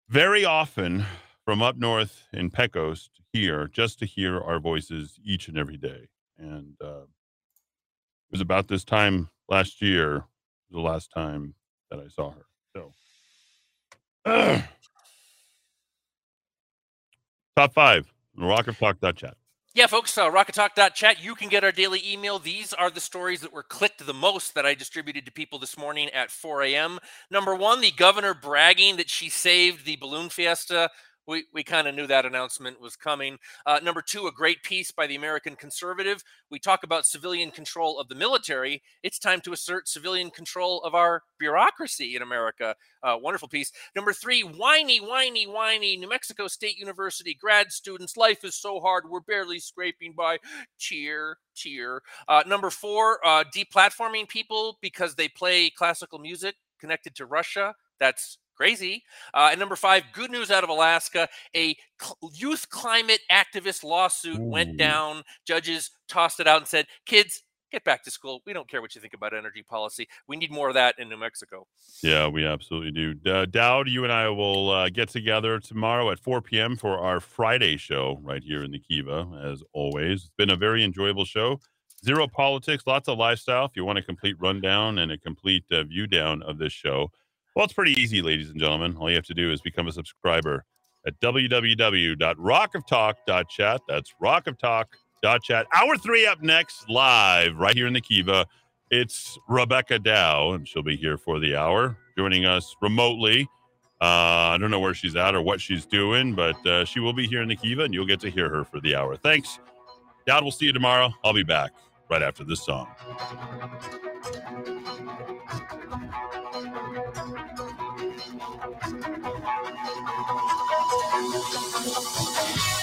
very often from up north in Pecos here just to hear our voices each and every day. And uh, it was about this time last year, the last time that I saw her. So, top five, Rock of Talk rockoftalk.chat. Yeah, folks, uh, rockoftalk.chat. You can get our daily email. These are the stories that were clicked the most that I distributed to people this morning at 4 a.m. Number one, the governor bragging that she saved the balloon fiesta we, we kind of knew that announcement was coming. Uh, number two, a great piece by the American Conservative. We talk about civilian control of the military. It's time to assert civilian control of our bureaucracy in America. Uh, wonderful piece. Number three, whiny, whiny, whiny. New Mexico State University grad students, life is so hard. We're barely scraping by. Cheer, cheer. Uh, number four, uh, deplatforming people because they play classical music connected to Russia. That's crazy. Uh, and number five, good news out of Alaska: a cl- youth climate activist lawsuit Ooh. went down. Judges tossed it out and said, "Kids, get back to school. We don't care what you think about energy policy. We need more of that in New Mexico." Yeah, we absolutely do. Uh, Dowd, you and I will uh, get together tomorrow at 4 p.m. for our Friday show right here in the Kiva, as always. It's been a very enjoyable show. Zero politics, lots of lifestyle. If you want a complete rundown and a complete uh, view down of this show, well, it's pretty easy, ladies and gentlemen. All you have to do is become a subscriber at www.rockoftalk.chat. That's rockoftalk.chat. Hour three up next, live right here in the Kiva. It's Rebecca Dow, and she'll be here for the hour, joining us remotely. Uh, I don't know where she's at or what she's doing, but uh, she will be here in the Kiva, and you'll get to hear her for the hour. Thanks. Dowd, we'll see you tomorrow. I'll be back right after this song. Thank you.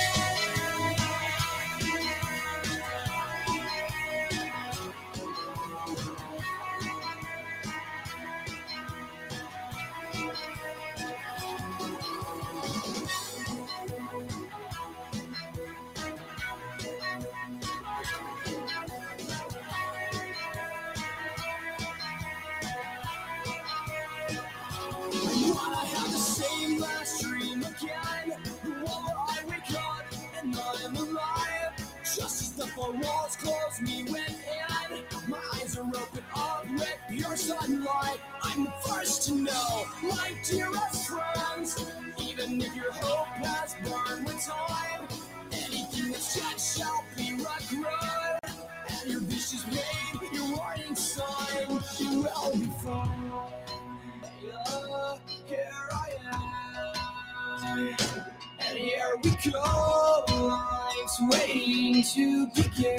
Four walls close me within. My eyes are open up with pure sunlight. I'm the first to know, my dearest friends. Even if your hope has burned with time, anything that's just shall be regret. And your wish is your warning sign, you will be fine. Yeah, here I am. And here we go, life's waiting to begin.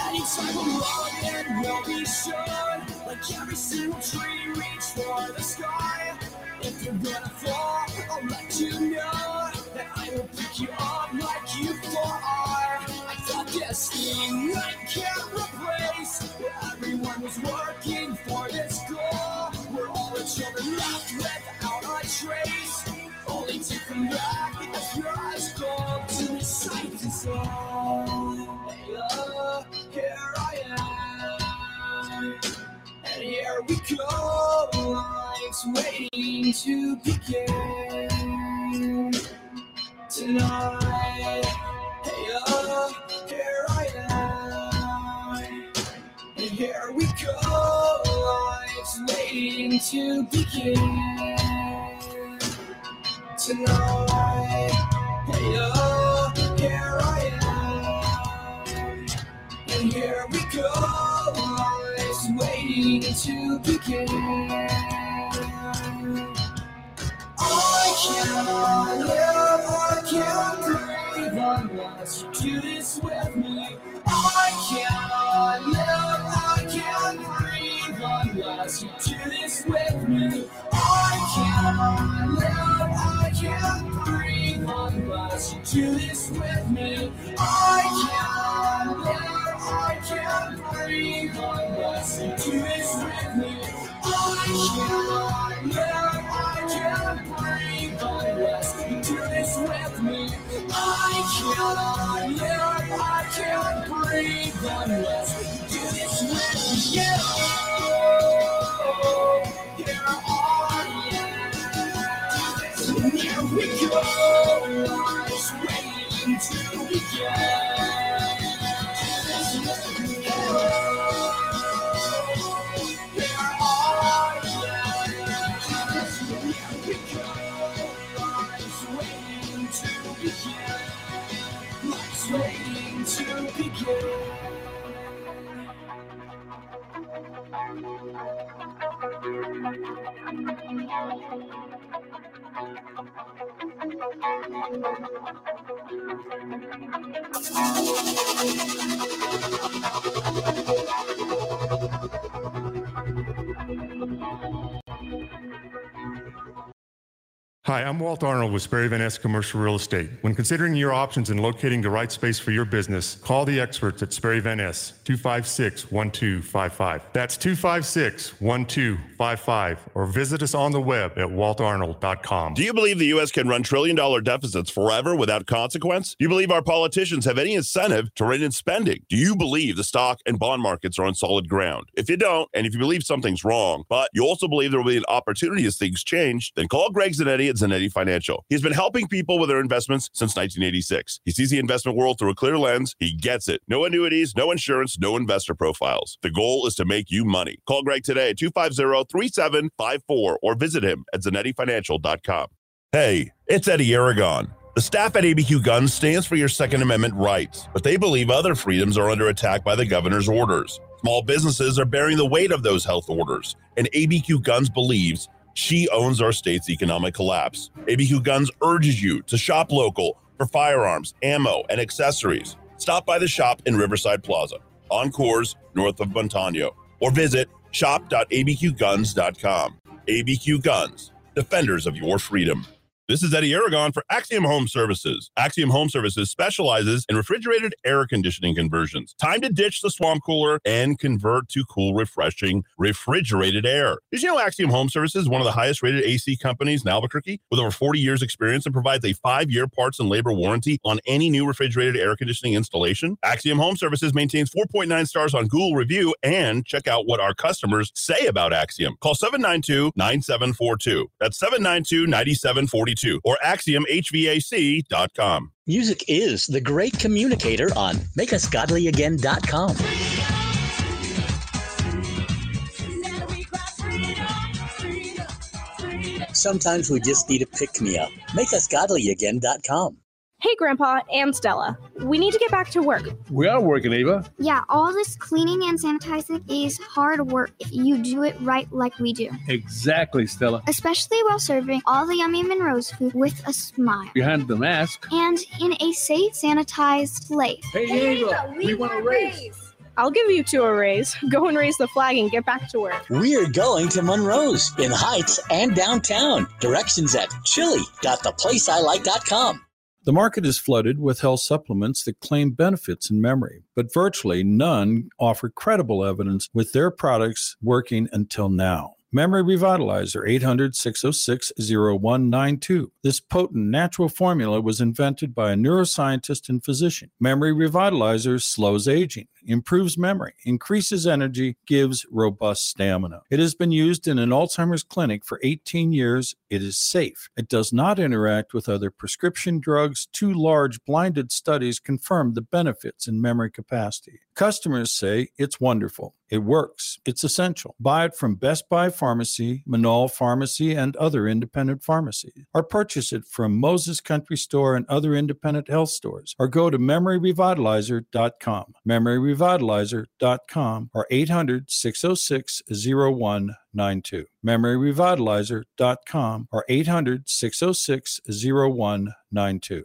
Anytime I'm wrong, it will be shown. Like every single tree, reach for the sky. If you're gonna fall, I'll let you know will pick you up like you are. I thought this thing can't replace. Everyone was working for this goal. We're all the children left without a trace. Only to come back as your eyes gold to the sight and soul. Here I am. And here we go, life's waiting to begin tonight. Hey, uh, here I am. And here we go, life's waiting to begin tonight. Hey, uh, here I am. And here we go, life's waiting to begin. I can't live, I can't breathe unless you do this with me. I live, I breathe unless you do this with me. I live, I breathe unless you do this with me. I can't live, I can't breathe unless you do this with me. I can't live, I can't breathe unless you do this with me. I cannot live, I can't breathe unless you do this with me. Yeah. Here we go. Life's waiting to begin. Thank you. Hi, I'm Walt Arnold with Sperry Van Ness Commercial Real Estate. When considering your options and locating the right space for your business, call the experts at Sperry Van Ness, 256-1255. That's 256-1255, or visit us on the web at waltarnold.com. Do you believe the U.S. can run trillion dollar deficits forever without consequence? Do you believe our politicians have any incentive to rein in spending? Do you believe the stock and bond markets are on solid ground? If you don't, and if you believe something's wrong, but you also believe there will be an opportunity as things change, then call Greg Zanetti at Zanetti Financial. He's been helping people with their investments since 1986. He sees the investment world through a clear lens. He gets it. No annuities, no insurance, no investor profiles. The goal is to make you money. Call Greg today at 250-3754 or visit him at zanettifinancial.com. Hey, it's Eddy Aragon. The staff at ABQ Guns stands for your Second Amendment rights, but they believe other freedoms are under attack by the governor's orders. Small businesses are bearing the weight of those health orders, and ABQ Guns believes she owns our state's economic collapse. ABQ Guns urges you to shop local for firearms, ammo, and accessories. Stop by the shop in Riverside Plaza, on Coors, north of Montano, or visit shop.abqguns.com. ABQ Guns, defenders of your freedom. This is Eddy Aragon for Axiom Home Services. Axiom Home Services specializes in refrigerated air conditioning conversions. Time to ditch the swamp cooler and convert to cool, refreshing refrigerated air. Did you know Axiom Home Services is one of the highest rated AC companies in Albuquerque with over 40 years experience and provides a five year parts and labor warranty on any new refrigerated air conditioning installation? Axiom Home Services maintains 4.9 stars on Google review and check out what our customers say about Axiom. Call 792 9742. That's 792 9742 or axiomhvac.com. Music is the great communicator on makeusgodlyagain.com. Sometimes we just need a pick me up. Makeusgodlyagain.com. Hey, Grandpa and Stella. We need to get back to work. We are working, Ava. Yeah, all this cleaning and sanitizing is hard work if you do it right like we do. Exactly, Stella. Especially while serving all the yummy Monroe's food with a smile. Behind the mask. And in a safe, sanitized place. Hey, Ava, we, want a raise. I'll give you two a raise. Go and raise the flag and get back to work. We're going to Monroe's in Heights and downtown. Directions at chili.theplaceilike.com. The market is flooded with health supplements that claim benefits in memory, but virtually none offer credible evidence with their products working until now. Memory Revitalizer 800 606 0192. This potent natural formula was invented by a neuroscientist and physician. Memory Revitalizer slows aging, improves memory, increases energy, gives robust stamina. It has been used in an Alzheimer's clinic for 18 years. It is safe. It does not interact with other prescription drugs. Two large blinded studies confirm the benefits in memory capacity. Customers say it's wonderful. It works. It's essential. Buy it from Best Buy Pharmacy, Manal Pharmacy, and other independent pharmacies. Or purchase it from Moses Country Store and other independent health stores. Or go to memoryrevitalizer.com. Memoryrevitalizer.com or 800 606 0192. Memoryrevitalizer.com or 800 606 0192.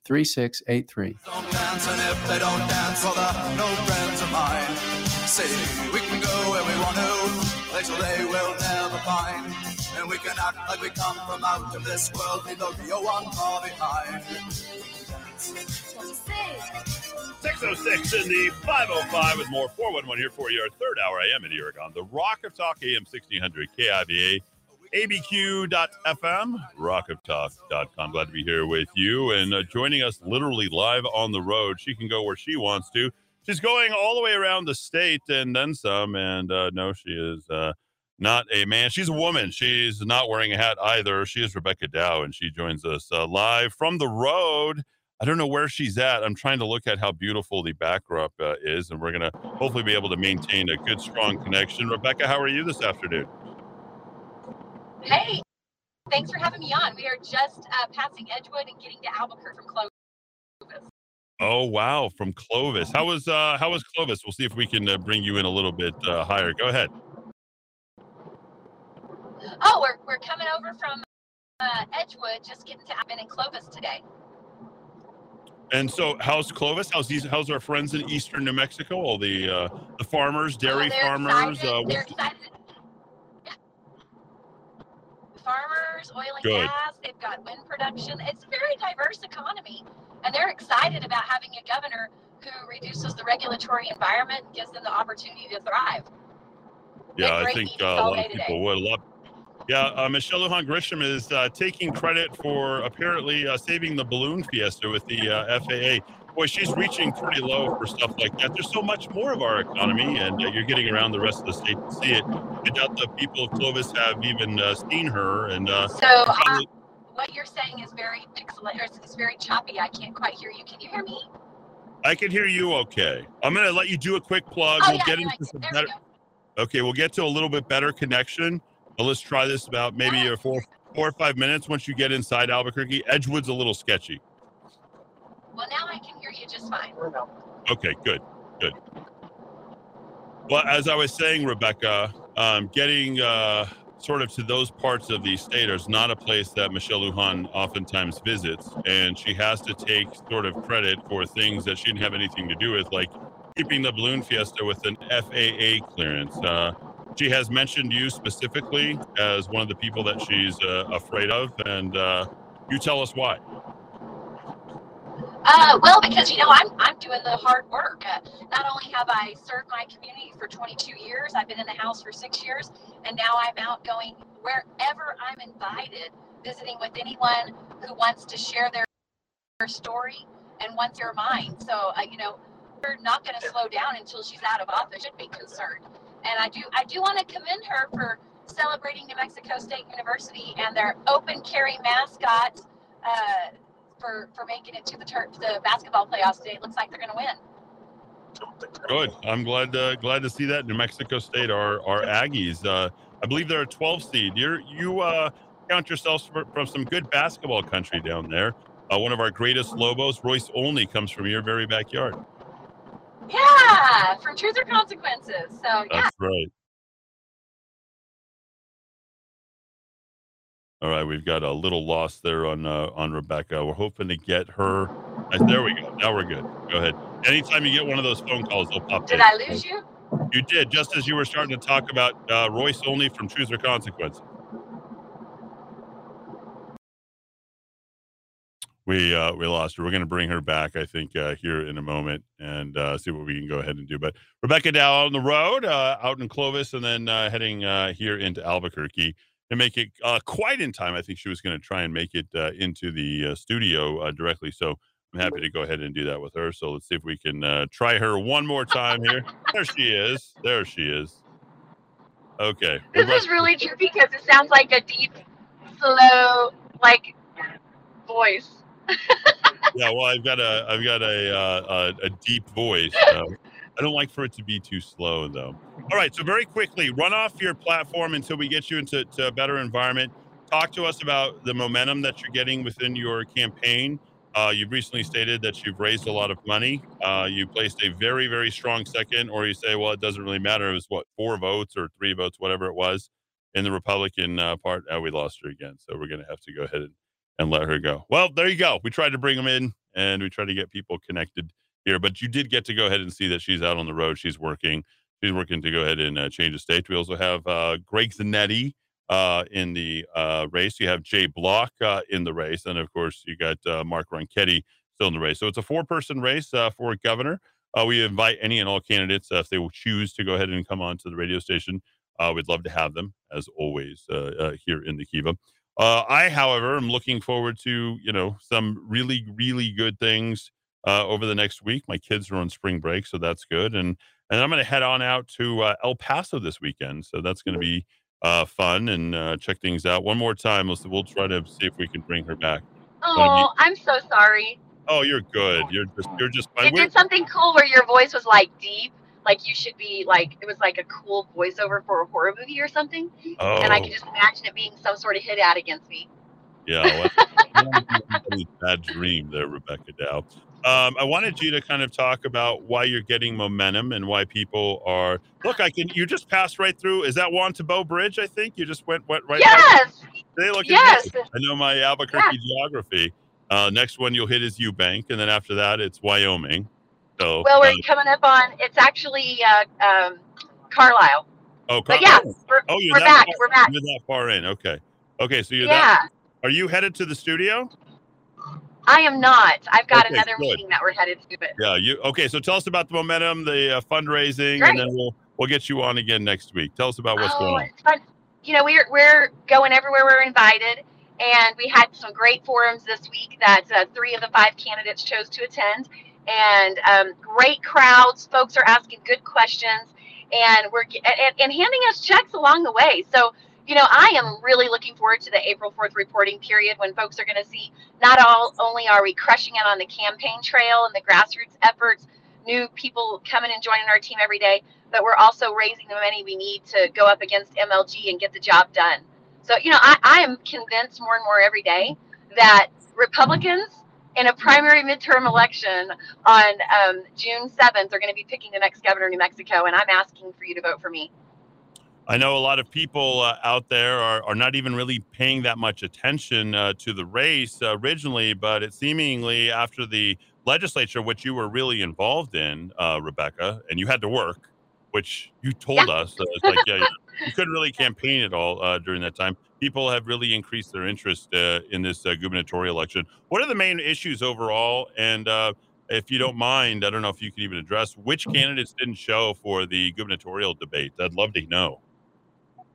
3683. dance, and if they don't dance, well, they're no friends of mine. See, we can go where we want to, places they will never find. And we can act like we come from out of this world, leave the real one far behind. 606 in the 505 with more 411 here for you. Our third hour I AM at Aragon. The Rock of Talk AM 1600 KIVA. abq.fm, rockoftalk.com. Glad to be here with you and uh, joining us literally live on the road. She can go where she wants to. She's going all the way around the state and then some. And uh, no, she is uh, not a man. She's a woman. She's not wearing a hat either. She is Rebecca Dow, and she joins us uh, live from the road. I don't know where she's at. I'm trying to look at how beautiful the backdrop uh, is, and we're going to hopefully be able to maintain a good, strong connection. Rebecca, how are you this afternoon? Hey, thanks for having me on. We are just uh, passing Edgewood and getting to Albuquerque from Clovis. Oh wow, from Clovis. How was uh, how was Clovis? We'll see if we can uh, bring you in a little bit uh, higher. Go ahead. Oh, we're, we're coming over from uh, Edgewood, just getting to I've in Clovis today. And so, how's Clovis? How's these? How's our friends in eastern New Mexico? All the uh, the farmers, dairy they're farmers. excited. Uh, They're excited. Yeah. Oil and Good. gas, they've got wind production. It's a very diverse economy. And they're excited about having a governor who reduces the regulatory environment and gives them the opportunity to thrive. yeah, I think uh, a lot of today. people would love. Yeah, uh, Michelle Lujan Grisham is uh, taking credit for apparently uh, saving the balloon fiesta with the uh, FAA. Boy, she's reaching pretty low for stuff like that. There's so much more of our economy, and uh, you're getting around the rest of the state to see it. I doubt the people of Clovis have even uh, seen her. And uh, So uh, what you're saying is very or it's, very choppy. I can't quite hear you. Can you hear me? I can hear you okay. I'm going to let you do a quick plug. Oh, we'll yeah, get yeah, into some we better. Okay, we'll get to a little bit better connection. But let's try this about maybe a four, four or five minutes once you get inside Albuquerque. Edgewood's a little sketchy. Well, now I can hear you just fine. Okay, good, good. Well, as I was saying, Rebecca, um, getting uh, sort of to those parts of the state is not a place that Michelle Lujan oftentimes visits, and she has to take sort of credit for things that she didn't have anything to do with, like keeping the balloon fiesta with an FAA clearance. Uh, she has mentioned you specifically as one of the people that she's uh, afraid of, and uh, you tell us why. Uh, well, because you know I'm I'm doing the hard work. Uh, not only have I served my community for 22 years, I've been in the House for six years, and now I'm out going wherever I'm invited, visiting with anyone who wants to share their, their story and wants their mind. So uh, you know we're not going to slow down until she's out of office. Should be concerned, and I do I do want to commend her for celebrating New Mexico State University and their open carry mascot. Uh, for, for making it to the tur- the basketball playoffs today. It looks like they're going to win. Good. I'm glad uh, glad to see that New Mexico State are are Aggies. Uh, I believe they're a 12 seed. You're you uh, count yourselves for, from some good basketball country down there. Uh, one of our greatest Lobos, Royce Olney, comes from your very backyard. Yeah, from Truth or Consequences. So yeah, That's right. All right, we've got a little loss there on uh, on Rebecca. We're hoping to get her. There we go. Now we're good. Go ahead. Anytime you get one of those phone calls, they'll pop. did in. I lose you? You did, just as you were starting to talk about uh, Royce Olney from Truth or Consequences. We uh, we lost her. We're going to bring her back, I think, uh, here in a moment and uh, see what we can go ahead and do. But Rebecca Dow on the road, uh, out in Clovis, and then uh, heading uh, here into Albuquerque to make it uh, quite in time. I think she was going to try and make it uh, into the uh, studio uh, directly. So I'm happy to go ahead and do that with her. So let's see if we can uh, try her one more time here. there she is. There she is. Okay. This is really trippy because it sounds like a deep, slow, like voice. yeah, well, I've got a I've got a uh, a, a deep voice. I don't like for it to be too slow, though. All right, so very quickly, run off your platform until we get you into to a better environment. Talk to us about the momentum that you're getting within your campaign. Uh, you've recently stated that you've raised a lot of money. Uh, you placed a very, very strong second, or you say, well, it doesn't really matter. It was what, four votes or three votes, whatever it was in the Republican uh, part. We lost her again. So we're going to have to go ahead and, and let her go. Well, there you go. We tried to bring them in and we tried to get people connected here, but you did get to go ahead and see that she's out on the road. She's working. She's working to go ahead and uh, change the state. We also have uh, Greg Zanetti uh, in the uh, race. You have Jay Block uh, in the race, and of course, you got uh, Mark Ronchetti still in the race. So it's a four-person race for governor. We invite any and all candidates if they will choose to go ahead and come on to the radio station. We'd love to have them, as always, here in the Kiva. I, however, am looking forward to you know some really, really good things uh, over the next week. My kids are on spring break, so that's good, and and I'm going to head on out to uh, El Paso this weekend. So that's going to be uh, fun and uh, check things out one more time. We'll, we'll try to see if we can bring her back. Oh, I'm so sorry. Oh, you're good. You're just you're just fine. It We're- did something cool where your voice was like deep, like you should be like it was like a cool voiceover for a horror movie or something. Oh. And I Oh. could just imagine it being some sort of hit out against me. Yeah, well, bad dream there, Rebecca Dow. Um, I wanted you to kind of talk about why you're getting momentum and why people are. Look, I can. You just passed right through. Is that Juan Tabo Bridge? I think you just went went right. Yes. They look. Yes. I know my Albuquerque geography. Uh, next one you'll hit is Eubank, and then after that it's Wyoming. So. Well, we're um, coming up on it's actually uh, um, Carlisle. oh, But yeah, oh, we're, oh, you're we're that back. Far, We're back. You're that far in. Okay. Okay. So you're Yeah. that. Are you headed to the studio? I am not. I've got Okay, another good. meeting that we're headed to. But Yeah, you okay? So tell us about the momentum, the uh, fundraising, Great. and then we'll we'll get you on again next week. Tell us about what's oh, going on. You know, we're we're going everywhere we're invited, and we had some great forums this week that uh, three of the five candidates chose to attend, and um, great crowds. Folks are asking good questions, and we're and, and handing us checks along the way. So. You know, I am really looking forward to the April 4th reporting period when folks are going to see not all only are we crushing it on the campaign trail and the grassroots efforts, new people coming and joining our team every day, but we're also raising the money we need to go up against MLG and get the job done. So, you know, I, I am convinced more and more every day that Republicans in a primary midterm election on um, June 7th are going to be picking the next governor of New Mexico, and I'm asking for you to vote for me. I know a lot of people uh, out there are, are not even really paying that much attention uh, to the race uh, originally, but it seemingly after the legislature, which you were really involved in, uh, Rebecca, and you had to work, which you told us, uh, it's like yeah, you, you couldn't really campaign at all uh, during that time. People have really increased their interest uh, in this uh, gubernatorial election. What are the main issues overall? And uh, if you don't mind, I don't know if you can even address which candidates didn't show for the gubernatorial debate. I'd love to know.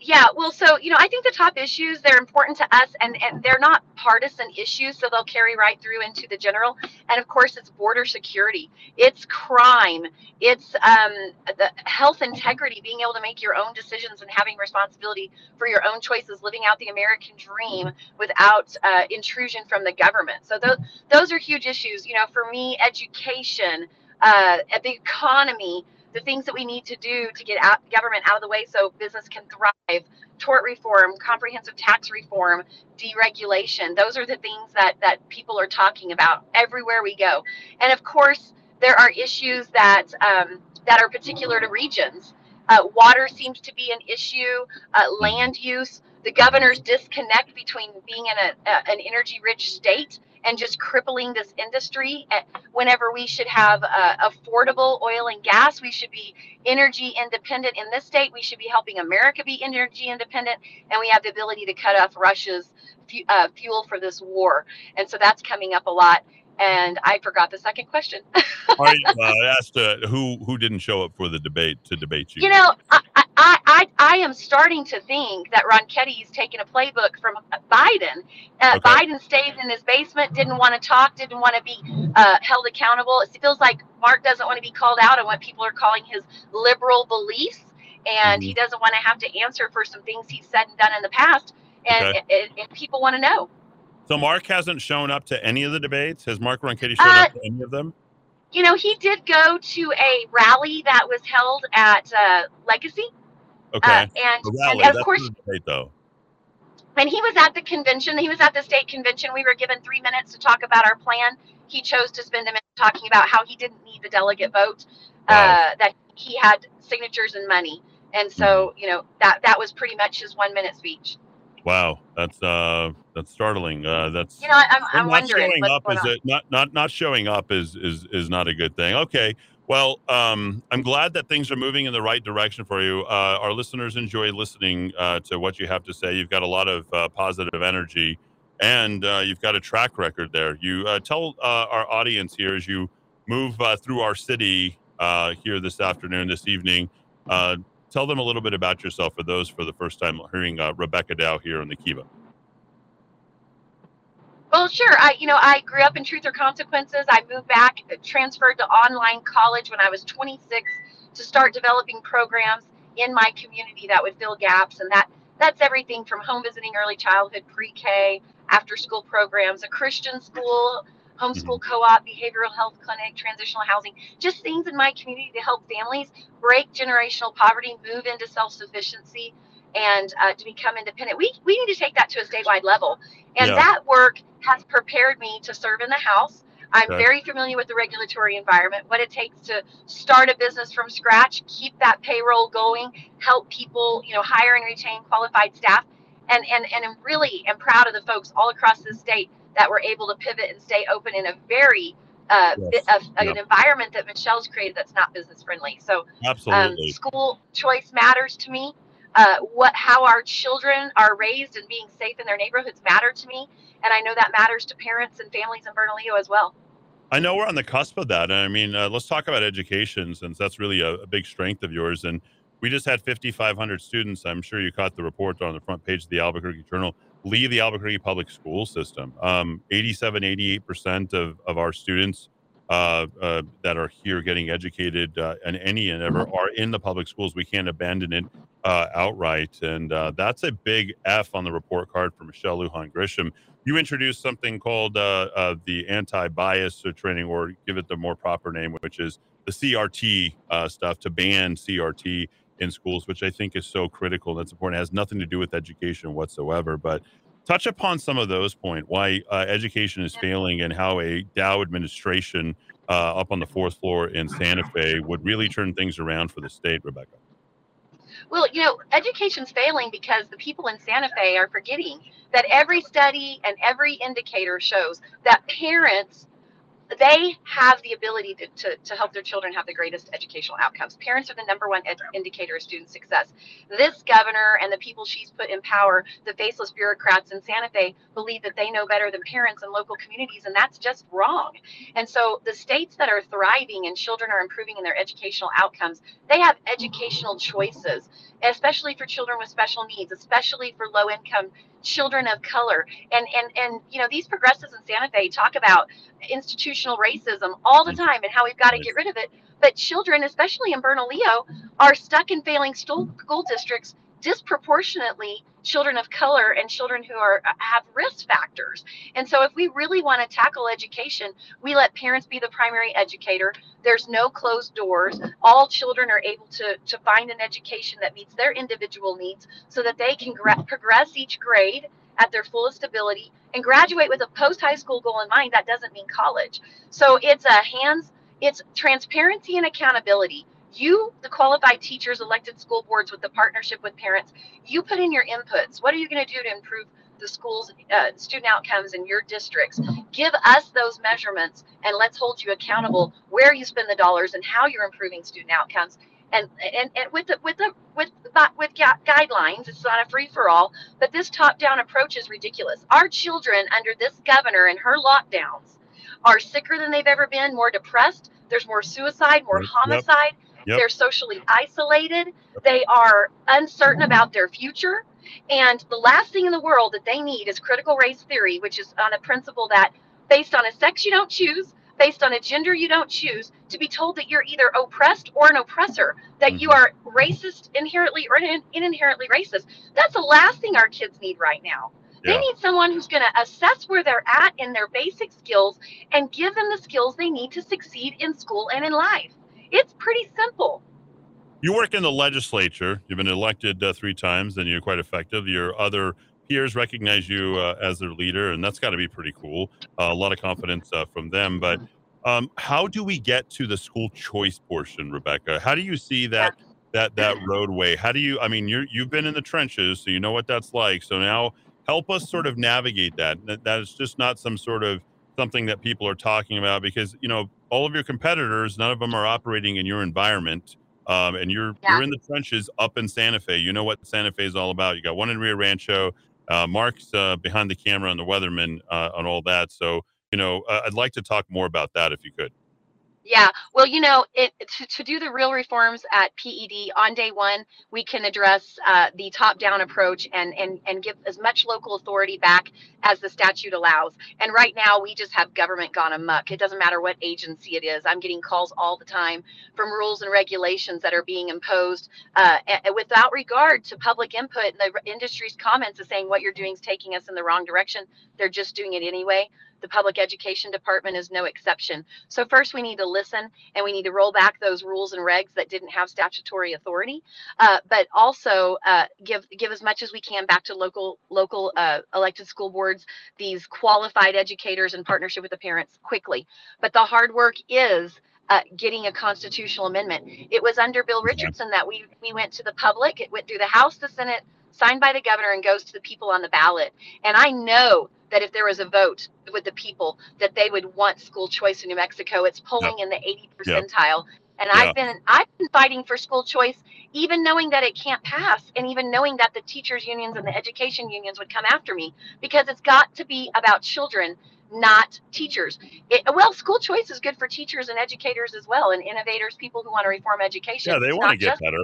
Yeah, well, so you know, I think the top issues they're important to us, and and they're not partisan issues, so they'll carry right through into the general. And of course, it's border security, it's crime, it's um, the health integrity, being able to make your own decisions and having responsibility for your own choices, living out the American dream without uh, intrusion from the government. So those those are huge issues. You know, for me, education, uh, the economy the things that we need to do to get out, government out of the way so business can thrive. Tort reform comprehensive tax reform deregulation those are the things that that people are talking about everywhere we go. And of course there are issues that um, that are particular to regions. Uh, water seems to be an issue uh, land use. The governor's disconnect between being in a, a, an energy rich state and just crippling this industry. Whenever we should have uh, affordable oil and gas we should be energy independent. In this state we should be helping america be energy independent and we have the ability to cut off russia's uh, fuel for this war. And so that's coming up a lot and i forgot the second question right, uh, I asked uh, who who didn't show up for the debate to debate you. You know, I, I, I, I am starting to think that Ronchetti's taking a playbook from Biden. Uh, Okay. Biden stayed in his basement, didn't want to talk, didn't want to be uh, held accountable. It feels like Mark doesn't want to be called out on what people are calling his liberal beliefs, and he doesn't want to have to answer for some things he's said and done in the past. And Okay. it- people want to know. So Mark hasn't shown up to any of the debates. Has Mark Ronchetti shown Uh, up to any of them? You know, he did go to a rally that was held at uh, Legacy, Okay. and- The and of that's course- debate, though. and he was at the convention. He was at the state convention. We were given three minutes to talk about our plan. He chose to spend a minute talking about how he didn't need the delegate vote, uh, that he had signatures and money, and so Mm-hmm. you know that that was pretty much his one minute speech. Wow, that's uh, that's startling. Uh, that's You know, I'm, I'm not showing up is a, not not not showing up is is is not a good thing. Okay. Well, um, I'm glad that things are moving in the right direction for you. Uh, our listeners enjoy listening uh, to what you have to say. You've got a lot of uh, positive energy, and uh, you've got a track record there. You uh, tell uh, our audience here as you move uh, through our city uh, here this afternoon, this evening. Tell them a little bit about yourself for those for the first time hearing uh, Rebecca Dow here on the Kiva. Well, sure. I, you know, I grew up in Truth or Consequences. I moved back, uh, transferred to online college when I was 26 to start developing programs in my community that would fill gaps, and that that's everything from home visiting, early childhood, pre-K, after-school programs, a Christian school, homeschool co-op, behavioral health clinic, transitional housing, just things in my community to help families break generational poverty, move into self-sufficiency, and uh, to become independent. We we need to take that to a statewide level, and Yeah. that work has prepared me to serve in the House. I'm Okay. very familiar with the regulatory environment, what it takes to start a business from scratch, keep that payroll going, help people, you know, hire and retain qualified staff, and and and I'm really am proud of the folks all across the state that were able to pivot and stay open in a very uh, Yes. bit of an environment that Michelle's created that's not business friendly. So um, Absolutely. school choice matters to me. Uh, what how our children are raised and being safe in their neighborhoods matter to me, and I know that matters to parents and families in Bernalillo as well. I know we're on the cusp of that. and I mean, uh, let's talk about education since that's really a, a big strength of yours. And we just had 5,500 students. I'm sure you caught the report on the front page of the Albuquerque Journal leave the Albuquerque public school system. Um, 87, 88% of, of our students uh, uh, that are here getting educated uh, and any and ever are in the public schools. We can't abandon it uh, outright. And uh, that's a big F on the report card for Michelle Lujan Grisham. You introduced something called uh, uh, the anti bias training, or give it the more proper name, which is the CRT uh, stuff to ban CRT in schools, which I think is so critical. That's important. It has nothing to do with education whatsoever. But touch upon some of those points why uh, education is failing and how a Dow administration uh, up on the fourth floor in Santa Fe would really turn things around for the state, Rebecca. Well, you know, education's failing because the people in Santa Fe are forgetting that every study and every indicator shows that parents they have the ability to, to, to help their children have the greatest educational outcomes. Parents are the number one ed- indicator of student success. This governor and the people she's put in power, the faceless bureaucrats in Santa Fe, believe that they know better than parents and local communities, and that's just wrong. And so the states that are thriving and children are improving in their educational outcomes, they have educational choices, especially for children with special needs, especially for low income children of color. And and and you know, these progressives in Santa Fe talk about institutional racism all the mm-hmm. time and how we've got to get rid of it. But children, especially in Bernalillo, are stuck in failing school, school districts disproportionately children of color and children who are uh, have risk factors. And so if we really want to tackle education, we let parents be the primary educator. There's no closed doors. All children are able to to find an education that meets their individual needs so that they can gra- progress each grade at their fullest ability and graduate with a post high school goal in mind that doesn't mean college so it's a hands it's transparency and accountability you the qualified teachers elected school boards with the partnership with parents you put in your inputs. What are you going to do to improve the schools uh, student outcomes in your districts? Give us those measurements and let's hold you accountable where you spend the dollars and how you're improving student outcomes. And and, and with the with the with with guidelines it's not a free for all but this top down approach is ridiculous. Our children under this governor and her lockdowns are sicker than they've ever been more depressed there's more suicide more Yep. homicide Yep. they're socially isolated. They are uncertain about their future. And the last thing in the world that they need is critical race theory which is on a principle that based on a sex you don't choose based on a gender you don't choose to be told that you're either oppressed or an oppressor that you mm-hmm. are racist inherently or in, in inherently racist. That's the last thing our kids need right now. They need someone who's going to assess where they're at in their basic skills and give them the skills they need to succeed in school and in life. It's pretty simple. You work in the legislature. You've been elected uh, three times, and you're quite effective. Your other peers recognize you uh, as their leader, and that's got to be pretty cool. Uh, a lot of confidence uh, from them. But um, how do we get to the school choice portion, Rebecca? How do you see that that that roadway? How do you? I mean, you're you've been in the trenches, so you know what that's like. So now help us sort of navigate that. That, that is just not some sort of something that people are talking about because you know all of your competitors, none of them are operating in your environment. Um, and you're you're in the trenches up in Santa Fe. You know what Santa Fe is all about. You got one in Rio Rancho. Uh, Mark's uh, behind the camera on the weatherman uh, on all that. So you know, uh, I'd like to talk more about that if you could. Yeah, well, you know, it, to, to do the real reforms at PED on day one, we can address uh, the top-down approach and, and and give as much local authority back as the statute allows. And right now, we just have government gone amok. It doesn't matter what agency it is. I'm getting calls all the time from rules and regulations that are being imposed uh, without regard to public input and the industry's comments is saying what you're doing is taking us in the wrong direction. They're just doing it anyway. The public education department is no exception. So first we need to listen and we need to roll back those rules and regs that didn't have statutory authority, uh, but also uh, give give as much as we can back to local local uh, elected school boards, these qualified educators in partnership with the parents quickly. But the hard work is uh, getting a constitutional amendment. It was under Bill Richardson that we we went to the public. It went through the House, the Senate, signed by the governor, and goes to the people on the ballot. And I know that if there was a vote with the people, that they would want school choice in New Mexico. It's polling in the 80 Yep. percentile. And Yeah. I've been I've been fighting for school choice, even knowing that it can't pass, and even knowing that the teachers unions and the education unions would come after me because it's got to be about children, not teachers. It, well, school choice is good for teachers and educators as well, and innovators, people who want to reform education. Yeah, they It's want to get better.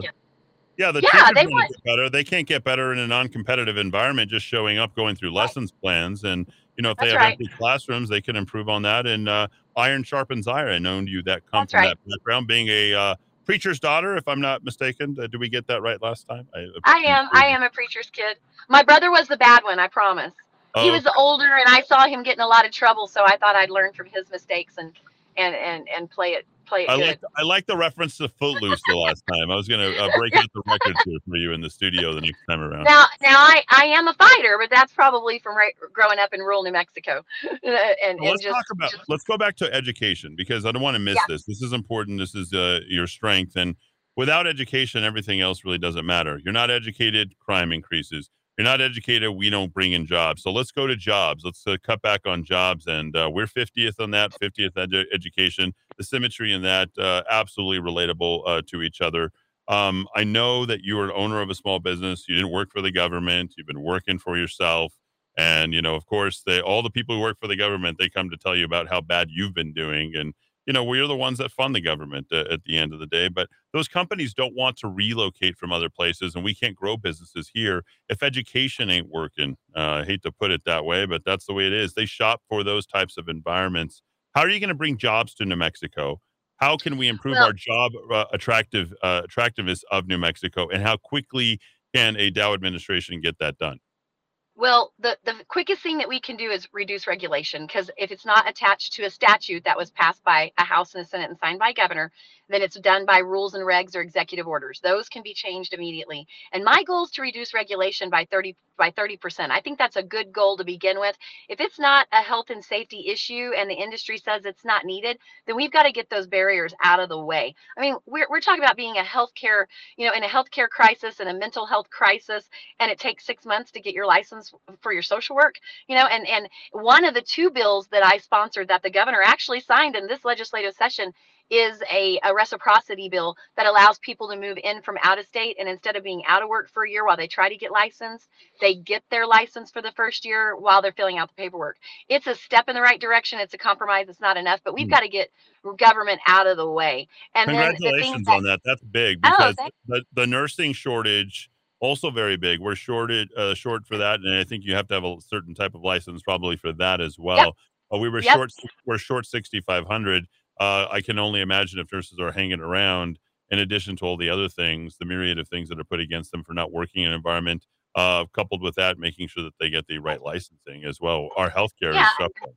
Yeah, the Yeah, they want get better. They can't get better in a non-competitive environment, just showing up, going through lessons plans, and you know if they have right. empty classrooms, they can improve on that. And uh, iron sharpens iron. I known you that come That's from right. that background, being a uh, preacher's daughter, if I'm not mistaken. Uh, did we get that right last time? I, I am. I am a preacher's kid. My brother was the bad one. I promise. he Oh, was older, and I saw him getting a lot of trouble, so I thought I'd learn from his mistakes and and and and play it play it I good. like I like the reference to Footloose the last time. I was gonna uh, break out the records here for you in the studio the next time around. Now, now I, I am a fighter, but that's probably from right, growing up in rural New Mexico, and, and Well, let's just talk about let's go back to education because I don't want to miss Yeah. this. This is important. This is uh, your strength, and without education, everything else really doesn't matter. You're not educated, crime increases. You're not educated, we don't bring in jobs. So let's go to jobs. Let's uh, cut back on jobs, and uh, we're 50th on that. 50th edu- education. The symmetry in that uh, absolutely relatable uh, to each other. Um, I know that you are an owner of a small business. You didn't work for the government. You've been working for yourself. And, you know, of course, they all the people who work for the government, they come to tell you about how bad you've been doing. And, you know, we're the ones that fund the government uh, at the end of the day. But those companies don't want to relocate from other places, and we can't grow businesses here if education ain't working. Uh, I hate to put it that way, but that's the way it is. They shop for those types of environments. How are you going to bring jobs to New Mexico? How can we improve Well- our job uh, attractive uh, attractiveness of New Mexico, and how quickly can a Dow administration get that done? Well, the, the quickest thing that we can do is reduce regulation because if it's not attached to a statute that was passed by a House and a Senate and signed by a governor, then it's done by rules and regs or executive orders. Those can be changed immediately. And my goal is to reduce regulation by 30 by 30%. I think that's a good goal to begin with. If it's not a health and safety issue and the industry says it's not needed, then we've got to get those barriers out of the way. I mean, we're, we're talking about being a healthcare, you know, in a healthcare crisis and a mental health crisis, and it takes six months to get your license for your social work, you know, and, and one of the two bills that I sponsored that the governor actually signed in this legislative session is a, a reciprocity bill that allows people to move in from out of state and instead of being out of work for a year while they try to get licensed, they get their license for the first year while they're filling out the paperwork. It's a step in the right direction. It's a compromise. It's not enough, but we've got to get government out of the way. And then the Congratulations that, on that. That's big Oh, because thank- the, the nursing shortage also very big. We're shorted uh, short for that, and I think you have to have a certain type of license probably for that as well. Uh, we were Yep. short. We're short sixty five hundred. Uh, I can only imagine if nurses are hanging around. In addition to all the other things, the myriad of things that are put against them for not working in an environment uh, coupled with that, making sure that they get the right licensing as well. Our healthcare Yeah. is suffering.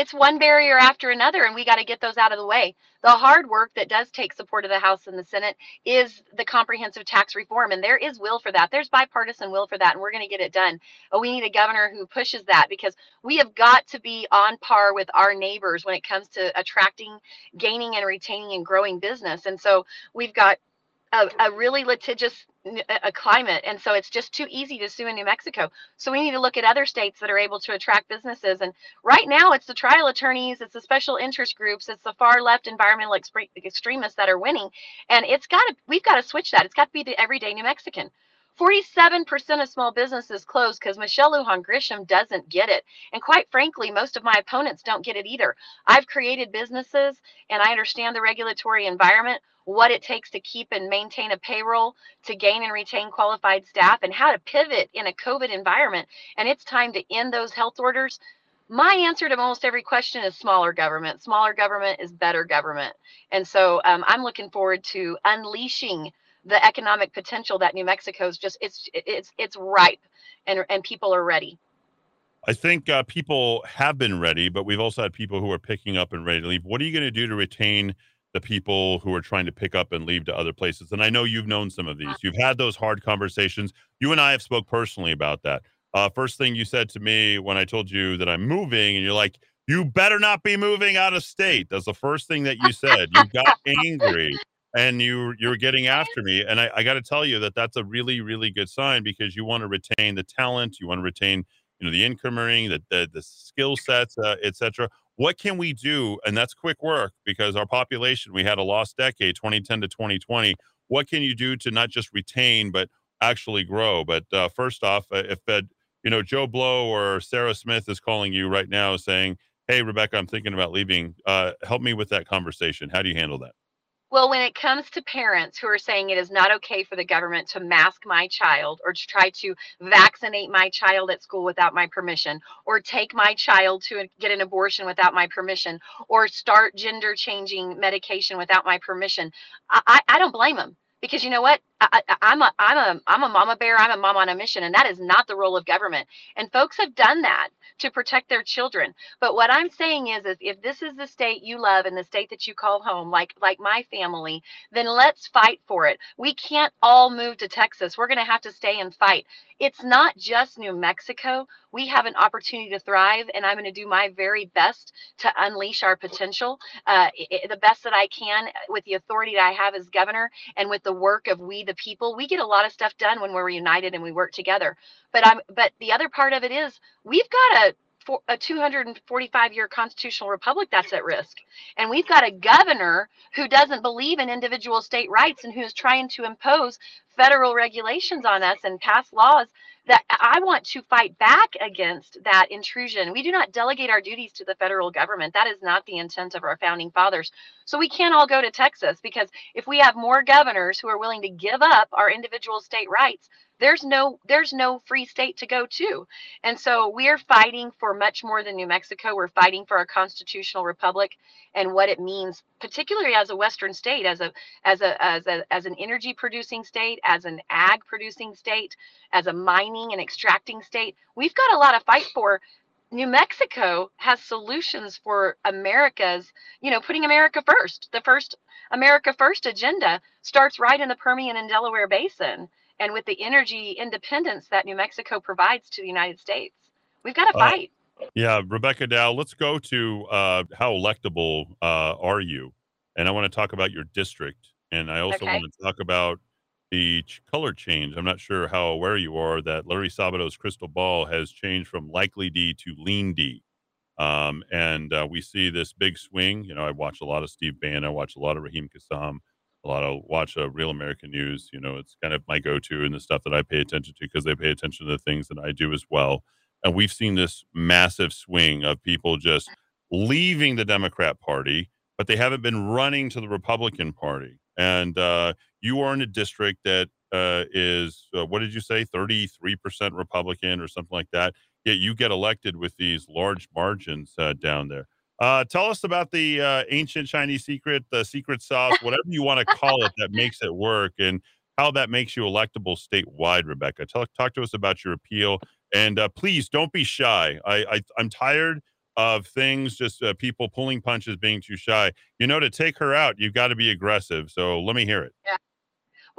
It's one barrier after another and we got to get those out of the way. The hard work that does take support of the house and the senate is the comprehensive tax reform and there is will for that. There's bipartisan will for that and we're going to get it done. We need a governor who pushes that because we have got to be on par with our neighbors when it comes to attracting gaining and retaining and growing business. And so we've got a, a really litigious a climate and so it's just too easy to sue in new mexico. So we need to look at other states that are able to attract businesses and right now it's the trial attorneys it's the special interest groups it's the far left environmental extremists that are winning and it's got to we've got to switch that. It's got to be the everyday new mexican 47% of small businesses close because Michelle Lujan Grisham doesn't get it. And quite frankly, most of my opponents don't get it either. I've created businesses and I understand the regulatory environment, what it takes to keep and maintain a payroll, to gain and retain qualified staff, and how to pivot in a COVID environment. And it's time to end those health orders. My answer to almost every question is smaller government. Smaller government is better government. And so um, I'm looking forward to unleashing the economic potential that New Mexico is just it's it's it's ripe and and people are ready. I think uh, people have been ready, but we've also had people who are picking up and ready to leave. What are you going to do to retain the people who are trying to pick up and leave to other places? And I know you've known some of these. You've had those hard conversations. You and I have spoke personally about that. Uh, first thing you said to me when I told you that I'm moving, and you're like, "You better not be moving out of state." That's the first thing that you said. You got angry and you you were getting after me and i, I got to tell you that that's a really really good sign because you want to retain the talent you want to retain you know the income earning the the, the skill sets uh, etc what can we do and that's quick work because our population we had a lost decade 2010 to 2020 what can you do to not just retain but actually grow? But uh, first off uh, if uh, you know joe blow or sarah smith is calling you right now saying hey rebecca i'm thinking about leaving uh, help me with that conversation. How do you handle that Well, when it comes to parents who are saying it is not okay for the government to mask my child or to try to vaccinate my child at school without my permission or take my child to get an abortion without my permission or start gender changing medication without my permission, I, I, don't blame them because you know what? I, I'm a I'm a I'm a mama bear. I'm a mom on a mission, and that is not the role of government. And folks have done that to protect their children. But what I'm saying is, is if this is the state you love and the state that you call home, like like my family, then let's fight for it. We can't all move to Texas. We're going to have to stay and fight. It's not just New Mexico. We have an opportunity to thrive, and I'm going to do my very best to unleash our potential, uh, i- i- the best that I can with the authority that I have as governor and with the work of we the people. We get a lot of stuff done when we're united and we work together. But I'm but the other part of it is we've got a a 245 year constitutional republic that's at risk. And we've got a governor who doesn't believe in individual state rights and who's trying to impose federal regulations on us and pass laws that I want to fight back against that intrusion. We do not delegate our duties to the federal government. That is not the intent of our founding fathers. So we can't all go to Texas because if we have more governors who are willing to give up our individual state rights, there's no there's no free state to go to. And so we are fighting for much more than new mexico. We're fighting for a constitutional republic and what it means particularly as a western state as a as a as a as an energy producing state as an ag producing state as a mining and extracting state. We've got a lot to fight for New Mexico has solutions for America's, you know, putting America first. The first America First agenda starts right in the Permian and Delaware Basin and with the energy independence that New Mexico provides to the United States. We've got to Uh, fight. Yeah, Rebecca Dow, let's go to uh, how electable uh, are you? And I want to talk about your district. And I also Okay. want to talk about the ch- color change. I'm not sure how aware you are that Larry Sabato's crystal ball has changed from likely D to lean D. Um, and uh, we see this big swing. You know, I watch a lot of Steve Bannon, I watch a lot of Raheem Kassam, a lot of watch uh, Real American News. You know, it's kind of my go-to and the stuff that I pay attention to because they pay attention to the things that I do as well. And we've seen this massive swing of people just leaving the Democrat Party, but they haven't been running to the Republican Party. And uh, you are in a district that uh, is, uh, what did you say, 33% Republican or something like that. Yet you get elected with these large margins uh, down there. Uh, tell us about the uh, ancient Chinese secret, the secret sauce, whatever you want to call it, that makes it work. And how that makes you electable statewide, Rebecca. Talk, talk to us about your appeal. And uh, please don't be shy. I, I, I'm tired of things, just uh, people pulling punches, being too shy. You know, to take her out, you've got to be aggressive. So let me hear it. Yeah.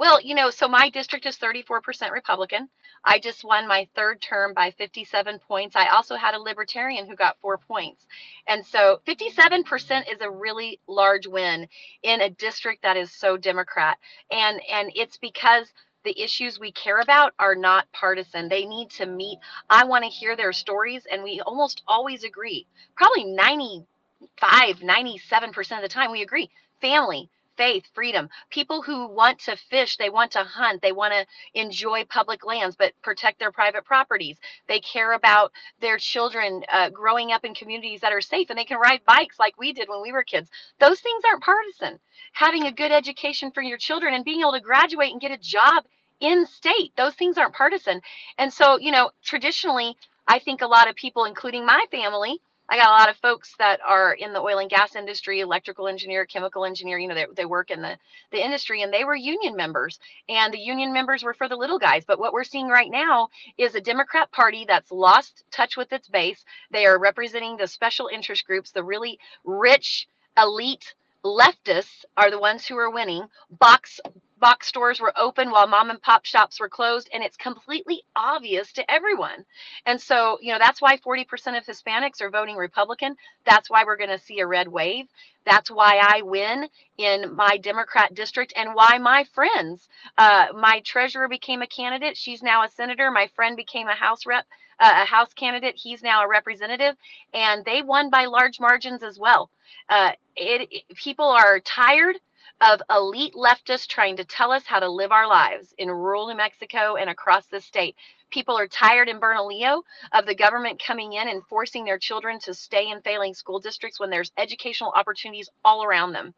Well, you know, so my district is 34% Republican. I just won my third term by 57 points. I also had a libertarian who got four points. And so 57% is a really large win in a district that is so Democrat. And and it's because the issues we care about are not partisan. They need to meet. I want to hear their stories, and we almost always agree. Probably 95, 97% of the time, we agree. Family, faith, freedom. People who want to fish, they want to hunt, they want to enjoy public lands, but protect their private properties. They care about their children uh, growing up in communities that are safe and they can ride bikes like we did when we were kids. Those things aren't partisan. Having a good education for your children and being able to graduate and get a job in state, those things aren't partisan. And so, you know, traditionally, I think a lot of people, including my family, I got a lot of folks that are in the oil and gas industry, electrical engineer, chemical engineer, you know, they, they work in the, the industry and they were union members and the union members were for the little guys. But what we're seeing right now is a Democrat party that's lost touch with its base. They are representing the special interest groups, the really rich elite leftists are the ones who are winning. Box box stores were open while mom and pop shops were closed and it's completely obvious to everyone. And so, you know, that's why 40% of Hispanics are voting Republican. That's why we're going to see a red wave. That's why I win in my Democrat district and why my friends, uh, my treasurer became a candidate. She's now a senator. My friend became a House rep, uh, a House candidate. He's now a representative, and they won by large margins as well. Uh, it, it, people are tired of elite leftists trying to tell us how to live our lives in rural New Mexico and across the state. People are tired in Bernalillo of the government coming in and forcing their children to stay in failing school districts when there's educational opportunities all around them.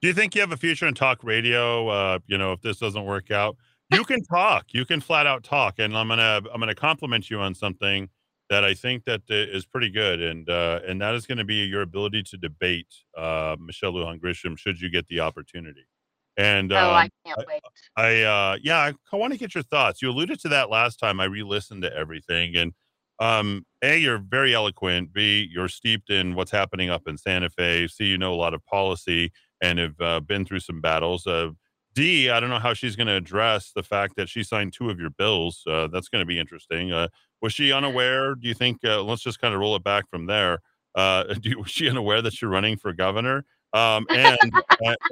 Do you think you have a future in talk radio? Uh, you know, if this doesn't work out, you can talk. You can flat out talk, and I'm gonna I'm gonna compliment you on something that I think that is pretty good, and uh, and that is going to be your ability to debate uh, Michelle Lujan Grisham should you get the opportunity. And oh, I um, can't wait. I uh, yeah, I, I want to get your thoughts. You alluded to that last time. I re-listened to everything, and um, a you're very eloquent. B you're steeped in what's happening up in Santa Fe. C you know a lot of policy and have uh, been through some battles. Uh, D, I don't know how she's going to address the fact that she signed two of your bills. Uh, that's going to be interesting. Was she unaware? Do you think? Uh, let's just kind of roll it back from there. Uh, do was she unaware that you're running for governor? Um, and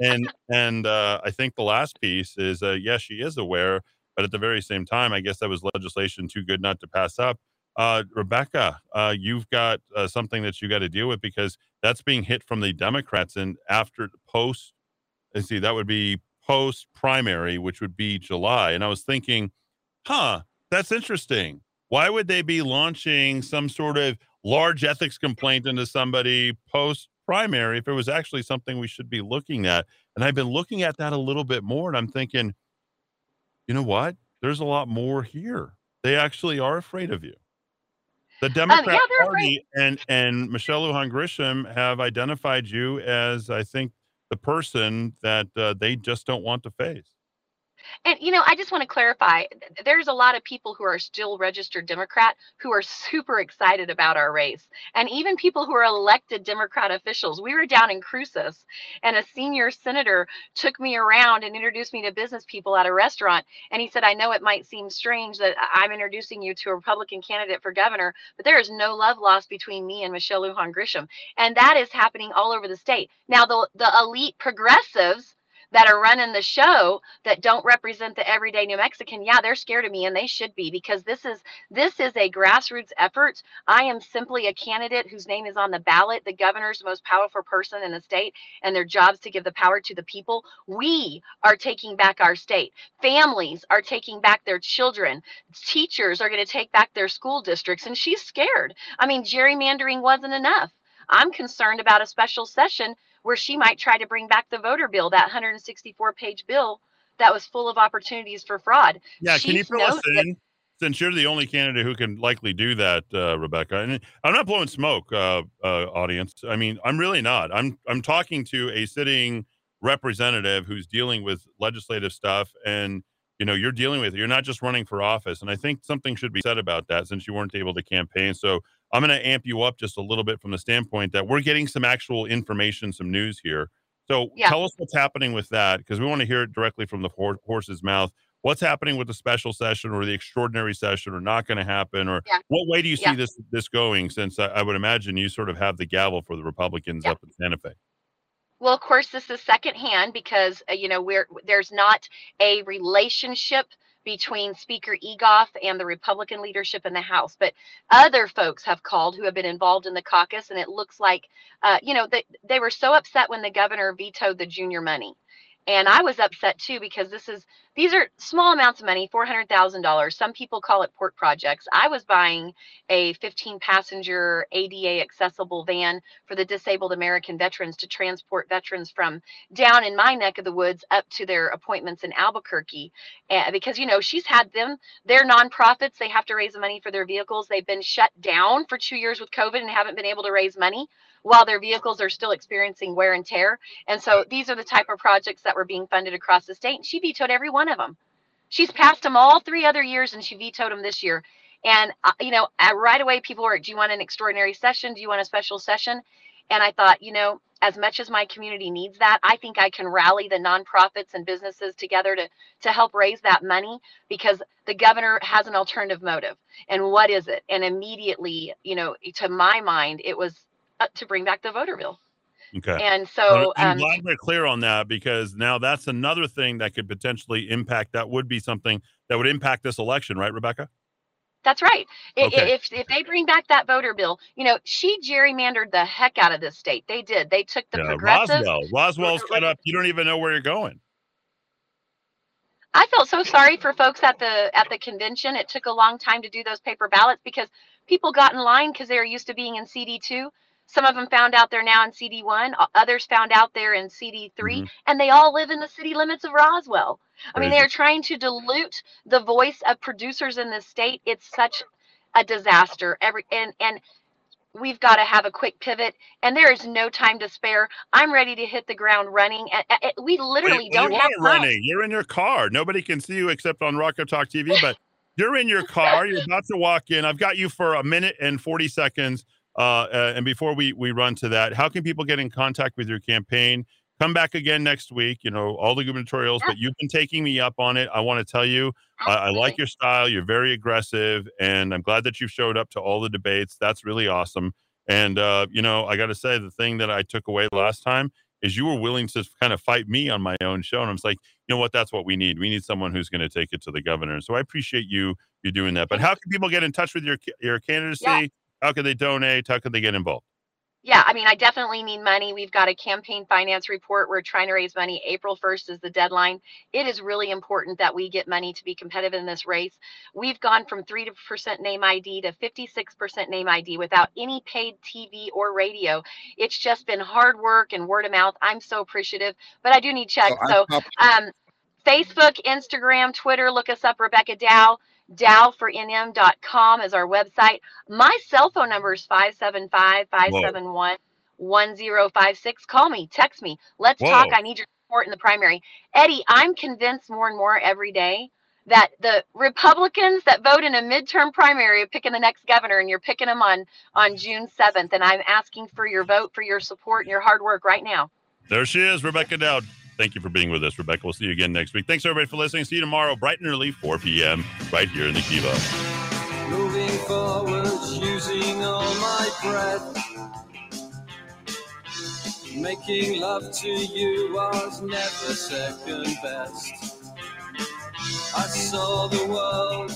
and and uh, I think the last piece is uh, yes, she is aware, but at the very same time, I guess that was legislation too good not to pass up. Uh, Rebecca, you've got something that you got to deal with because that's being hit from the Democrats and after post. Let's see, that would be post primary, which would be July. And I was thinking, huh, that's interesting. Why would they be launching some sort of large ethics complaint into somebody post primary if it was actually something we should be looking at? And I've been looking at that a little bit more and I'm thinking, you know what? There's a lot more here. They actually are afraid of you. The Democrat Um, yeah, Party and and Michelle Lujan Grisham have identified you as, I think, the person that uh, they just don't want to face. And you know, I just want to clarify. There's a lot of people who are still registered Democrat who are super excited about our race, and even people who are elected Democrat officials. We were down in Cruces, and a senior senator took me around and introduced me to business people at a restaurant. And he said, "I know it might seem strange that I'm introducing you to a Republican candidate for governor, but there is no love lost between me and Michelle Lujan Grisham, and that is happening all over the state. Now, the the elite progressives." That are running the show that don't represent the everyday New Mexican, yeah, they're scared of me and they should be because this is this is a grassroots effort. I am simply a candidate whose name is on the ballot, the governor's most powerful person in the state, and their jobs to give the power to the people. We are taking back our state. Families are taking back their children. Teachers are going to take back their school districts and she's scared. I mean, gerrymandering wasn't enough. I'm concerned about a special session where she might try to bring back the voter bill, that 164 page bill that was full of opportunities for fraud. Yeah, can you fill us in? Since you're the only candidate who can likely do that, uh, Rebecca, and I'm not blowing smoke, uh, uh, audience. I mean, I'm really not. I'm I'm talking to a sitting representative who's dealing with legislative stuff and you know you're dealing with it. You're not just running for office. And I think something should be said about that since you weren't able to campaign. So I'm going to amp you up just a little bit from the standpoint that we're getting some actual information, some news here. So Yeah. tell us what's happening with that because we want to hear it directly from the horse's mouth. What's happening with the special session or the extraordinary session or not going to happen? Or Yeah. what way do you see Yeah. this this going? Since I, I would imagine you sort of have the gavel for the Republicans up in Santa Fe. Well, of course, this is secondhand because uh, you know we're there's not a relationship between Speaker Egolf and the Republican leadership in the House, but other folks have called who have been involved in the caucus, and it looks like uh, you know they they were so upset when the governor vetoed the junior money. And I was upset too because this is these are small amounts of money, four hundred thousand dollars. Some people call it port projects. I was buying a fifteen passenger ADA accessible van for the disabled American veterans to transport veterans from down in my neck of the woods up to their appointments in Albuquerque. Uh, because you know she's had them. They're nonprofits. They have to raise the money for their vehicles. They've been shut down for two years with COVID and haven't been able to raise money while their vehicles are still experiencing wear and tear. And so these are the type of projects that were being funded across the state. And she vetoed every one of them. She's passed them all three other years and she vetoed them this year. And, uh, you know, uh, right away people were, do you want an extraordinary session? Do you want a special session? And I thought, you know, as much as my community needs that, I think I can rally the nonprofits and businesses together to to help raise that money because the governor has an alternative motive. And what is it? And immediately, you know, to my mind, it was uh, to bring back the voter bill. Okay. And so, I'm um, glad we're clear on that because now that's another thing that could potentially impact. That would be something that would impact this election, right, Rebecca? That's right. Okay. If if they bring back that voter bill, you know, she gerrymandered the heck out of this state. They did. They took the yeah, progressives. Roswell. Roswell's cut up. You don't even know where you're going. I felt so sorry for folks at the at the convention. It took a long time to do those paper ballots because people got in line because they were used to being in CD two. Some of them found out they're now in CD one. Others found out they're in CD 3 Mhm. and they all live in the city limits of Roswell. I mean, they're trying to dilute the voice of producers in this state. It's such a disaster. Every and and we've got to have a quick pivot and there is no time to spare i'm ready to hit the ground running we literally Well, don't have are time. running. You're in your car. Nobody can see you except on Rock Talk TV, but you're in your car. You're about to walk in. I've got you for a minute and 40 seconds. Uh, uh, and before we, we run to that, how can people get in contact with your campaign? Come back again next week. You know, all the gubernatorials, but you've been taking me up on it. I want to tell you, I, I like your style. You're very aggressive, and I'm glad that you've showed up to all the debates. That's really awesome. And, uh, you know, I got to say, the thing that I took away last time is you were willing to kind of fight me on my own show. And I'm like, you know what? That's what we need. We need someone who's going to take it to the governor. So I appreciate you you doing that. But how can people get in touch with your your candidacy? Yeah. How can they donate? How can they get involved? yeah i mean i definitely need money. We've got a campaign finance report. We're trying to raise money. April 1st is the deadline. It is really important that we get money to be competitive in this race. We've gone from 3% name id to 56% name id without any paid tv or radio. It's just been hard work and word of mouth. I'm so appreciative but i do need checks. So so um facebook instagram twitter look us up rebecca dow dowfornm.com is our website my cell phone number is 575 571 1056. Call me, text me. Let's talk. I need your support in the primary. Eddy, I'm convinced more and more every day that the Republicans that vote in a midterm primary are picking the next governor, and you're picking them on on June 7th. And I'm asking for your vote, for your support, and your hard work right now. There she is, Rebecca Dow. Thank you for being with us, Rebecca. We'll see you again next week. Thanks everybody for listening. See you tomorrow, bright and early, 4 p.m. right here in the Kiva. Moving forward, using all my breath. Making love to you was never second best. I saw the world